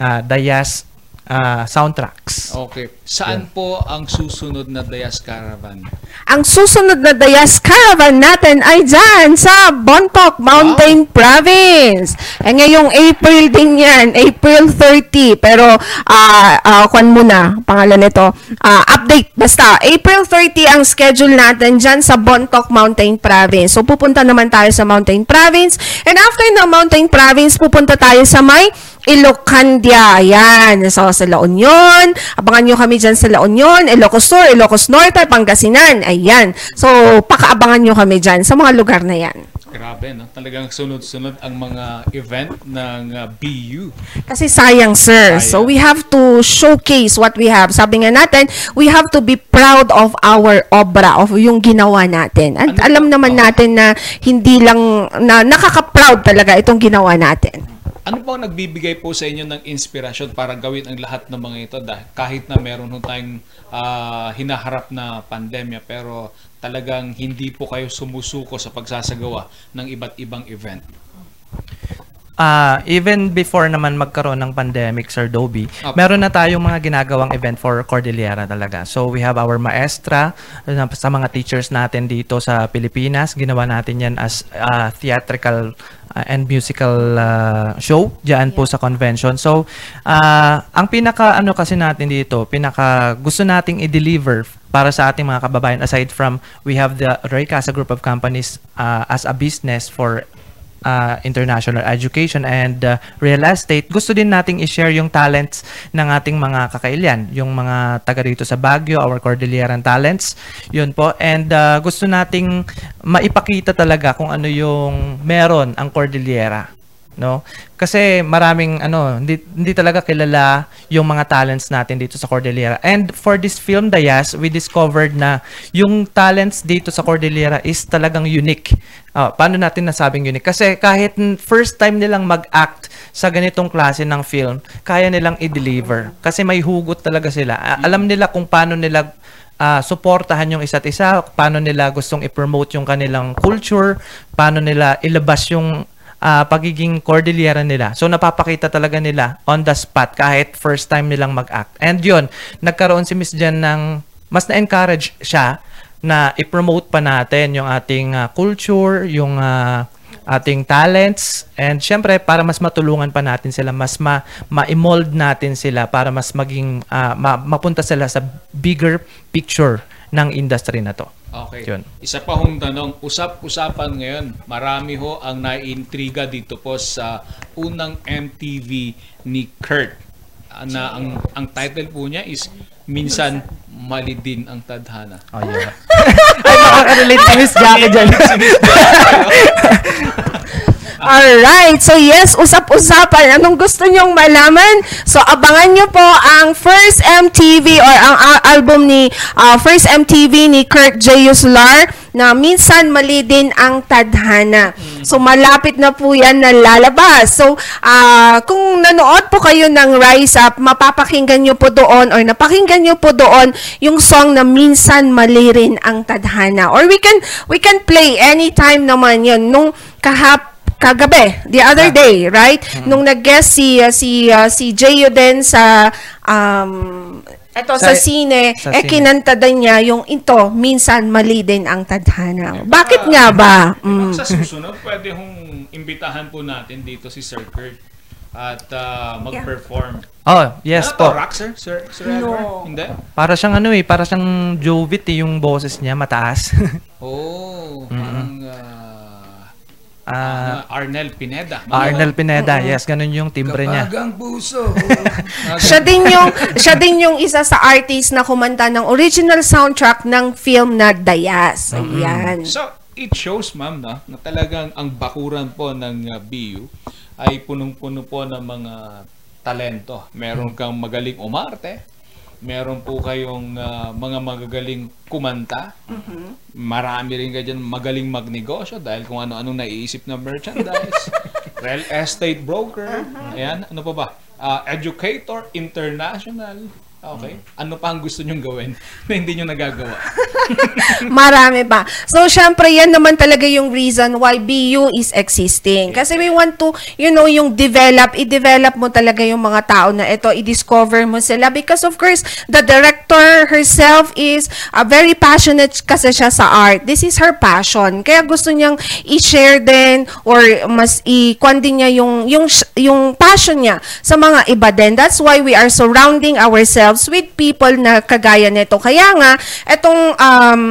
ah, Dayas ah, soundtracks. Okay. Saan po ang susunod na Dayas Caravan? Ang susunod na Dayas Caravan natin ay dyan sa Bontoc Mountain Province. Eh ngayong April din yan, April 30. Pero, ah ah, kwan muna, pangalan nito. Ah, update, basta, April 30 ang schedule natin dyan sa Bontoc Mountain Province. So, pupunta naman tayo sa Mountain Province. And after ng Mountain Province, pupunta tayo sa may Ilocandia. Ayan. So, sa La Union. Abangan nyo kami dyan sa La Union, Ilocos Sur, Ilocos Norte, Pangasinan. Ayan. So, pakaabangan nyo kami dyan sa mga lugar na yan. Grabe, no? Talagang sunod-sunod ang mga event ng uh, BU. Kasi sayang, sir. So, we have to showcase what we have. Sabi nga natin, we have to be proud of our obra, of yung ginawa natin. At alam naman natin na hindi lang, na nakaka-proud talaga itong ginawa natin. Ano po ang nagbibigay po sa inyo ng inspirasyon para gawin ang lahat ng mga ito dahil kahit na meron ho tayong ah, hinaharap na pandemya pero talagang hindi po kayo sumusuko sa pagsasagawa ng iba't ibang event? Ah, even before naman magkaroon ng pandemic, Sir Dobie, Opo. meron na tayong mga ginagawang event for Cordillera talaga. So we have our maestra uh, sa mga teachers natin dito sa Pilipinas. Ginawa natin yan as ah, theatrical ah, and musical ah, show diyan po sa convention. So ah, ang pinaka ano kasi natin dito, pinaka gusto nating i-deliver para sa ating mga kababayan aside from we have the Roy Casa group of companies ah, as a business for uh, international education and uh, real estate, gusto din nating i-share yung talents ng ating mga kakailian, yung mga taga rito sa Baguio, our Cordilleran talents, yun po. And uh, gusto nating maipakita talaga kung ano yung meron ang Cordillera no? Kasi maraming ano, hindi, hindi talaga kilala yung mga talents natin dito sa Cordillera. And for this film Dayas, we discovered na yung talents dito sa Cordillera is talagang unique. Ah, paano natin nasabing unique? Kasi kahit first time nilang mag-act sa ganitong klase ng film, kaya nilang i-deliver. Kasi may hugot talaga sila. Alam nila kung paano nila ah, suportahan yung isa't isa, paano nila gustong i-promote yung kanilang culture, paano nila ilabas yung ah, pagiging Cordillera nila. So napapakita talaga nila on the spot kahit first time nilang mag-act. And yun, nagkaroon si Miss Jen ng mas na-encourage siya na i-promote pa natin yung ating ah, culture, yung ah, ating talents and syempre para mas matulungan pa natin sila mas ma ma-mold natin sila para mas maging ah, ma- mapunta sila sa bigger picture ng industry na to. Okay. Yun. Isa pa hong tanong, usap-usapan ngayon, marami ho ang naiintriga dito po sa unang MTV ni Kurt. Na ang ang title po niya is Minsan Mali Din ang Tadhana. Oh, yeah. Ay, makaka-relate si Miss Jackie dyan. Alright, so yes, usap-usapan. Anong gusto nyong malaman? So abangan nyo po ang first MTV or ang a- album ni ah, first MTV ni Kurt J. Uslar na minsan mali din ang tadhana. So malapit na po yan na lalabas. So ah, kung nanood po kayo ng Rise Up, mapapakinggan nyo po doon or napakinggan nyo po doon yung song na minsan mali rin ang tadhana. Or we can we can play anytime naman yun. Nung kahap kagabi, the other day, right? Nung nag-guest si uh, si uh, si Jayo din sa um eto sa, Sa- sine, sa eh sine. kinanta din niya yung ito, minsan mali din ang tadhana. Bakit nga ba? Mm. Sa susunod, pwede hong imbitahan po natin dito si Sir Kurt at ah, mag-perform. Oh, yes ano po. To, rock, sir? Sir, sir Edward? Hindi? Para siyang ano eh, para siyang Jovit eh, yung boses niya, mataas. Oh, Mm-mm. parang Ah, ah, Arnel Pineda. Arnel Pineda, yes, ganun yung timbre niya. Kabagang puso. siya din yung siya din yung isa sa artist na kumanta ng original soundtrack ng film na Dayas. Ayan. So, it shows, ma'am, no, na talagang ang bakuran po ng uh, BU ay punong-puno po ng mga talento. Meron kang magaling umarte, meron po kayong uh, mga magagaling kumanta, marami rin ka dyan magaling magnegosyo dahil kung ano-anong naiisip na merchandise, real estate broker, ayan, ano pa ba? Ah, educator, international, okay. Ano pa ang gusto nyong gawin na hindi nyo nagagawa? Marami pa. So, syempre, yan naman talaga yung reason why BU is existing. Kasi we want to, you know, yung develop, i-develop mo talaga yung mga tao na ito, i-discover mo sila. Because of course, the director herself is uh, very passionate kasi siya sa art. This is her passion. Kaya gusto niyang i-share din or mas i-kwan din niya yung, yung, yung passion niya sa mga iba din. That's why we are surrounding ourselves with people na kagaya nito. Kaya nga, etong um,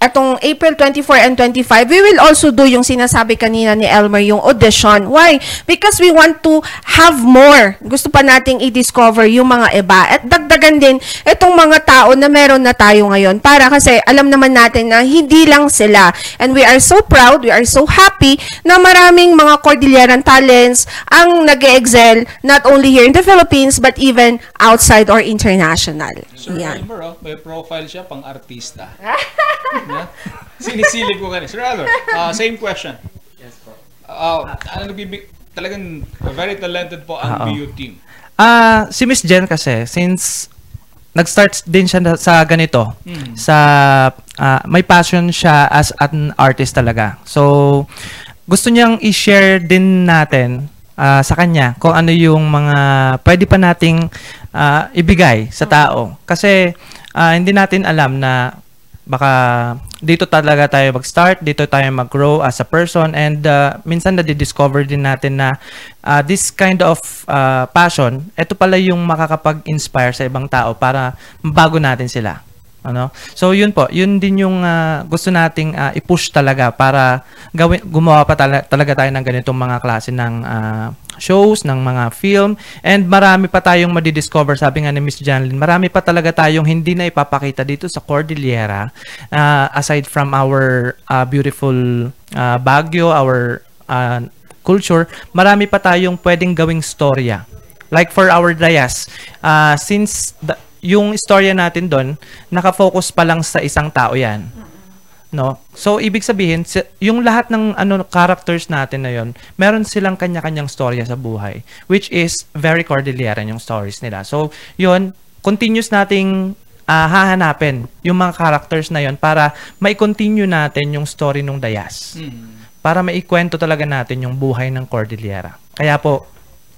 etong April 24 and 25, we will also do yung sinasabi kanina ni Elmer, yung audition. Why? Because we want to have more. Gusto pa nating i-discover yung mga iba. At dagdagan din itong mga tao na meron na tayo ngayon. Para kasi alam naman natin na hindi lang sila. And we are so proud, we are so happy na maraming mga Cordilleran talents ang nag excel not only here in the Philippines but even outside or international. Sir Yan. Albert, oh, may profile siya pang artista. Na? Sinisilip ko kanina. Sir Albert, uh, same question. Yes po. Uh, ano nagbibig, talagang very talented po ang Oo. BU team. Ah, si Miss Jen kasi since nag-start din siya sa ganito, Mm. sa ah, may passion siya as an artist talaga. So gusto niyang i-share din natin ah, sa kanya kung ano yung mga pwede pa nating ah, ibigay sa tao. Kasi ah, hindi natin alam na baka dito talaga tayo mag-start, dito tayo mag-grow as a person and uh, minsan na-discover din natin na uh, this kind of uh, passion, ito pala yung makakapag-inspire sa ibang tao para mabago natin sila. Ano? So yun po, yun din yung uh, gusto nating uh, i-push talaga para gawin gumawa pa tala- talaga tayo ng ganitong mga klase ng uh, shows, ng mga film and marami pa tayong madidiscover sabi nga ni Miss Janlyn, marami pa talaga tayong hindi na ipapakita dito sa Cordillera uh, aside from our uh, beautiful uh, Baguio, our uh, culture, marami pa tayong pwedeng gawing storya. Like for our Dayas, uh, since the, yung istorya natin doon, nakafocus pa lang sa isang tao yan. No? So, ibig sabihin, yung lahat ng ano characters natin na yon, meron silang kanya-kanyang storya sa buhay, which is very Cordillera yung stories nila. So, yon continuous nating ah, hahanapin yung mga characters na yon para mai-continue natin yung story nung Dayas. Para maikwento talaga natin yung buhay ng Cordillera. Kaya po,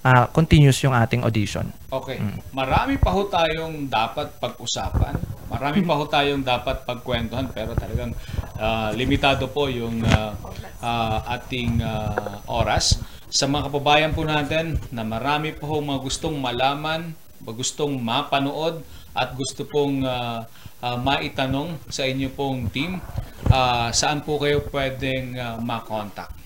ah, continuous yung ating audition. Okay. Marami pa ho tayong dapat pag-usapan. Marami pa ho tayong dapat pagkwentuhan pero talagang ah, limitado po yung ah, ah, ating ah, oras. Sa mga kababayan po natin na marami po ho mga gustong malaman, gustong mapanood at gusto pong ah, ah, maitanong sa inyo pong team, ah, saan po kayo pwedeng ah, makontak?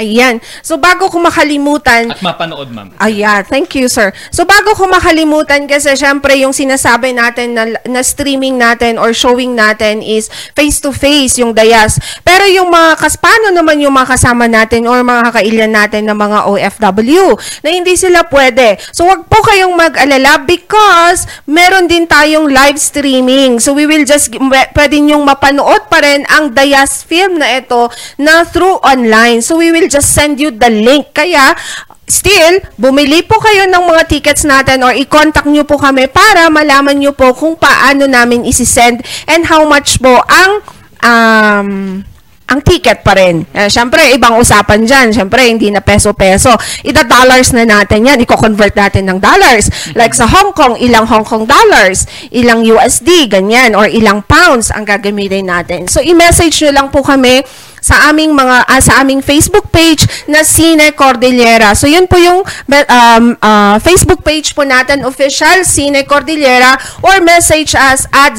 Ayan. So bago ko makalimutan, At mapanood, ma'am. Ayan, thank you sir. So bago ko makalimutan kasi syempre yung sinasabi natin na, na streaming natin or showing natin is face to face yung dayas. Pero yung mga kas paano naman yung mga kasama natin or mga kailan natin na mga OFW na hindi sila pwede. So wag po kayong mag-alala because meron din tayong live streaming. So we will just pwede nyong mapanood pa rin ang dayas film na ito na through online. So we will just send you the link. Kaya Still, bumili po kayo ng mga tickets natin or i-contact nyo po kami para malaman nyo po kung paano namin isi-send and how much po ang um, ang ticket pa rin. Eh, Siyempre, ibang usapan dyan. Siyempre, hindi na peso-peso. Ida-dollars na natin yan. Iko-convert natin ng dollars. Like sa Hong Kong, ilang Hong Kong dollars, ilang USD, ganyan, or ilang pounds ang gagamitin natin. So, i-message nyo lang po kami sa aming mga ah, sa aming Facebook page na Cine Cordillera. So yun po yung um, ah, Facebook page po natin official Cine Cordillera or message us at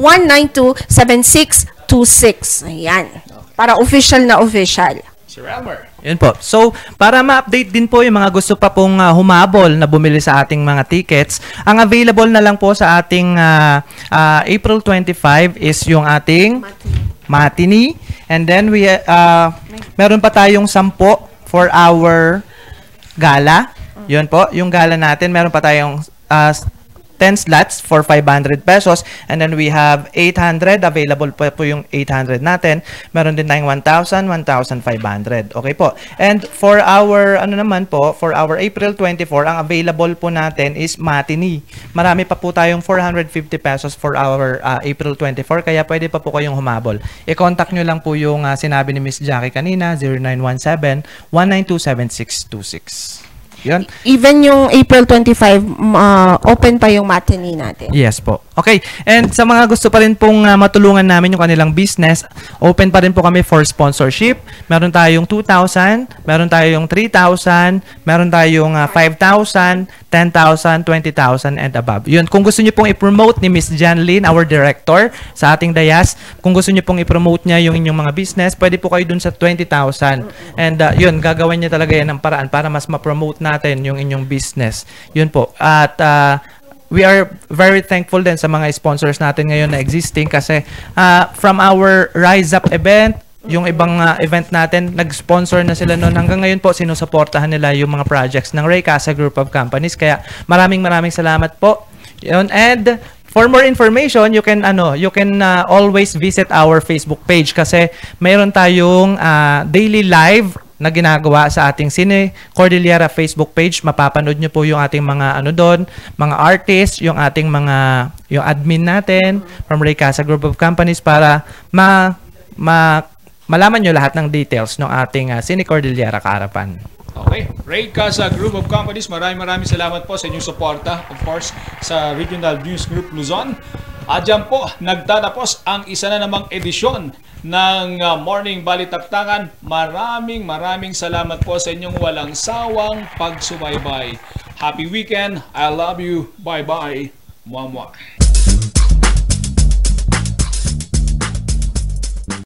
0917-192-7626. Ayan. Para official na official. Sir Elmer. Yun po. So, para ma-update din po yung mga gusto pa pong ah, humabol na bumili sa ating mga tickets, ang available na lang po sa ating ah, ah, April 25 is yung ating matinee. And then, we uh, meron pa tayong 10 for our gala. Yun po, yung gala natin, meron pa tayong uh, 10 slots for 500 pesos. And then we have 800 available po, po yung 800 natin. Meron din tayong 1,000 1,500 okay po. And for our ano naman po for our April 24 ang available po natin is matinee. Marami pa po tayong 450 pesos for our uh, April 24 kaya pwede pa po kayong humabol. I-contact nyo lang po yung uh, sinabi ni Miss Jackie kanina 0917 1927626 yun Even yung April 25, mm, ah, open pa yung matinee natin. Yes po. Okay. And sa mga gusto pa rin pong uh, matulungan namin yung kanilang business, open pa rin po kami for sponsorship. Meron tayong 2,000, meron tayong 3,000, meron tayong uh, 5,000, 10,000, 20,000 and above. Yun. Kung gusto niyo pong i-promote ni Miss Janlyn, our director sa ating Dayas, kung gusto niyo pong i-promote niya yung inyong mga business, pwede po kayo dun sa 20,000. And uh, yun, gagawin niya talaga yan ng paraan para mas ma-promote natin yung inyong business. Yun po. At uh, we are very thankful din sa mga sponsors natin ngayon na existing kasi uh, from our Rise Up event, yung ibang uh, event natin, nag-sponsor na sila noon. Hanggang ngayon po, sinusuportahan nila yung mga projects ng Ray Casa Group of Companies. Kaya maraming maraming salamat po. Yun. And for more information, you can ano, you can uh, always visit our Facebook page kasi mayroon tayong uh, daily live na ginagawa sa ating Cine Cordillera Facebook page. Mapapanood nyo po yung ating mga ano doon, mga artists, yung ating mga yung admin natin from Ray Casa Group of Companies para ma, ma malaman nyo lahat ng details ng ating uh, Cine Cordillera Caravan. Okay. Ray Casa Group of Companies, maraming maraming salamat po sa inyong suporta. Of course, sa Regional News Group Luzon. At dyan po, nagtatapos ang isa na namang edisyon ng uh, Morning Balitaktakan. Maraming maraming salamat po sa inyong walang sawang pagsubaybay. Happy weekend. I love you. Bye-bye. Mwah-mwah.